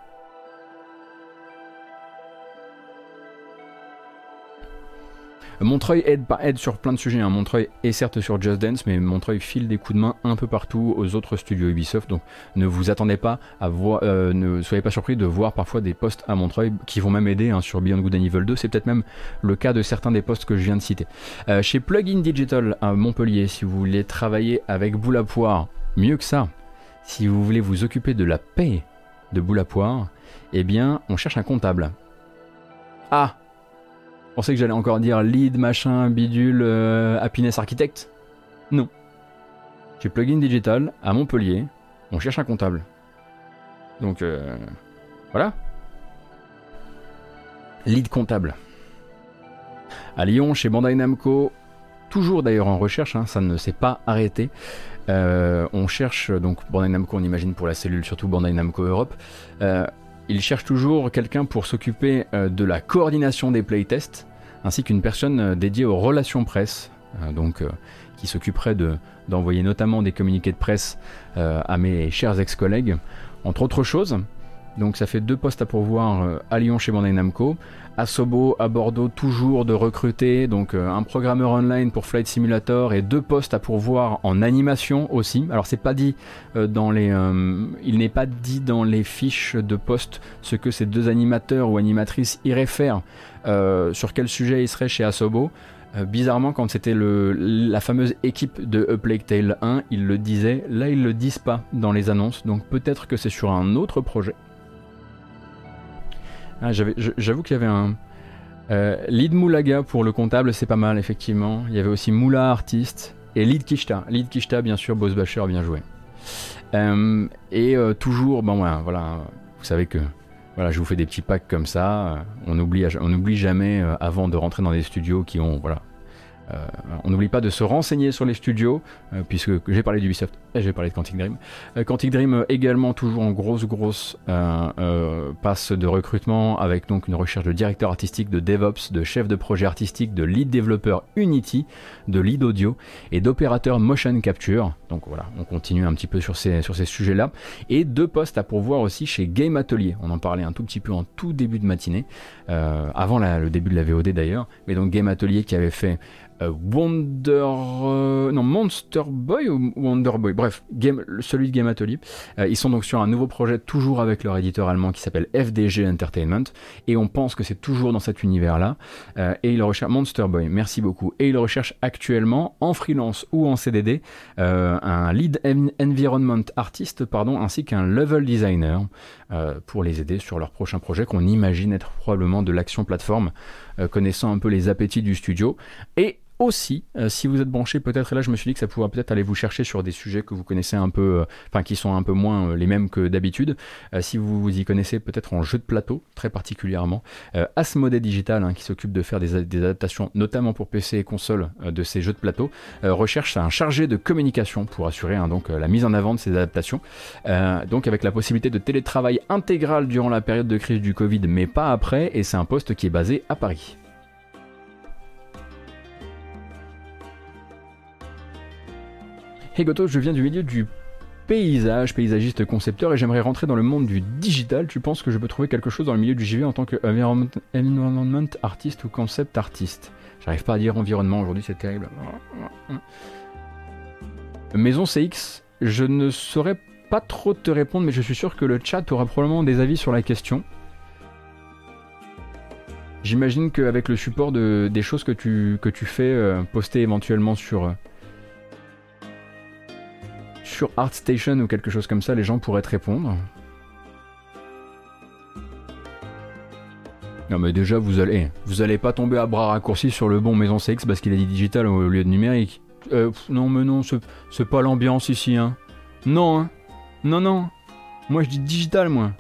Montreuil aide, aide sur plein de sujets. Hein. Montreuil est certes sur Just Dance, mais Montreuil file des coups de main un peu partout aux autres studios Ubisoft. Donc ne vous attendez pas à voir, euh, ne soyez pas surpris de voir parfois des postes à Montreuil qui vont même aider hein, sur Beyond Good and Evil 2. C'est peut-être même le cas de certains des postes que je viens de citer. Euh, chez Plugin Digital à Montpellier, si vous voulez travailler avec boule poire, mieux que ça, si vous voulez vous occuper de la paix de boule poire, eh bien, on cherche un comptable. Ah, je pensais que j'allais encore dire lead, machin, bidule, euh, happiness architect. Non. Chez Plugin Digital, à Montpellier, on cherche un comptable. Donc, euh, voilà. Lead comptable. À Lyon, chez Bandai Namco, toujours d'ailleurs en recherche, hein, ça ne s'est pas arrêté. Euh, on cherche, donc Bandai Namco, on imagine pour la cellule, surtout Bandai Namco Europe. Il cherche toujours quelqu'un pour s'occuper euh, de la coordination des playtests, ainsi qu'une personne euh, dédiée aux relations presse, euh, donc qui s'occuperait d'envoyer notamment des communiqués de presse à mes chers ex-collègues, entre autres choses. Donc ça fait deux postes à pourvoir à Lyon chez Bandai Namco. À à Bordeaux, toujours de recruter donc euh, un programmeur online pour Flight Simulator et deux postes à pourvoir en animation aussi. Alors c'est pas dit euh, dans les, euh, il n'est pas dit dans les fiches de poste ce que ces deux animateurs ou animatrices iraient faire, sur quel sujet ils seraient chez Asobo. bizarrement, quand c'était la fameuse équipe de A Plague Tale 1, ils le disaient. Là, ils le disent pas dans les annonces, donc peut-être que c'est sur un autre projet. Ah, j'avoue qu'il y avait un. lead Moulaga pour le comptable, c'est pas mal, effectivement. Il y avait aussi Moula Artiste et Lead Kishta. Lead Kishta, bien sûr, Boss Basher, bien joué. et toujours, bon, voilà, vous savez que voilà, je vous fais des petits packs comme ça. On n'oublie on jamais euh, avant de rentrer dans des studios qui ont voilà, euh, on n'oublie pas de se renseigner sur les studios, euh, puisque j'ai parlé d'Ubisoft et j'ai parlé de Quantic Dream. Euh, Quantic Dream également toujours en grosse grosse passe de recrutement avec donc une recherche de directeur artistique, de DevOps, de chef de projet artistique, de lead développeur Unity, de lead audio et d'opérateur motion capture. Donc voilà, on continue un petit peu sur ces, sur ces sujets-là. Et deux postes à pourvoir aussi chez Game Atelier. On en parlait un tout petit peu en tout début de matinée, avant le début de la VOD d'ailleurs. Mais donc Game Atelier qui avait fait euh, Wonder. Euh, non, Monster Boy ou Wonder Boy? Bref, celui de Game Atelier. Euh, ils sont donc sur un nouveau projet, toujours avec leur éditeur allemand qui s'appelle FDG Entertainment. Et on pense que c'est toujours dans cet univers-là. et ils recherchent Monster Boy, merci beaucoup. Et ils recherchent actuellement, en freelance ou en CDD, un lead environment artist, pardon, ainsi qu'un level designer pour les aider sur leur prochain projet qu'on imagine être probablement de l'action plateforme, connaissant un peu les appétits du studio. Et aussi, euh, si vous êtes branché peut-être, et là je me suis dit que ça pourrait peut-être aller vous chercher sur des sujets que vous connaissez un peu, euh, enfin qui sont un peu moins euh, les mêmes que d'habitude, si vous vous y connaissez peut-être en jeu de plateau, très particulièrement, Asmodee Digital, hein, qui s'occupe de faire des, adaptations, notamment pour PC et console, de ces jeux de plateau, recherche un chargé de communication pour assurer hein, donc, la mise en avant de ces adaptations, donc avec la possibilité de télétravail intégral durant la période de crise du Covid, mais pas après, et c'est un poste qui est basé à Paris. Hey Goto, je viens du milieu du paysage, paysagiste concepteur, et j'aimerais rentrer dans le monde du digital. Tu penses que je peux trouver quelque chose dans le milieu du JV en tant que environment, artiste ou concept artiste? J'arrive pas à dire environnement aujourd'hui, c'est terrible. Maison CX, je ne saurais pas trop te répondre, mais je suis sûr que le chat aura probablement des avis sur la question. J'imagine qu'avec le support de, des choses que tu, fais, euh, poster éventuellement sur, euh, sur ArtStation ou quelque chose comme ça, les gens pourraient te répondre. Non mais déjà vous allez, vous allez pas tomber à bras raccourcis sur le bon Maison CX parce qu'il a dit digital au lieu de numérique. Euh, non mais non, c'est pas l'ambiance ici hein. Non hein. Non non. Moi je dis digital moi.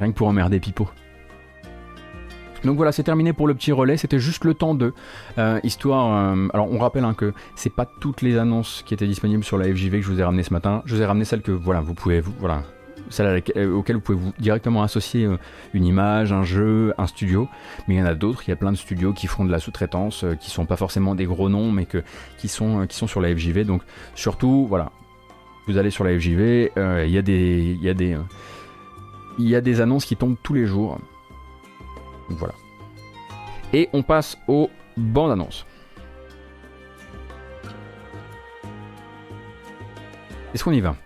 Rien que pour emmerder Pipo. Donc voilà, c'est terminé pour le petit relais. C'était juste le temps de euh, histoire. Euh, alors on rappelle hein, que c'est pas toutes les annonces qui étaient disponibles sur la FJV que je vous ai ramené ce matin. Je vous ai ramené celles que voilà vous pouvez vous voilà euh, auxquelles vous pouvez vous directement associer une image, un jeu, un studio. Mais il y en a d'autres. Il y a plein de studios qui font de la sous-traitance, qui sont pas forcément des gros noms, mais qui sont sur la FJV. Donc surtout voilà, vous allez sur la FJV, il y a des annonces qui tombent tous les jours. Voilà. Et on passe aux bandes annonces. Est-ce qu'on y va?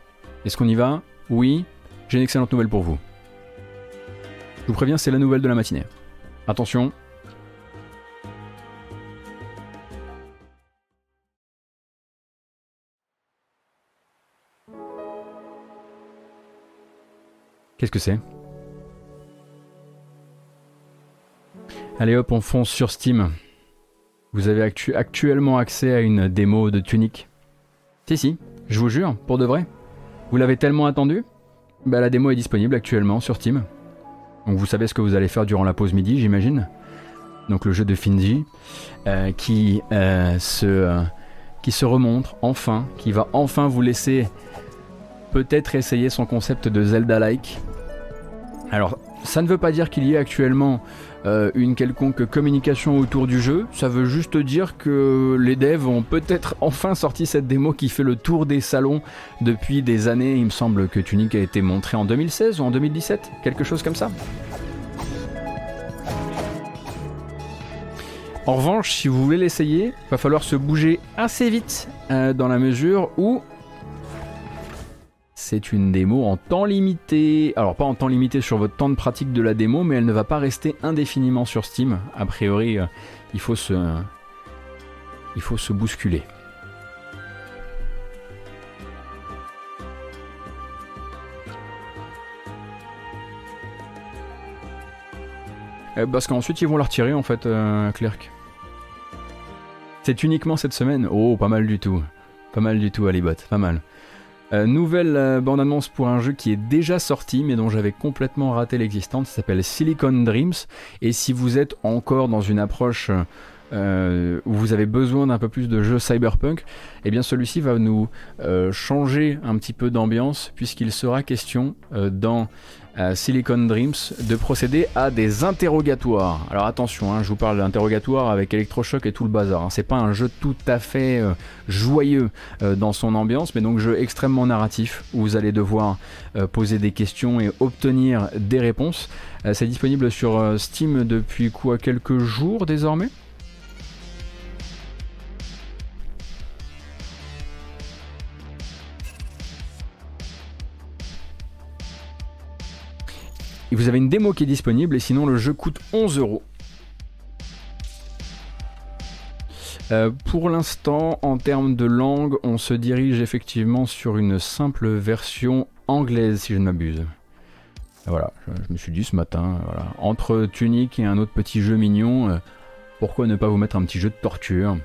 Est-ce qu'on y va? Oui, j'ai une excellente nouvelle pour vous. Je vous préviens, c'est la nouvelle de la matinée. Attention. Qu'est-ce que c'est? Allez hop, on fonce sur Steam. Vous avez actuellement accès à une démo de Tunic. Si, si, je vous jure, pour de vrai. Vous l'avez tellement attendu? Bah la démo est disponible actuellement sur Steam. Donc vous savez ce que vous allez faire durant la pause midi, j'imagine. Donc le jeu de Finji, euh, qui, euh, se, euh, qui se remontre enfin, qui va enfin vous laisser peut-être essayer son concept de Zelda-like. Alors ça ne veut pas dire qu'il y ait actuellement euh, une quelconque communication autour du jeu. Ça veut juste dire que les devs ont peut-être enfin sorti cette démo qui fait le tour des salons depuis des années. Il me semble que Tunic a été montré en 2016 ou en 2017, quelque chose comme ça. En revanche, si vous voulez l'essayer, va falloir se bouger assez vite euh, dans la mesure où c'est une démo en temps limité. Alors pas en temps limité sur votre temps de pratique de la démo, mais elle ne va pas rester indéfiniment sur Steam. A priori, euh, il faut se, il faut se bousculer. Euh, parce qu'ensuite ils vont la retirer en fait, euh, Clerc. C'est uniquement cette semaine Oh, pas mal du tout. Pas mal du tout, Alibot, pas mal. Euh, nouvelle bande-annonce pour un jeu qui est déjà sorti mais dont j'avais complètement raté l'existence, ça s'appelle Silicon Dreams. Et si vous êtes encore dans une approche où vous avez besoin d'un peu plus de jeux cyberpunk, eh bien celui-ci va nous changer un petit peu d'ambiance puisqu'il sera question dans Silicon Dreams de procéder à des interrogatoires. Alors attention, hein, je vous parle d'interrogatoires avec électrochoc et tout le bazar. Hein. C'est pas un jeu tout à fait euh, joyeux euh, dans son ambiance, mais donc jeu extrêmement narratif où vous allez devoir euh, poser des questions et obtenir des réponses. C'est disponible sur Steam depuis quoi quelques jours désormais? Vous avez une démo qui est disponible et sinon le jeu coûte 11 euros. Euh, pour l'instant, en termes de langue, on se dirige effectivement sur une simple version anglaise, si je ne m'abuse. Voilà, je, me suis dit ce matin, entre Tunic et un autre petit jeu mignon, euh, pourquoi ne pas vous mettre un petit jeu de torture?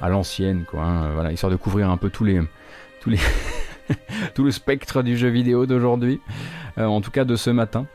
À l'ancienne, quoi. Hein, voilà, histoire de couvrir un peu tous les tout le spectre du jeu vidéo d'aujourd'hui. Euh, en tout cas de ce matin.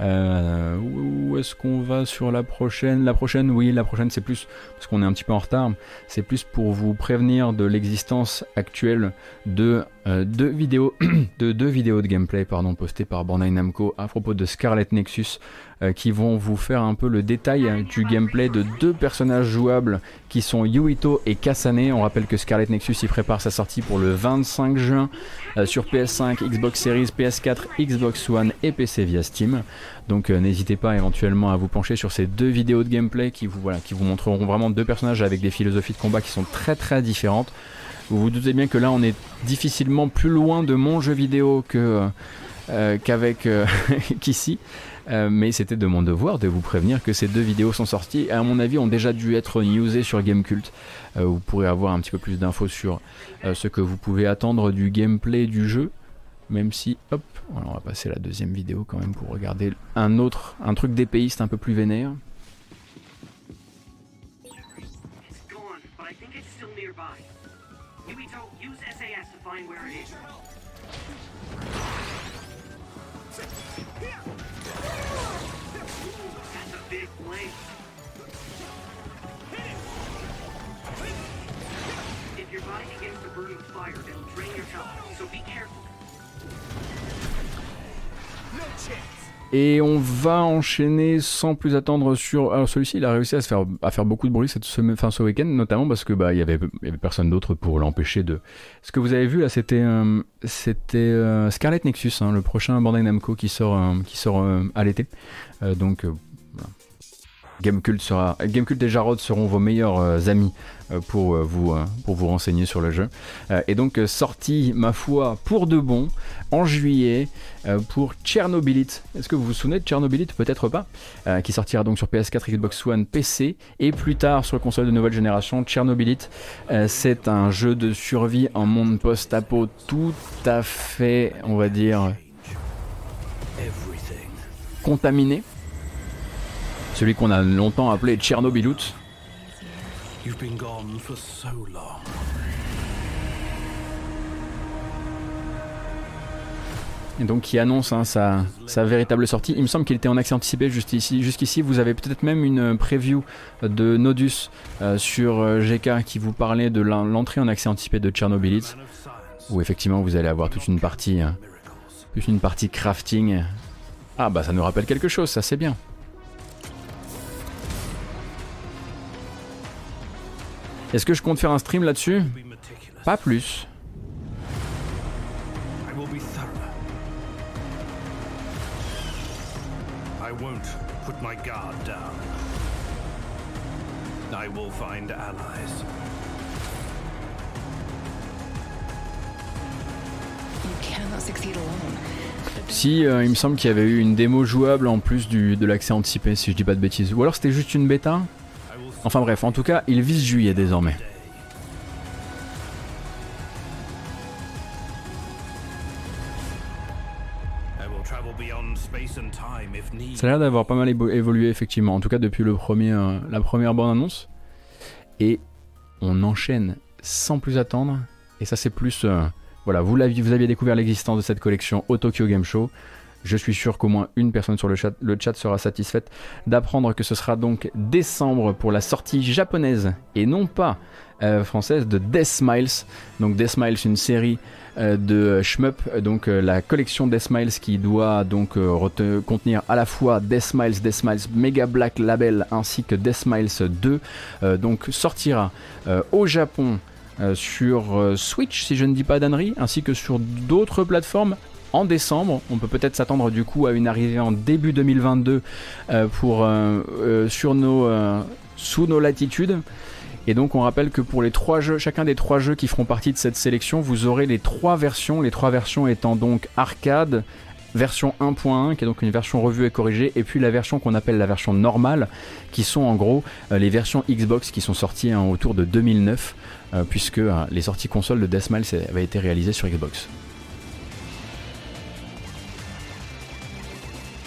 Euh, où est-ce qu'on va sur la prochaine? La prochaine, oui, la prochaine c'est plus, parce qu'on est un petit peu en retard, c'est plus pour vous prévenir de l'existence actuelle de euh, deux vidéos de deux vidéos de gameplay postées par Bandai Namco à propos de Scarlet Nexus euh, qui vont vous faire un peu le détail hein, du gameplay de deux personnages jouables qui sont Yuito et Kasane. On rappelle que Scarlet Nexus y prépare sa sortie pour le 25 juin euh, sur PS5, Xbox Series, PS4, Xbox One et PC via Steam. Donc n'hésitez pas éventuellement à vous pencher sur ces deux vidéos de gameplay qui vous, qui vous montreront vraiment deux personnages avec des philosophies de combat qui sont très très différentes. Vous vous doutez bien que là on est difficilement plus loin de mon jeu vidéo que euh, qu'avec euh, qu'ici. Euh, mais c'était de mon devoir de vous prévenir que ces deux vidéos sont sorties et à mon avis ont déjà dû être newsées sur Gamecult. vous pourrez avoir un petit peu plus d'infos sur ce que vous pouvez attendre du gameplay du jeu. Même si, hop, on va passer à la deuxième vidéo quand même pour regarder un autre, un truc d'épéiste un peu plus vénère. Et on va enchaîner sans plus attendre sur. Alors celui-ci, il a réussi à se faire à faire beaucoup de bruit cette semaine, fin ce week-end, notamment parce que bah il y avait, personne d'autre pour l'empêcher de. Ce que vous avez vu là, c'était euh, c'était euh, Scarlet Nexus, hein, le prochain Bandai Namco qui sort euh, qui sort à l'été. donc Gamecult sera, Gamecult et Jarod seront vos meilleurs euh, amis euh, pour euh, vous pour vous renseigner sur le jeu. et donc sorti ma foi pour de bon en juillet pour Chernobylit. Est-ce que vous vous souvenez de Chernobylit Peut-être pas. qui sortira donc sur PS4, Xbox One, PC et plus tard sur console de nouvelle génération. Chernobylit, c'est un jeu de survie en monde post-apo tout à fait, on va dire, contaminé celui qu'on a longtemps appelé Tchernobylout. Et donc qui annonce hein, sa, véritable sortie. Il me semble qu'il était en accès anticipé jusqu'ici. Jusqu'ici, vous avez peut-être même une preview de Nodus euh, sur euh, GK qui vous parlait de l'entrée en accès anticipé de Tchernobylit, où effectivement vous allez avoir toute une partie, hein, plus une partie crafting. Ah bah ça nous rappelle quelque chose, ça c'est bien. Est-ce que je compte faire un stream là-dessus? Pas plus. I won't put my guard down. I will find allies. You Si, euh, il me semble qu'il y avait eu une démo jouable en plus du, de l'accès anticipé, si je dis pas de bêtises. Ou alors c'était juste une bêta? Enfin bref, en tout cas, il vise juillet désormais. Ça a l'air d'avoir pas mal évolué effectivement, en tout cas depuis le premier, euh, la première bande annonce. Et on enchaîne sans plus attendre. Et ça c'est plus... Euh, voilà, vous, aviez, vous aviez découvert l'existence de cette collection au Tokyo Game Show. Je suis sûr qu'au moins une personne sur le chat, sera satisfaite d'apprendre que ce sera donc décembre pour la sortie japonaise et non pas euh, française de Death Smiles. Donc Death Smiles, une série euh, de shmup, donc euh, la collection Death Smiles qui doit donc contenir à la fois Death Smiles, Death Smiles Mega Black Label ainsi que Death Smiles 2. donc sortira au Japon. sur Switch si je ne dis pas d'annerie, ainsi que sur d'autres plateformes en décembre. On peut peut-être s'attendre du coup à une arrivée en début 2022 pour, sur nos, sous nos latitudes. Et donc on rappelle que pour chacun des trois jeux qui feront partie de cette sélection, vous aurez les trois versions, les trois versions étant donc arcade, version 1.1 qui est donc une version revue et corrigée et puis la version qu'on appelle la version normale qui sont en gros euh, les versions Xbox qui sont sorties hein, autour de 2009 euh, puisque euh, les sorties consoles de Deathmatch avaient été réalisées sur Xbox.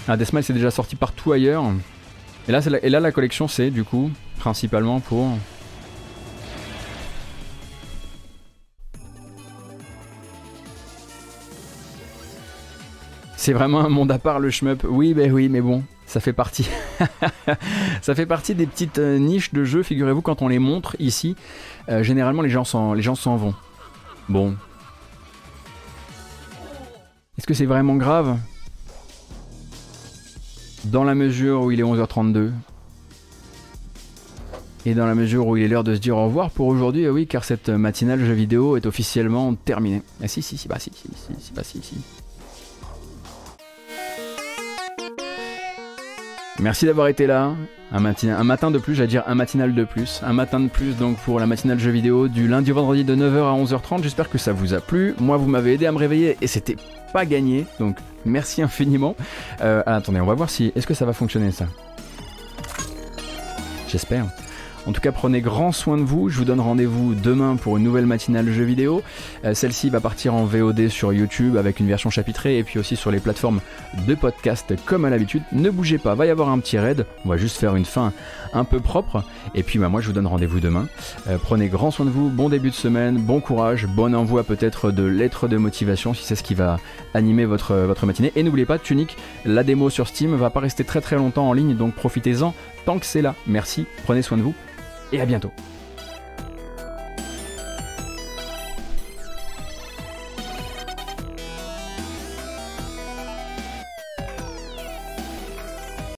Ah, Deathmatch c'est déjà sorti partout ailleurs et là, et là la collection c'est du coup principalement pour C'est vraiment un monde à part le shmup. Oui, ben oui, mais bon, ça fait partie. ça fait partie des petites euh, niches de jeux. Figurez-vous, quand on les montre ici, euh, généralement les gens s'en vont. Bon. Est-ce que c'est vraiment grave? Dans la mesure où il est 11h32. Et dans la mesure où il est l'heure de se dire au revoir pour aujourd'hui, oui, car cette matinale jeu vidéo est officiellement terminée. Ah si, si, si, bah si, si, si, si, bah si, si. Merci d'avoir été là. Un, matin, de plus, j'allais dire un matinal de plus. Un matin de plus donc pour la matinale jeu vidéo du lundi au vendredi de 9h à 11h30. J'espère que ça vous a plu. Moi, vous m'avez aidé à me réveiller et c'était pas gagné. Donc merci infiniment. Euh, attendez, on va voir si. Est-ce que ça va fonctionner ça? J'espère. En tout cas, prenez grand soin de vous. Je vous donne rendez-vous demain pour une nouvelle matinale jeux vidéo. Euh, celle-ci va partir en VOD sur YouTube avec une version chapitrée et puis aussi sur les plateformes de podcast comme à l'habitude. Ne bougez pas, va y avoir un petit raid. On va juste faire une fin un peu propre. Et puis bah, moi, je vous donne rendez-vous demain. Euh, prenez grand soin de vous. Bon début de semaine, bon courage, bon envoi peut-être de lettres de motivation si c'est ce qui va animer votre, votre matinée. Et n'oubliez pas, Tunic, la démo sur Steam va pas rester très très longtemps en ligne, donc profitez-en tant que c'est là. Merci, prenez soin de vous et à bientôt.